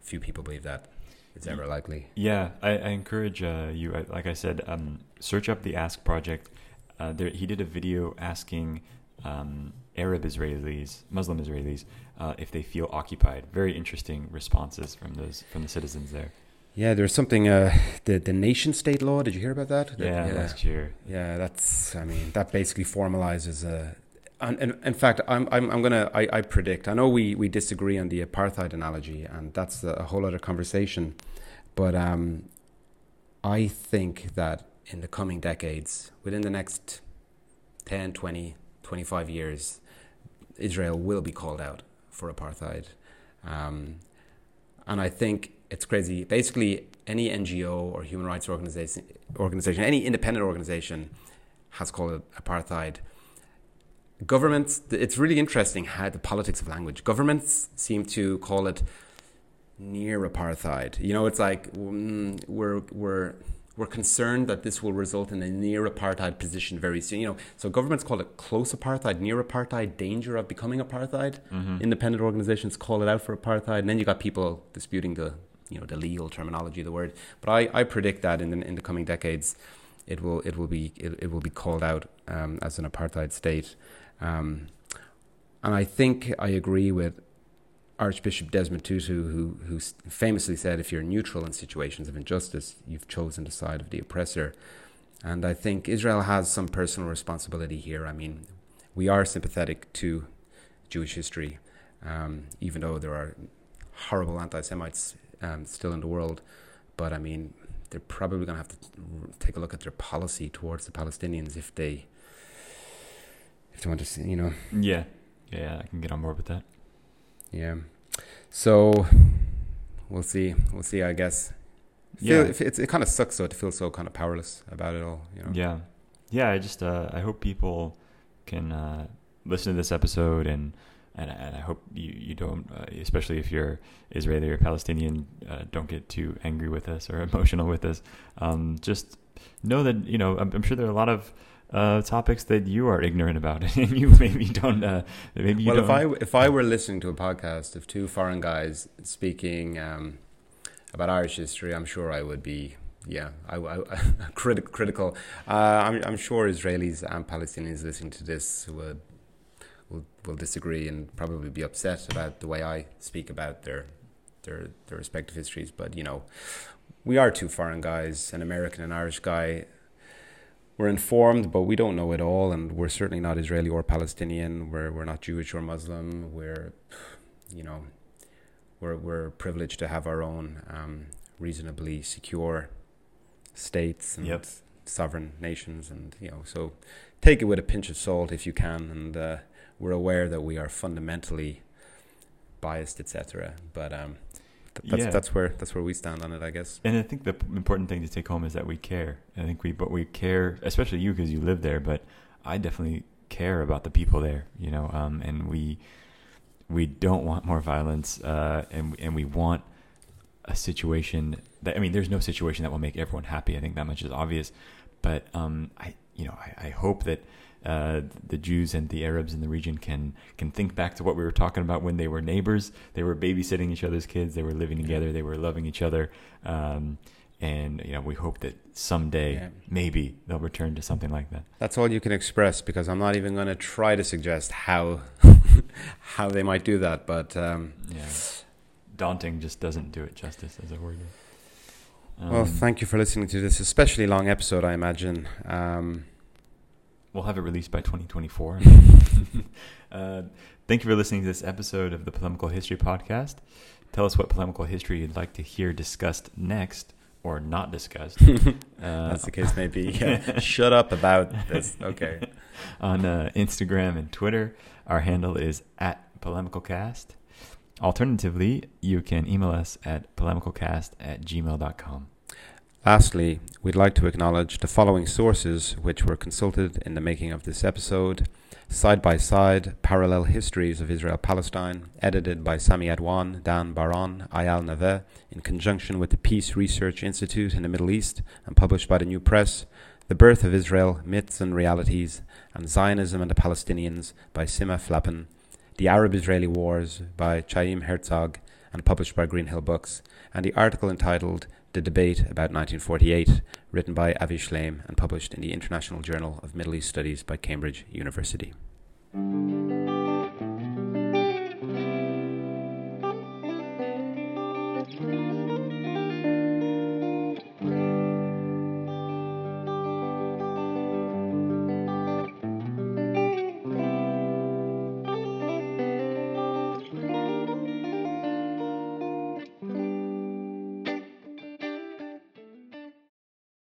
few people believe that it's ever likely. Yeah, I, I encourage uh, you. Like I said, um, search up the Ask Project. Uh, there, he did a video asking um, Arab Israelis, Muslim Israelis, uh, if they feel occupied. Very interesting responses from those from the citizens there. Yeah, there's something, uh, the, the nation state law. Did you hear about that? Yeah, last year. Yeah, that's. I mean, that basically formalizes a. And, and in fact, I'm I'm I'm gonna I, I predict. I know we, we disagree on the apartheid analogy, and that's a whole other conversation. But um, I think that in the coming decades, within the next 10, 20, 25 years, Israel will be called out for apartheid. Um, and I think it's crazy. Basically, any NGO or human rights organization, organization, any independent organization has called it apartheid. Governments, it's really interesting how the politics of language. Governments seem to call it near apartheid. You know, it's like mm, we're we're we're concerned that this will result in a near apartheid position very soon. You know, so governments call it close apartheid, near apartheid, danger of becoming apartheid. Mhm. Independent organizations call it out for apartheid, and then you got people disputing the you know the legal terminology of the word. But I, I predict that in the in the coming decades, it will it will be it, it will be called out um, as an apartheid state. Um, and I think I agree with Archbishop Desmond Tutu, who who famously said, "If you're neutral in situations of injustice, you've chosen the side of the oppressor." And I think Israel has some personal responsibility here. I mean, we are sympathetic to Jewish history, um, even though there are horrible anti-Semites um, still in the world. But I mean, they're probably going to have to take a look at their policy towards the Palestinians if they if they want to see, you know, Yeah, yeah, I can get on board with that. Yeah. So we'll see. We'll see. I guess. Feel, Yeah. it's, it kind of sucks though to feel so kind of powerless about it all. You know. Yeah, yeah. I just uh, I hope people can uh, listen to this episode and and, and I hope you you don't, uh, especially if you're Israeli or Palestinian, uh, don't get too angry with us or emotional with us. Um, just know that you know I'm, I'm sure there are a lot of uh, topics that you are ignorant about and you maybe don't. Uh, maybe you well, if don't. I if I were listening to a podcast of two foreign guys speaking um, about Irish history, I'm sure I would be. Yeah, I, I, criti- critical. Uh, I'm, I'm sure Israelis and Palestinians listening to this would will will disagree and probably be upset about the way I speak about their their their respective histories. But you know, we are two foreign guys, an American and Irish guy. We're informed, but we don't know it all, and we're certainly not Israeli or Palestinian. We're we're not Jewish or Muslim. We're, you know, we're we're privileged to have our own um, reasonably secure states and Yep. sovereign nations, and you know, so take it with a pinch of salt if you can. And uh, we're aware that we are fundamentally biased, etc. But um, that's Yeah. that's where that's where we stand on it, I guess. And I think the important thing to take home is that we care. I think we, but we care, especially you because you live there. But I definitely care about the people there, you know. Um, and we we don't want more violence, uh, and and we want a situation that I mean, there's no situation that will make everyone happy. I think that much is obvious. But um, I, you know, I, I hope that uh, the Jews and the Arabs in the region can can think back to what we were talking about when they were neighbors. They were babysitting each other's kids. They were living together. They were loving each other. Um, and you know, we hope that someday Yeah. maybe they'll return to something like that. That's all you can express because I'm not even going to try to suggest how how they might do that. But um, Yeah, daunting just doesn't do it justice as a word. Um, well, thank you for listening to this especially long episode. I imagine. Um, We'll have it released by 2024. uh, thank you for listening to this episode of the Polemical History Podcast. Tell us what polemical history you'd like to hear discussed next or not discussed. uh, as the case may be. Yeah. Shut up about this. Okay. on uh, Instagram and Twitter. Our handle is at polemicalcast. Alternatively, you can email us at polemicalcast at gmail.com. Lastly, we'd like to acknowledge the following sources which were consulted in the making of this episode. Side by Side, Parallel Histories of Israel Palestine, edited by Sami Adwan, Dan Bar-On, Eyal Naveh, in conjunction with the Peace Research Institute in the Middle East, and published by the New Press. The Birth of Israel, Myths and Realities, and Zionism and the Palestinians by Simha Flapan. The Arab Israeli Wars by Chaim Herzog, and published by Greenhill Books. And the article entitled the Debate About 1948, written by Avi Shlaim and published in the International Journal of Middle East Studies by Cambridge University.